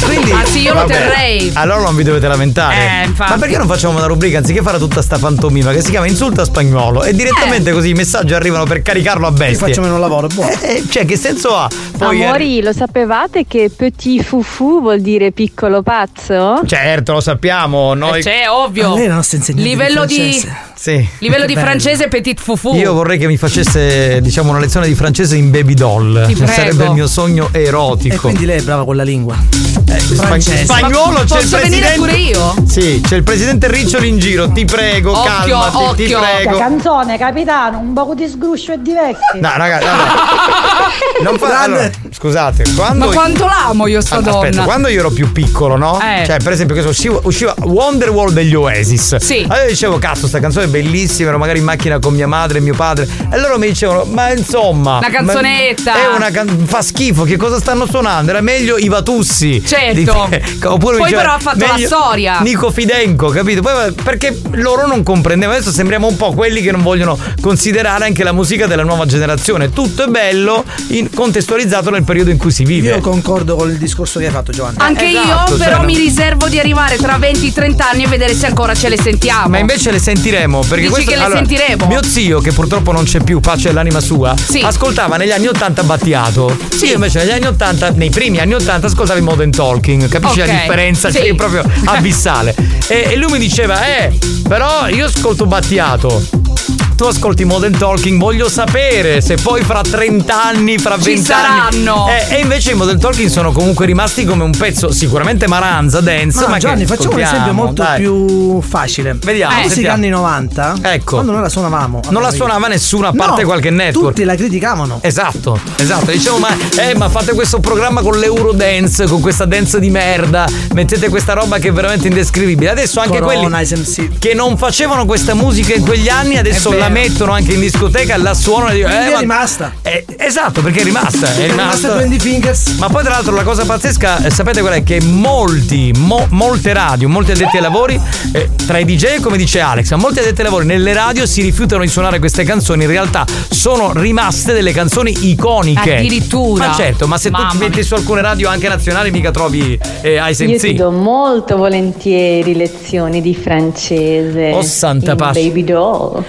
Quindi, Ah, sì, io lo vabbè, terrei. Allora non vi dovete lamentare. Eh, infatti. Ma perché non facciamo una rubrica anziché fare tutta sta pantomima che si chiama Insulta spagnolo e direttamente così i messaggi arrivano per caricarlo a bestia. faccio meno lavoro, buono. Eh, eh, cioè, che senso ha? Poi eh, Amori, lo sapevate che petit fufu vuol dire piccolo pazzo? Certo, lo sappiamo. Noi... C'è, ovvio. Ah, lei è la nostra insegnante di Livello di, francese. Sì. livello Che di bello. francese petit fufu. Io vorrei che mi facesse, diciamo, una lezione di francese in baby doll. Ti prego. Sarebbe il mio sogno E erotico. quindi lei è brava con la lingua. Francese. Spagnolo Ma c'è il posso venire presidente. pure io? Sì, c'è il presidente Riccioli in giro. Ti prego, Occhio, calmati, ti occhio. La prego. canzone, capitano, un poco di sgruscio e diversi. No, ragazzi, <laughs> non fa, allora, scusate, quando Ma quanto l'amo io sta Allora, donna. Aspetta, quando io ero più piccolo, no? Eh. Cioè, per esempio, che so, usciva, usciva Wonderwall degli Oasis. Sì. Allora io dicevo, cazzo, sta canzone è bellissima, ero magari in macchina con mia madre e mio padre. E loro mi dicevano, ma insomma. Una canzonetta. ma- È una can- fa schifo, che cosa stanno suonando? Era meglio i Vatussi. Certo. Di- Oppure Poi diceva, però ha fatto la storia. Nico Fidenco, capito? Poi perché loro non comprendevano. Adesso sembriamo un po' quelli che non vogliono considerare anche la musica della nuova generazione. Tutto è bello in- contestualizzato nel periodo in cui si vive. Io concordo con il discorso che hai fatto, Giovanni. Anche Esatto, io, cioè, però no. mi riservo di arrivare tra 20 e 30 anni e vedere se ancora ce le sentiamo. Ma invece le sentiremo perché Dici questo che le allora, sentiremo? Mio zio, che purtroppo non c'è più, pace all'anima sua, Sì. ascoltava negli anni 80 Battiato. Io invece negli anni 80, nei primi anni 80, ascoltavo in Modern Talking. Capisci Ok, la differenza? sì. Cioè, proprio <laughs> abissale. e, e lui mi diceva, eh, però io ascolto Battiato. Tu ascolti Modern Talking, voglio sapere se poi fra 30 anni, fra Ci 20 anni. saranno. Eh, e invece i Modern Talking sono comunque rimasti come un pezzo sicuramente maranza, dance. Ma ma Gianni, facciamo un esempio molto dai. più facile. Vediamo, La musica sentiamo. anni 90, Ecco. quando noi la suonavamo. Non la suonava nessuno a parte No, qualche network. Tutti la criticavano. Esatto, esatto. Dicevo, ma, eh, ma fate questo programma con l'Eurodance, con questa dance di merda. Mettete questa roba che è veramente indescrivibile. Adesso anche Corona, quelli SMC. che non facevano questa musica in quegli anni, adesso È la mettono anche in discoteca, la suonano e dicono. Eh, è ma- rimasta. Eh, esatto, perché è rimasta. È È rimasta rimasta. 20 Fingers. Ma poi tra l'altro la cosa pazzesca, eh, sapete qual è? Che molti, mo- molte radio, molti addetti ai lavori, eh, tra i DJ come dice Alex, ma molti addetti ai lavori nelle radio si rifiutano di suonare queste canzoni, in realtà sono rimaste delle canzoni iconiche. Addirittura. Ma certo, ma se tu Mamma ti metti su alcune radio anche nazionali mica trovi eh, Io ti do molto volentieri lezioni di francese. Oh, santa in pace. Baby doll.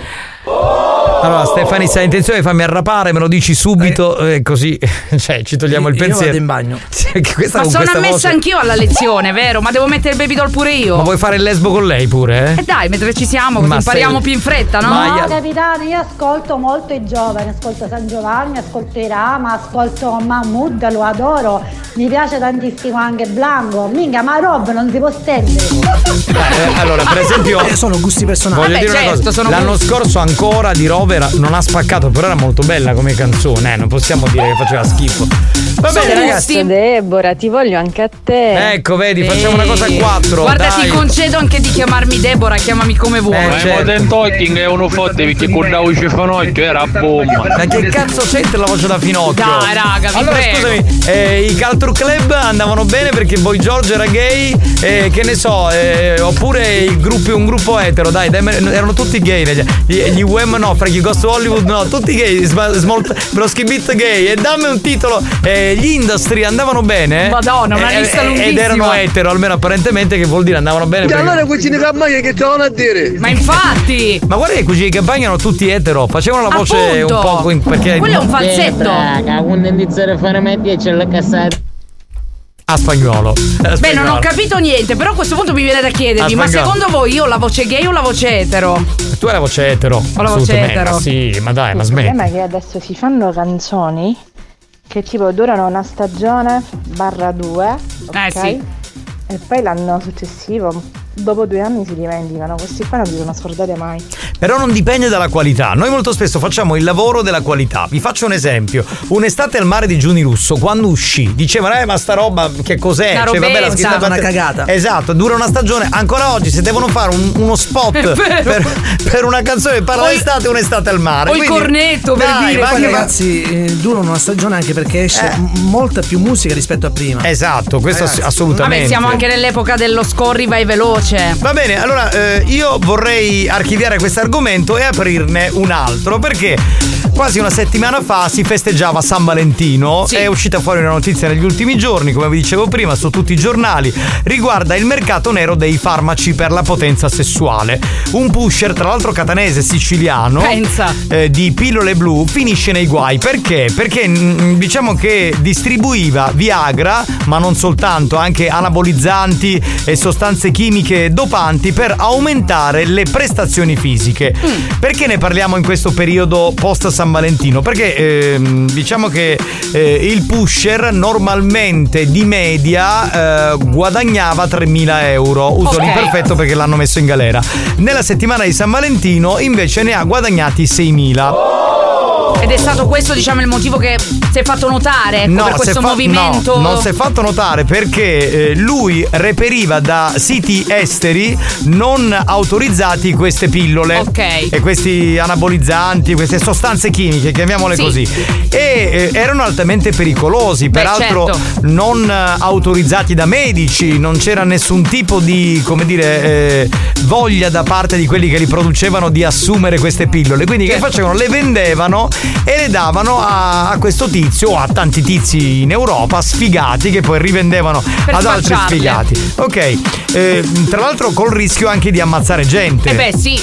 Allora Stefani, se hai intenzione di farmi arrapare me lo dici subito, eh, così <laughs> cioè, ci togliamo il Io pensiero. vado in bagno. <laughs> Questa Ma sono ammessa voce- anch'io alla lezione, vero? Ma devo mettere il baby doll pure io. Ma vuoi fare il lesbo con lei pure? E Eh? dai, mentre ci siamo, così Ma impariamo sei- più in fretta, no? Ma- No, Maia. capitano, io ascolto molto i giovani, ascolto San Giovanni, ascolto Irama, ascolto Mahmood, lo adoro, mi piace tantissimo anche Blanco, minchia, ma Rob non si può stendere. Eh, allora, per esempio, Eh, <laughs> sono gusti personali. Voglio Vabbè, dire una certo, cosa. sono L'anno gusti. scorso ancora di Rover non ha spaccato, però era molto bella come canzone, eh, non possiamo dire che faceva schifo. Va Sono bene, gusti. ragazzi. Deborah, ti voglio anche a te. Ecco, vedi, facciamo una cosa a quattro. Guarda, dai. ti concedo anche di chiamarmi Deborah, chiamami come vuoi. Eh, Ma certo. il Modern Talking è uno forte perché con la voce fanocchio era a bomba. Ma che cazzo c'entra la voce da Finocchio? Dai, raga, vi allora, prego. scusami, eh, i Culture Club andavano bene perché Boy George era gay, eh, che ne so, eh, oppure il gruppo, un gruppo etero, dai, dai, erano tutti gay. Gli, gli Wham no, Frankie Ghost Hollywood no, tutti gay, Sma- Small, Brosky Beat gay. E dammi un titolo, eh, gli Industry andavano bene. Madonna, una Eh, lista eh, Ed lunghissima. erano etero, almeno apparentemente, che vuol dire andavano bene. E perché- allora cucini campagna che c'hanno a dire? Ma infatti, Ma guarda che i cugini di campagna erano tutti etero, facevano la voce Appunto. un po' in- perché quello è un falsetto. Raga, iniziare a fare me 10 alla cassata. A spagnolo. A Beh, non ho capito niente, però a questo punto mi viene da chiedervi, ma secondo voi io ho la voce gay o la voce etero? Tu hai la voce etero. Ho la voce etero. Sì, ma dai, ma Il smetti. problema è che adesso si fanno canzoni che tipo durano una stagione barra due, ok? Eh, sì. E poi l'anno successivo, dopo due anni si dimenticano. Questi qua non si sono scordati mai. Però non dipende dalla qualità. Noi molto spesso facciamo il lavoro della qualità. Vi faccio un esempio. Un'estate al mare di Giuni Russo, quando uscì, dicevano, eh, ma sta roba che cos'è? Una Cioè, vabbè, la scritta- Una cagata. Esatto, dura una stagione. Ancora oggi, se devono fare un- uno spot <laughs> per, per una canzone che parla O di il- estate, un'estate al mare. o il Quindi- cornetto, per Dai, dire, ma anche- ragazzi eh, durano una stagione anche perché esce Eh. molta più musica rispetto a prima. Esatto, questo ass- Ragazzi. assolutamente. Vabbè, siamo anche nell'epoca dello scorri vai veloce. Va bene, allora eh, io vorrei archiviare questo argomento e aprirne un altro perché quasi una settimana fa si festeggiava San Valentino, è uscita fuori una notizia negli ultimi giorni, come vi dicevo prima, su tutti i giornali, riguarda il mercato nero dei farmaci per la potenza sessuale. Un pusher, tra l'altro catanese siciliano, eh, di pillole blu finisce nei guai. Perché? Perché mm, diciamo che distribuiva Viagra, ma non soltanto, anche anabolizzanti e sostanze chimiche dopanti per aumentare le prestazioni fisiche. Perché ne parliamo in questo periodo post San Valentino? Perché ehm, diciamo che eh, il pusher normalmente di media eh, guadagnava 3.000 euro. Uso Ok. l'imperfetto perché l'hanno messo in galera. Nella settimana di San Valentino invece ne ha guadagnati 6.000. Ed è stato questo, diciamo, il motivo che si è fatto notare ecco, per si questo fa- movimento. no, non si è fatto notare perché eh, lui reperiva da siti esteri non autorizzati queste pillole Ok. e questi anabolizzanti, queste sostanze chimiche, chiamiamole Sì. così. E eh, erano altamente pericolosi, Beh, peraltro certo. non eh, autorizzati da medici, non c'era nessun tipo di, come dire, eh, voglia da parte di quelli che li producevano di assumere queste pillole. Quindi che Certo. facevano? Le vendevano e le davano a, a questo tizio o a tanti tizi in Europa sfigati che poi rivendevano Per ad altri spacciarle. sfigati. Ok, eh, tra l'altro col rischio anche di ammazzare gente. Eh beh, sì.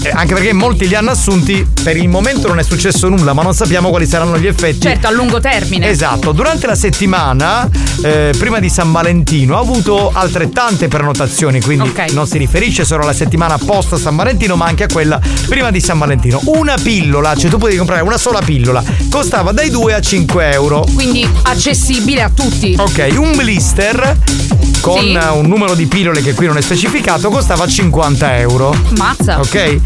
Eh, Anche perché molti li hanno assunti, per il momento non è successo nulla, ma non sappiamo quali saranno gli effetti. Certo, a lungo termine. Esatto, durante la settimana, eh, prima di San Valentino, ha avuto altrettante prenotazioni, quindi Ok. non si riferisce solo alla settimana post San Valentino, ma anche a quella prima di San Valentino. Una pillola, cioè tu potevi comprare una sola pillola, costava dai 2 a 5 euro. Quindi accessibile a tutti. Ok, un blister con Sì. un numero di pillole che qui non è specificato costava 50 euro. Mazza. Ok?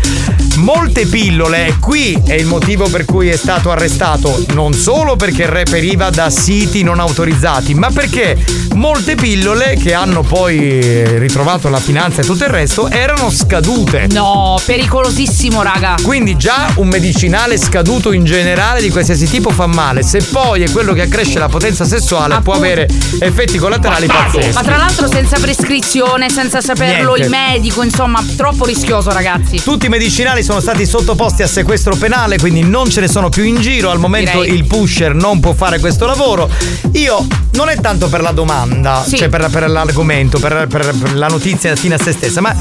Molte pillole, qui è il motivo per cui è stato arrestato, non solo perché reperiva da siti non autorizzati, ma perché molte pillole che hanno poi eh, ritrovato la finanza e tutto il resto erano scadute. No, pericolosissimo, raga. Quindi già un medicinale scaduto in generale di qualsiasi tipo fa male. Se poi è quello che accresce la potenza sessuale, può avere effetti collaterali pazzeschi. Ma tra l'altro senza prescrizione, senza saperlo Niente. il medico, insomma, troppo rischioso, ragazzi. Tutti i medicinali sono stati sottoposti a sequestro penale, quindi non ce ne sono più in giro. Al momento Direi. il pusher non può fare questo lavoro. Io non è tanto per la domanda, Sì. cioè per, per l'argomento, per, per- per la notizia fine a se stessa, ma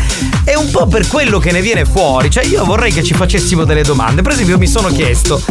è un po' per quello che ne viene fuori. Cioè, io vorrei che ci facessimo delle domande. Per esempio, mi sono chiesto: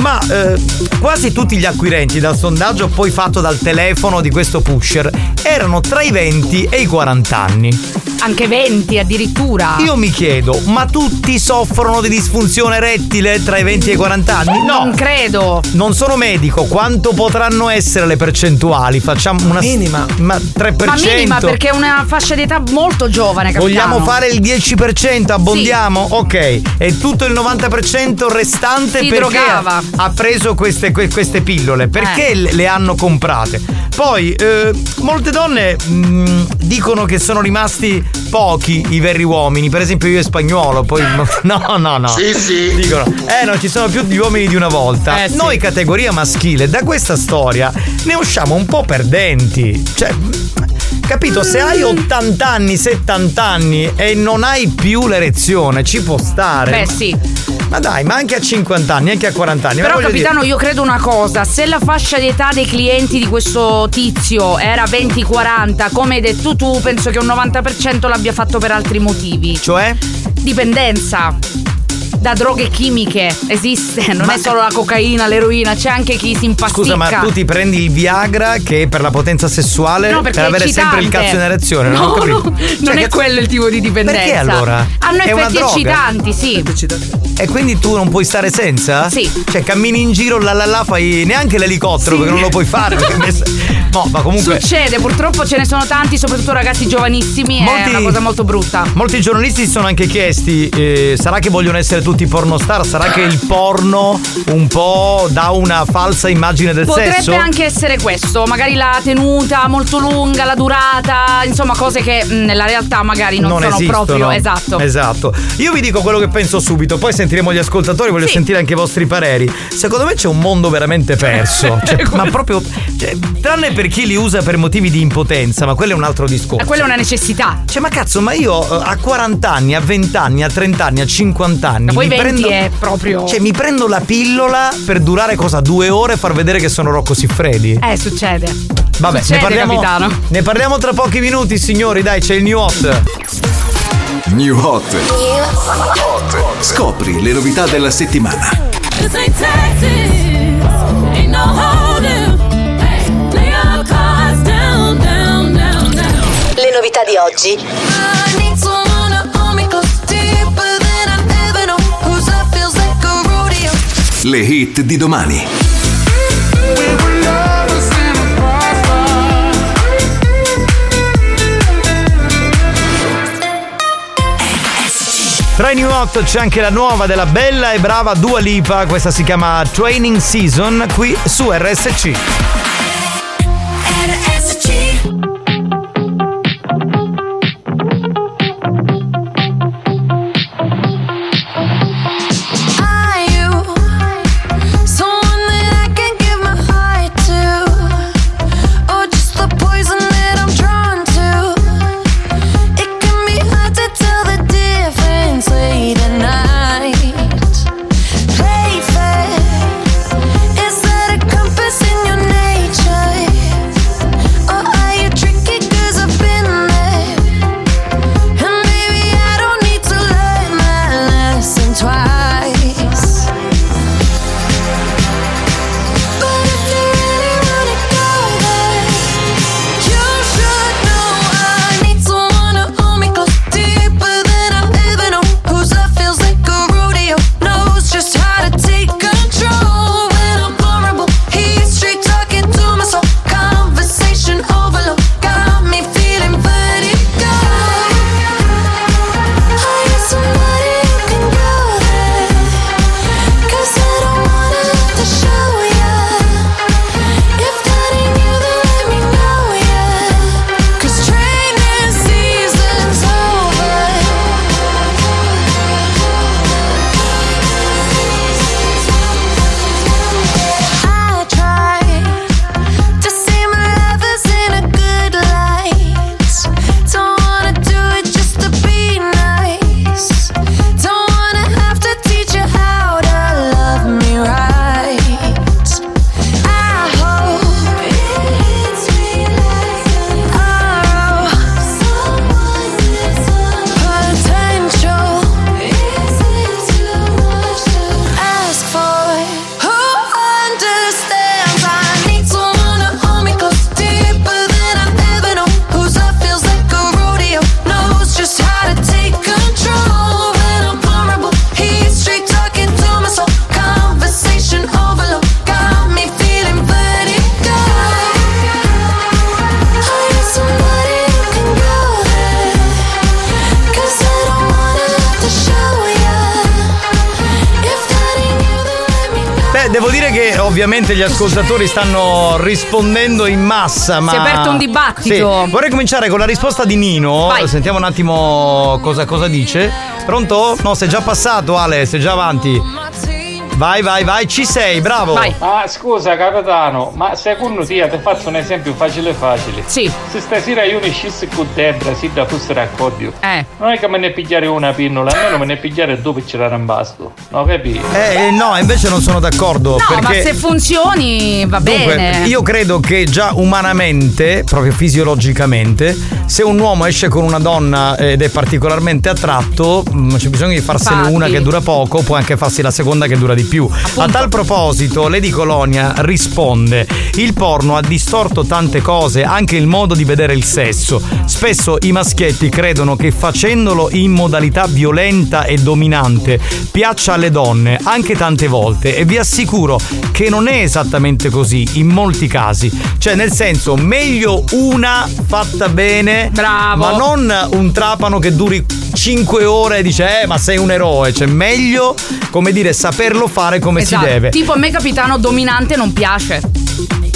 ma eh, quasi tutti gli acquirenti dal sondaggio poi fatto dal telefono di questo pusher erano tra i 20 e i 40 anni. Anche 20 addirittura. Io mi chiedo, ma tutti soffrono di disfunzione erettile tra i 20 e i 40 anni? No. Non credo. Non sono medico, quanto potranno essere le percentuali? Facciamo una minima. Ma 3%. Ma minima perché è una fascia d'età molto giovane, capitano. Vogliamo fare il 10%? Abbondiamo? Ok. E tutto il 90% restante Si perché drogava. ha preso queste, que- queste pillole? Perché Eh. le- le hanno comprate? Poi, eh, molte donne mh, dicono che sono rimasti pochi i veri uomini. Per esempio, io e spagnolo. Poi, <laughs> no, no, no. Sì, sì. Dicono, eh, non ci sono più gli uomini di una volta. Eh, sì. Noi, categoria maschile, da questa storia ne usciamo un po' perdenti. Cioè. Capito? Se hai 80 anni, 70 anni e non hai più l'erezione, ci può stare. Beh, sì. Ma dai, ma anche a 50 anni, anche a 40 anni. Però capitano dire- io credo una cosa, se la fascia d'età dei clienti di questo tizio era 20-40, come hai detto tu, penso che un 90% l'abbia fatto per altri motivi. Cioè? Dipendenza. Da droghe chimiche. Esiste, non è solo la cocaina, l'eroina, c'è anche chi si impasticca. Scusa, ma tu ti prendi il Viagra che è per la potenza sessuale No, per avere sempre il cazzo in erezione? No, non ho capito. no, Cioè, non è quello il tipo di dipendenza. Perché allora? Hanno È effetti eccitanti, sì. E quindi tu non puoi stare senza? Sì. Cioè cammini in giro, la la la, fai neanche l'elicottero Sì. perché non lo puoi fare. <laughs> No, ma comunque. Succede, purtroppo ce ne sono tanti, soprattutto ragazzi giovanissimi, Molti- è una cosa molto brutta. Molti giornalisti si sono anche chiesti: eh, sarà che vogliono essere tutti pornostar? Sarà che il porno un po' dà una falsa immagine del Potrebbe sesso? anche essere questo, magari la tenuta molto lunga, la durata, insomma cose che nella realtà magari non, sono esistono. proprio esatto. Esatto. Io vi dico quello che penso subito, poi sentiremo gli ascoltatori, voglio sentire anche i vostri pareri. Secondo me c'è un mondo veramente perso. <laughs> Cioè, ma proprio. cioè, tranne per chi li usa per motivi di impotenza, ma quello è un altro discorso. Ma quella è una necessità. Cioè, ma cazzo, ma io eh, a 40 anni, a 20 anni, a 30 anni, a 50 anni. Poi mi 20 prendo, è proprio. Cioè, mi prendo la pillola per durare cosa? Due ore e far vedere che sono Rocco Siffredi. Eh, succede. Vabbè, Succede, ne parliamo, capitano. ne parliamo tra pochi minuti, signori. Dai, c'è il new hot. New Hot. Scopri le novità della settimana. Le novità di oggi. Le hit di domani. Tra i new hot c'è anche la nuova della bella e brava Dua Lipa. Questa si chiama Training Season qui su RSC. Ascoltatori stanno rispondendo in massa, ma. Si è aperto un dibattito. Sì. Vorrei cominciare con la risposta di Nino. Vai. Sentiamo un attimo cosa, cosa dice. Pronto? No, sei già passato, Ale, sei già avanti. Vai, vai, vai, ci sei, bravo. Ah, scusa capitano, ma secondo te ti faccio un esempio facile facile. Sì. Se stasera io ne uscissi con Debra, si da fosse raccordio. Eh. Non è che me ne pigliare una pinnola, almeno me ne pigliare due per c'era un basto. No, capi? Eh, eh, no, invece non sono d'accordo. No, perché... ma se funzioni va Dunque, bene. io credo che già umanamente, proprio fisiologicamente, se un uomo esce con una donna ed è particolarmente attratto, mm, c'è bisogno di farsene Infatti. una che dura poco, può anche farsi la seconda che dura di più. A tal proposito, Lady Colonia risponde: il porno ha distorto tante cose, anche il modo di vedere il sesso. Spesso i maschietti credono che facendolo in modalità violenta e dominante piaccia alle donne, anche tante volte, e vi assicuro che non è esattamente così in molti casi. Cioè, nel senso, meglio una fatta bene, ma non un trapano che duri 5 ore e dice, eh, ma sei un eroe. Cioè, meglio, come dire, saperlo fare come Esatto. si deve. Tipo a me capitano dominante non piace.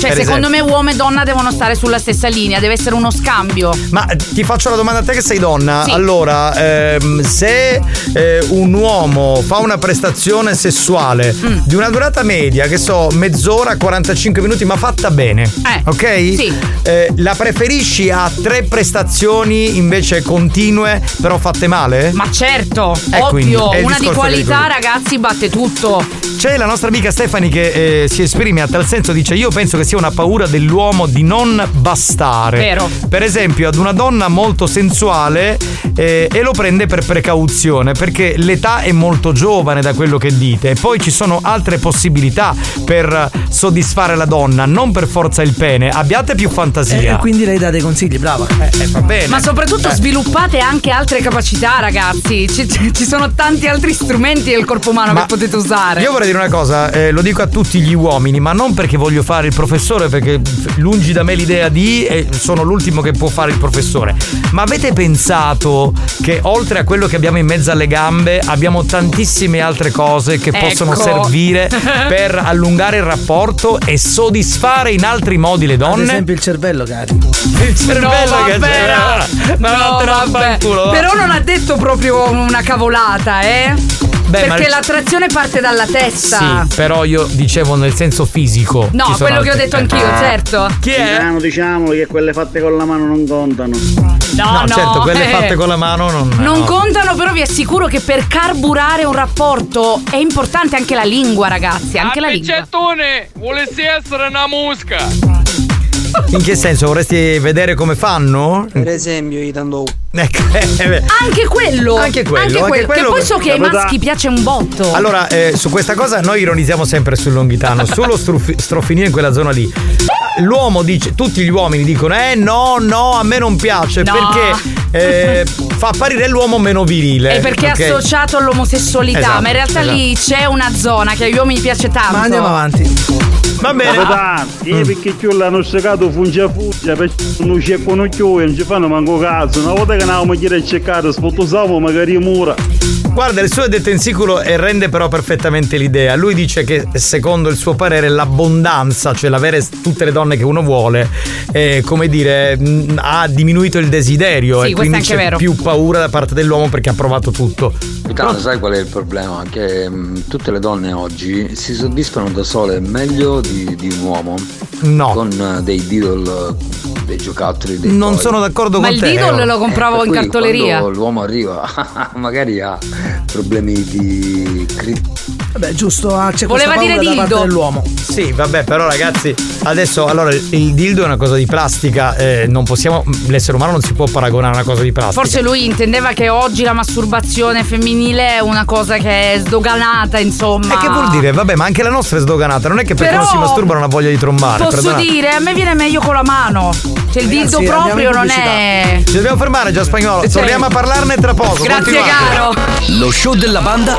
Cioè, Per secondo esempio. me uomo e donna devono stare sulla stessa linea, deve essere uno scambio. Ma eh, ti faccio la domanda a te che sei donna. Sì. Allora, ehm, se eh, un uomo fa una prestazione sessuale Mm. di una durata media, che so, mezz'ora, 45 minuti, ma fatta bene. ok? sì. Eh, la preferisci a tre prestazioni invece continue, però fatte male? Ma certo, Eh, ovvio, una di qualità, ragazzi, batte tutto. you. C'è la nostra amica Stefani che eh, si esprime a tal senso, dice io penso che sia una paura dell'uomo di non bastare. Vero. Per esempio ad una donna molto sensuale eh, e lo prende per precauzione perché l'età è molto giovane da quello che dite e poi ci sono altre possibilità per soddisfare la donna, non per forza il pene, abbiate più fantasia. E quindi lei dà dei consigli, brava. Eh, va bene. Ma soprattutto Eh. sviluppate anche altre capacità, ragazzi. Ci, ci sono tanti altri strumenti del corpo umano Ma che potete usare. Io vorrei dire una cosa, eh, lo dico a tutti gli uomini, ma non perché voglio fare il professore, perché lungi da me l'idea di e sono l'ultimo che può fare il professore. Ma avete pensato che oltre a quello che abbiamo in mezzo alle gambe, abbiamo tantissime altre cose che possono Ecco. servire <laughs> per allungare il rapporto e soddisfare in altri modi le Ad donne? esempio il cervello, cari. Il cervello no, che vabbè, c'è. Ma no, vattene a vabbè. va. Però non ha detto proprio una cavolata, eh? Beh, ma Perché il- l'attrazione parte dalla testa. Sì, però io dicevo nel senso fisico. No, quello che ho detto anch'io, Eh. certo. Chi è? Diciamo, diciamo che quelle fatte con la mano non contano. No, No, no, certo, quelle eh. fatte con la mano non. Non no. contano, però vi assicuro che per carburare un rapporto è importante anche la lingua, ragazzi. Anche la lingua. Piccettone, volessi essere una mosca. In che senso? Vorresti vedere come fanno? Per esempio, io tanto. Ecco, <laughs> eh. Anche quello. Anche quello, Anche anche quello. quello- Che poi so che ai maschi piace un botto. Allora, eh, su questa cosa noi ironizziamo sempre sul Longhitano, sullo struf- strofinio in quella zona lì. L'uomo dice, tutti gli uomini dicono: Eh no, no, a me non piace No. perché eh, <laughs> fa apparire l'uomo meno virile. È perché ok? è associato all'omosessualità, Esatto, ma in realtà lì c'è una zona che agli uomini piace tanto. Ma andiamo avanti. Va bene. Capitano, io perché più l'hanno segato funge a fuggia, perché non c'è con e non ci fanno manco cazzo. Una volta che andavamo a a cercare, sposavamo magari mura. Guarda, il suo è detto in sicuro e rende però perfettamente l'idea. Lui dice che secondo il suo parere l'abbondanza, cioè l'avere tutte le donne che uno vuole, eh, come dire, mh, ha diminuito il desiderio Sì, e quindi è anche c'è vero. più paura da parte dell'uomo perché ha provato tutto. Capitano, sai qual è il problema? Che mh, tutte le donne oggi si soddisfano da sole meglio di, di un uomo. No. Con eh, dei diddle, eh, dei giocattoli. Dei Non toy. sono d'accordo Ma il diddle lo compravo per in cartoleria. Quando l'uomo arriva, <laughs> magari ha problemi di cri- Vabbè, giusto, ah, c'è Voleva questa dire dildo. dell'uomo. Sì, vabbè, però ragazzi, adesso allora il- il dildo è una cosa di plastica, eh, non possiamo, l'essere umano non si può paragonare a una cosa di plastica. Forse lui intendeva che oggi la masturbazione femminile è una cosa che è sdoganata, insomma. E che vuol dire? Vabbè, ma anche la nostra è sdoganata, non è che perché Però non si masturba non ha voglia di trombare. Posso perdonate. dire, a me viene meglio con la mano. Cioè il dildo Ragazzi, proprio non è. Ci dobbiamo fermare già spagnolo, torniamo a parlarne tra poco. Grazie continuate. caro. Lo show della banda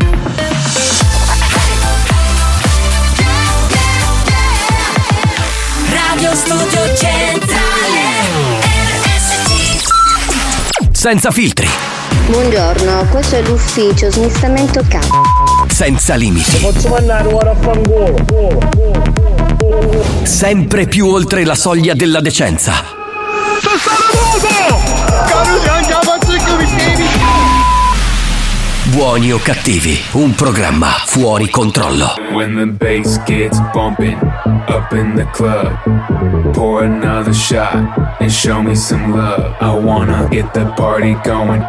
Dallo studio centrale RSC Senza filtri, Buongiorno, questo è l'ufficio smistamento c***o. senza limiti, Posso mandare ora a fangolo? sempre più oltre la soglia della decenza. Buoni o cattivi, un programma fuori controllo. When the bass gets bumping up in the club, pour another shot and show me some love. I wanna get the party going,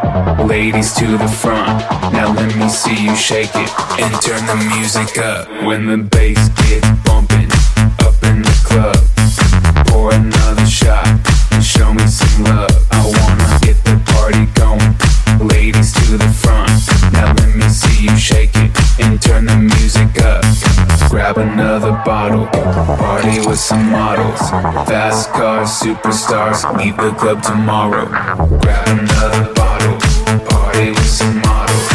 ladies to the front. Now let me see you shake it and turn the music up. When the bass gets bumping up in the club, pour another shot and show me some love. I wanna get the party going, ladies to the front. Now let me see you shake it and turn the music up. Grab another bottle, party with some models. Fast cars, superstars, leave the club tomorrow. Grab another bottle, party with some models.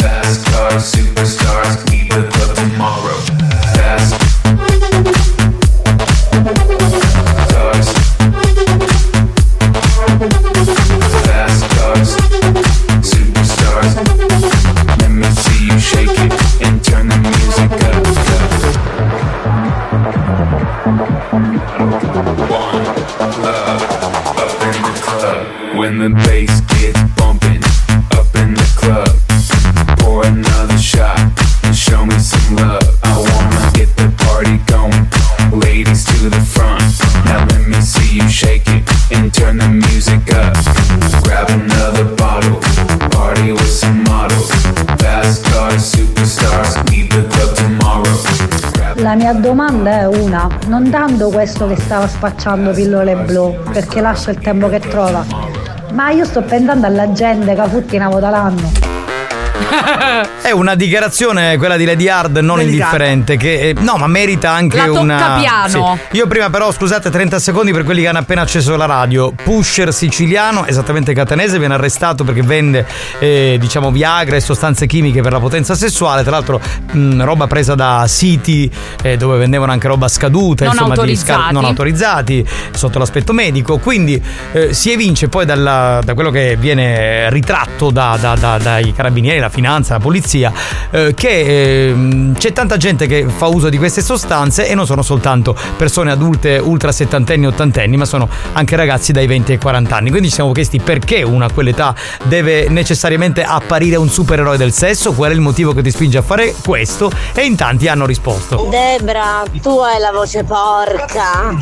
Fast cars, superstars, leave the club tomorrow. Mia domanda è una, non tanto questo che stava spacciando pillole blu, perché lascia il tempo che trova, ma io sto pensando alla gente che futti una volta l'anno. È una dichiarazione, quella di Lady Hard, non Delicata. indifferente. Che, eh, no, ma merita anche La una. piano. Sì. Io prima, però, scusate, 30 secondi per quelli che hanno appena acceso la radio. Pusher siciliano, esattamente catanese, viene arrestato perché vende, eh, diciamo, Viagra e sostanze chimiche per la potenza sessuale. Tra l'altro, mh, roba presa da siti eh, dove vendevano anche roba scaduta, Non insomma, di autorizzati. non autorizzati sotto l'aspetto medico. Quindi eh, si evince poi dalla- da quello che viene ritratto da- da- da- dai carabinieri, la finanza, la polizia, eh, che ehm, c'è tanta gente che fa uso di queste sostanze e non sono soltanto persone adulte ultra settantenni, ottantenni, ma sono anche ragazzi dai 20 ai 40 anni. Quindi ci siamo chiesti perché uno a quell'età deve necessariamente apparire un supereroe del sesso, qual è il motivo che ti spinge a fare questo e in tanti hanno risposto. Debra, tu hai la voce porca.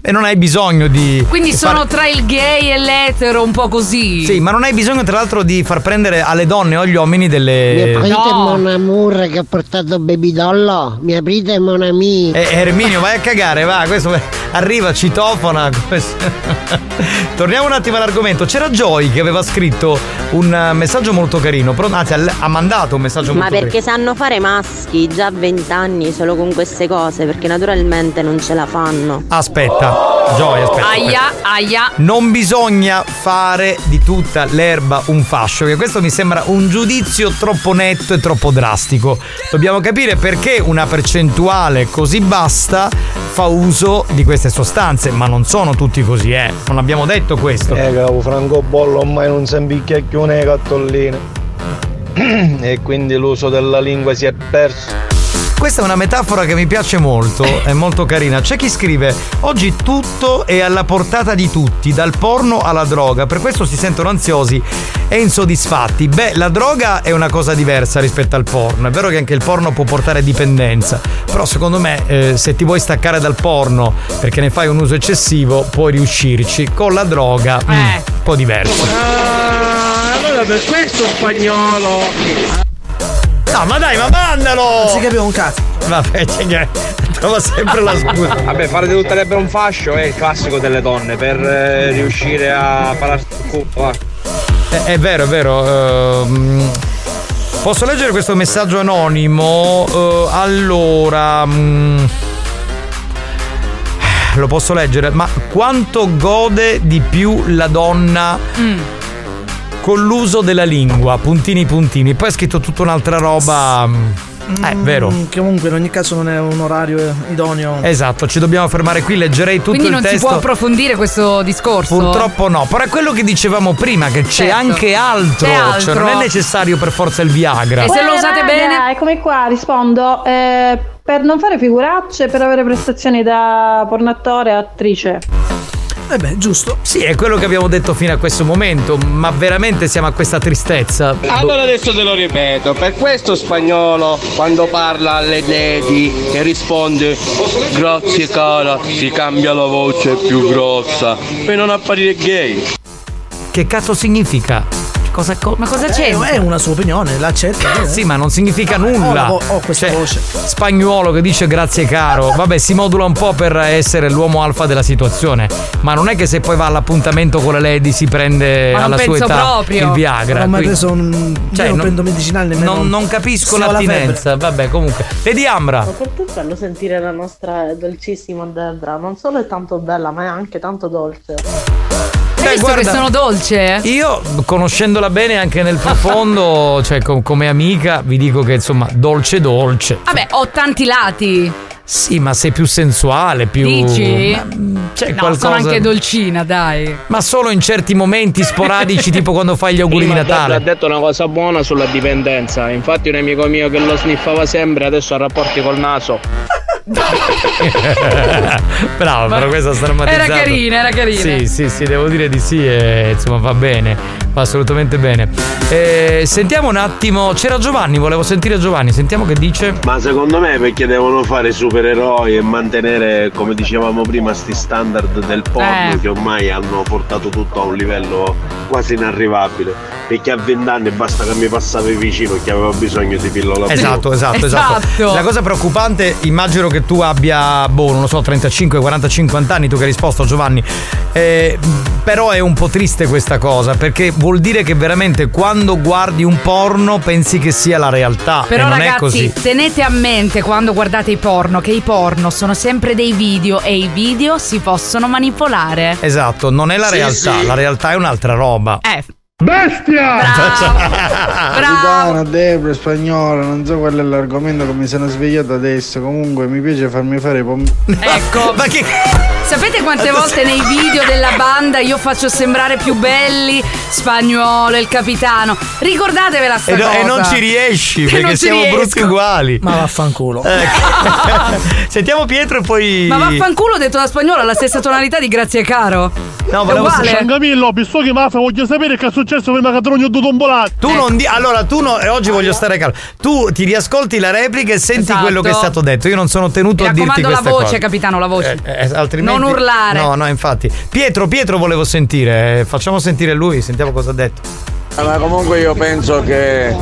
E non hai bisogno di... Quindi di sono far- tra il gay e l'etero, un po' così. Sì, ma non hai bisogno tra l'altro di far prendere alle donne o agli uomini Mi delle... aprite Mon Amour che ha portato Baby Dollo? Mi aprite Mon Ami? Eh, Erminio, vai a cagare, va, questo arriva, citofona. <laughs> Torniamo un attimo all'argomento. C'era Joy che aveva scritto un messaggio molto carino, però, anzi ha- mandato un messaggio Ma molto perché sanno fare maschi già a 20 anni solo con queste cose? Perché naturalmente non ce la fanno. Aspetta, Joy, aspetta. Aia, aia. Non bisogna fare di tutta l'erba un fascio, perché questo mi sembra un giudizio troppo netto e troppo drastico. Dobbiamo capire perché una percentuale così bassa fa uso di queste sostanze, ma non sono tutti così, eh. Non abbiamo detto questo. Eh, cavo, francobollo ormai non si impicchia più nei cattolline. <clears throat> e quindi l'uso della lingua si è perso. Questa è una metafora che mi piace molto, è molto carina. C'è chi scrive: Oggi tutto è alla portata di tutti, dal porno alla droga, per questo si sentono ansiosi e insoddisfatti. Beh, la droga è una cosa diversa rispetto al porno. È vero che anche il porno può portare dipendenza, però secondo me eh, se ti vuoi staccare dal porno perché ne fai un uso eccessivo, puoi riuscirci. Con la droga, mm, un po' diverso. Ah, allora per questo spagnolo. No, ma dai, ma mandalo! Non si capiva un cazzo. Vabbè, c'è che trova sempre la scusa. <laughs> Vabbè, fare di tutte un fascio è il classico delle donne per eh, riuscire a pararsi il culo. È, è vero, è vero. ehm, posso leggere questo messaggio anonimo? Eh, allora. mm, lo posso leggere, ma quanto gode di più la donna con l'uso della lingua? Puntini puntini. Poi ha scritto tutta un'altra roba. mm, Eh, vero. Mm, che comunque in ogni caso non è un orario idoneo. Esatto, ci dobbiamo fermare qui, leggerei tutto Quindi il non si testo. può approfondire questo discorso? Purtroppo no, però è quello che dicevamo prima, che c'è Certo. anche altro, C'è altro. cioè non è necessario per forza il Viagra. E se lo usate bene? Eccomi qua, rispondo. eh, per non fare figuracce, per avere prestazioni da pornattore e attrice. Eh beh, giusto. Sì, è quello che abbiamo detto fino a questo momento, ma veramente siamo a questa tristezza. Allora adesso te lo ripeto, per questo spagnolo quando parla alle lady che risponde grazie cara, si cambia la voce più grossa per non apparire gay. Che cazzo significa? Cosa, ma cosa c'è? è una sua opinione, l'accetta. eh. Sì, ma non significa Ho la nulla. vo- ho questa Cioè, voce. Spagnuolo che dice grazie caro. Vabbè, si modula un po' per essere l'uomo alfa della situazione. Ma non è che se poi va all'appuntamento con la lady si prende Ma alla sua penso età proprio. il Viagra. Non ho mai quindi- preso un. Cioè, io non non- prendo medicinali nemmeno. Non, non capisco ho la l'attinenza. Vabbè, comunque. Lady Ambra. Quanto è bello sentire la nostra dolcissima Debra. Non solo è tanto bella, ma è anche tanto dolce. Hai visto che sono dolce? Io, conoscendola bene anche nel profondo, <laughs> cioè com- come amica, vi dico che insomma, dolce dolce. Vabbè, ho tanti lati. Sì, ma sei più sensuale, più. Dici? Ma, mm, c'è no, qualcosa. sono anche dolcina, dai. Ma solo in certi momenti sporadici, <laughs> tipo quando fai gli auguri Prima di Debra ha Natale. detto una cosa buona sulla dipendenza. Infatti, un amico mio che lo sniffava sempre adesso ha rapporti col naso. <laughs> Bravo, però questa sta drammatizzata. Era carina, era carina. Sì, sì, sì, devo dire di sì e insomma va bene, va assolutamente bene. Eh, sentiamo un attimo, c'era Giovanni, volevo sentire Giovanni, sentiamo che dice. Ma secondo me perché devono fare supereroi e mantenere, come dicevamo prima, sti standard del porno Eh. che ormai hanno portato tutto a un livello quasi inarrivabile. Perché a vent'anni basta che mi passavi vicino che avevo bisogno di pillola blu. Esatto, esatto, esatto. La cosa preoccupante, immagino che tu abbia, boh, non lo so, 35, 40, 50 anni, tu che hai risposto Giovanni. Eh, però è un po' triste questa cosa, perché vuol dire che veramente quando guardi un porno pensi che sia la realtà. Però e non è ragazzi, così. tenete a mente quando guardate i porno che i porno sono sempre dei video e i video si possono manipolare. Esatto, non è la Sì, realtà, sì. la realtà è un'altra roba. Eh. Bestia! <laughs> Capitano, Debra, spagnolo, non so qual è l'argomento che mi sono svegliato adesso. Comunque mi piace farmi fare i pom- Ecco. <laughs> Ma che. Sapete quante volte nei video della banda io faccio sembrare più belli Spagnuolo, il capitano? Ricordatevela sta E, no- cosa. e non ci riesci Che perché ci siamo riesco. brutti uguali. Ma vaffanculo. Ecco. <laughs> Sentiamo Pietro e poi. Ma vaffanculo detto da spagnolo ha la stessa tonalità di grazie caro. No, volevo uguale. Camillo, visto che mafia, voglio sapere che è successo prima che Tronio due tombolate. Tu non di- allora tu no, e oggi voglio stare calmo. Tu ti riascolti la replica e senti Esatto. quello che è stato detto. Io non sono tenuto Mi a dirti raccomando la queste voce, cose. capitano, la voce. Eh, eh, altrimenti Non urlare. No, no, infatti. Pietro, Pietro volevo sentire, eh, facciamo sentire lui, sentiamo cosa ha detto. Ma comunque io penso che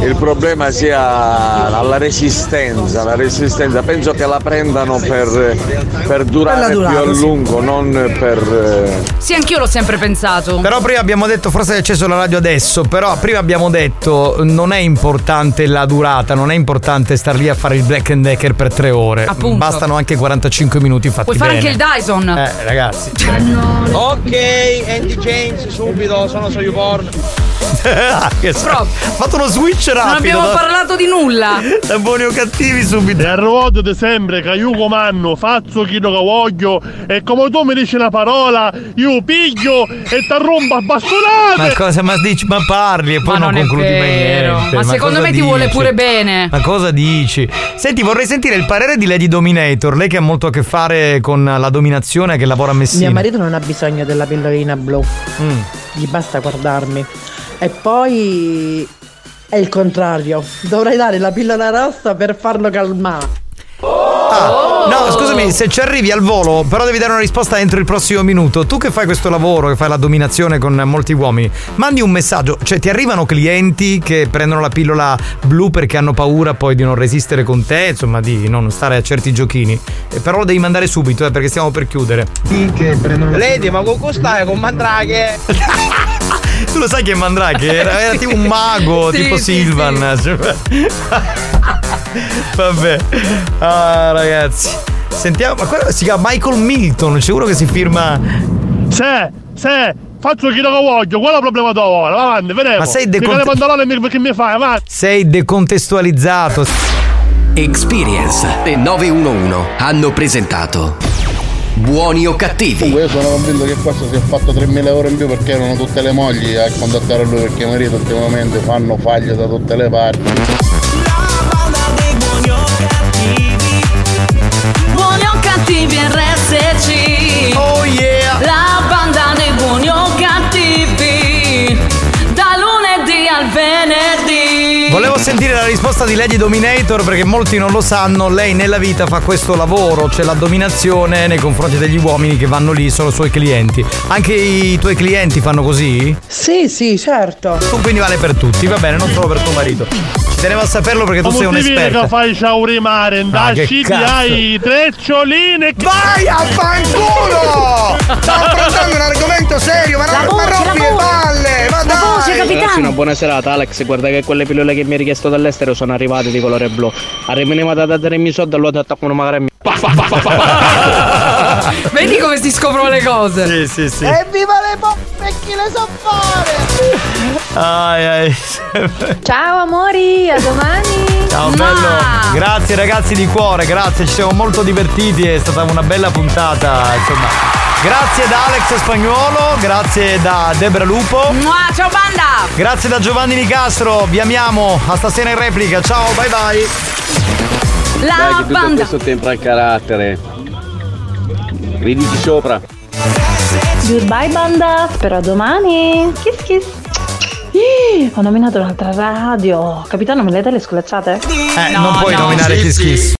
il problema sia la resistenza, la resistenza. Penso che la prendano per, per durare Per più a durata, sì. lungo, non per... eh, Sì, anch'io l'ho sempre pensato. Però prima abbiamo detto, forse hai acceso la radio adesso, però prima abbiamo detto non è importante la durata, non è importante star lì a fare il black and decker per tre ore. Appunto. Bastano anche 45 minuti fatti Puoi fare bene. anche il Dyson. Eh, ragazzi. Ok, Andy James, subito, sono su YouPorn. Che ha fatto uno switch rapido. Non abbiamo da- parlato di nulla. <laughs> Da buoni o cattivi subito. E ricordate sempre che io comando, faccio quello che voglio e come tu mi dici una parola, io piglio e ti rompo a bastonate! Ma cosa ma dici? Ma parli e poi Ma non, non concludi niente. Ma secondo cosa me ti vuole dici? pure bene. Ma cosa dici? Senti, vorrei sentire il parere di Lady Dominator, lei che ha molto a che fare con la dominazione, che lavora a Messina. Mio marito non ha bisogno della pillolina blu, Mm. gli basta guardarmi. E poi è il contrario, dovrei dare la pillola rossa per farlo calmare. Ah, no, scusami, se ci arrivi al volo, però devi dare una risposta entro il prossimo minuto. Tu che fai questo lavoro, che fai la dominazione con molti uomini, mandi un messaggio. Cioè, ti arrivano clienti che prendono la pillola blu perché hanno paura poi di non resistere con te, insomma, di non stare a certi giochini. Eh, però lo devi mandare subito, eh, perché stiamo per chiudere. Lady, ma con stai con Mandraghe? <laughs> Tu lo sai che è Mandrake? Era, era tipo un mago, <laughs> Sì, tipo sì, Silvan. Cioè, <laughs> Vabbè. Ah, ragazzi. Sentiamo, ma quello si chiama Michael Milton, sicuro che si firma. Se, se, faccio quello che voglio, qual è il problema tua ora? Va avanti, vedremo. Ma sei Mica decont- le pantalone mi- che mi fai, avanti. Sei decontestualizzato. Experience e 911 hanno presentato Buoni o cattivi? Comunque io sono convinto che questo si è fatto 3.000 euro in più perché erano tutte le mogli a contattare lui perché i mariti ultimamente fanno faglie da tutte le parti. Oh yeah La banda dei buoni o cattivi Da lunedì al venerdì Volevo sentire la risposta di Lady Dominator perché molti non lo sanno, lei nella vita fa questo lavoro, c'è la dominazione nei confronti degli uomini che vanno lì, sono suoi clienti. Anche i tuoi clienti fanno così? Sì, sì, certo. Tu quindi vale per tutti, va bene, non solo per tuo marito. Ci tenevo a saperlo perché tu Come sei un esperto. che fai ciaurimare, Ah, indasci cazzo. hai treccioline Vai a fanculo! Stavo affrontando un argomento serio, ma La non ma voce, rompi le palle! Ma La dai! voce. Ragazzi, una buona serata, Alex. Guarda che quelle pillole che mi hai richiesto dall'estero sono arrivate di colore blu. Arriviamo da dare i soldi, allora ti attaccano magari a me. <laughs> Vedi come si scoprono le cose? Sì, sì, sì. Evviva le poppe, chi le so fare! Ai, ai. Ciao amori, a domani. Ciao bello, grazie ragazzi di cuore, grazie, ci siamo molto divertiti, è stata una bella puntata, insomma. Grazie da Alex Spagnuolo, grazie da Debra Lupo. Mua, ciao banda! Grazie da Giovanni Nicastro, vi amiamo, a stasera in replica, ciao, bye bye. La Dai, che tutto banda. questo tempo al carattere. Ridici sopra. Goodbye banda, spero a domani. Kiss kiss. Ih, Ho nominato un'altra radio. Capitano, me le dai le sculacciate? Eh, non puoi nominare Kiss Kiss.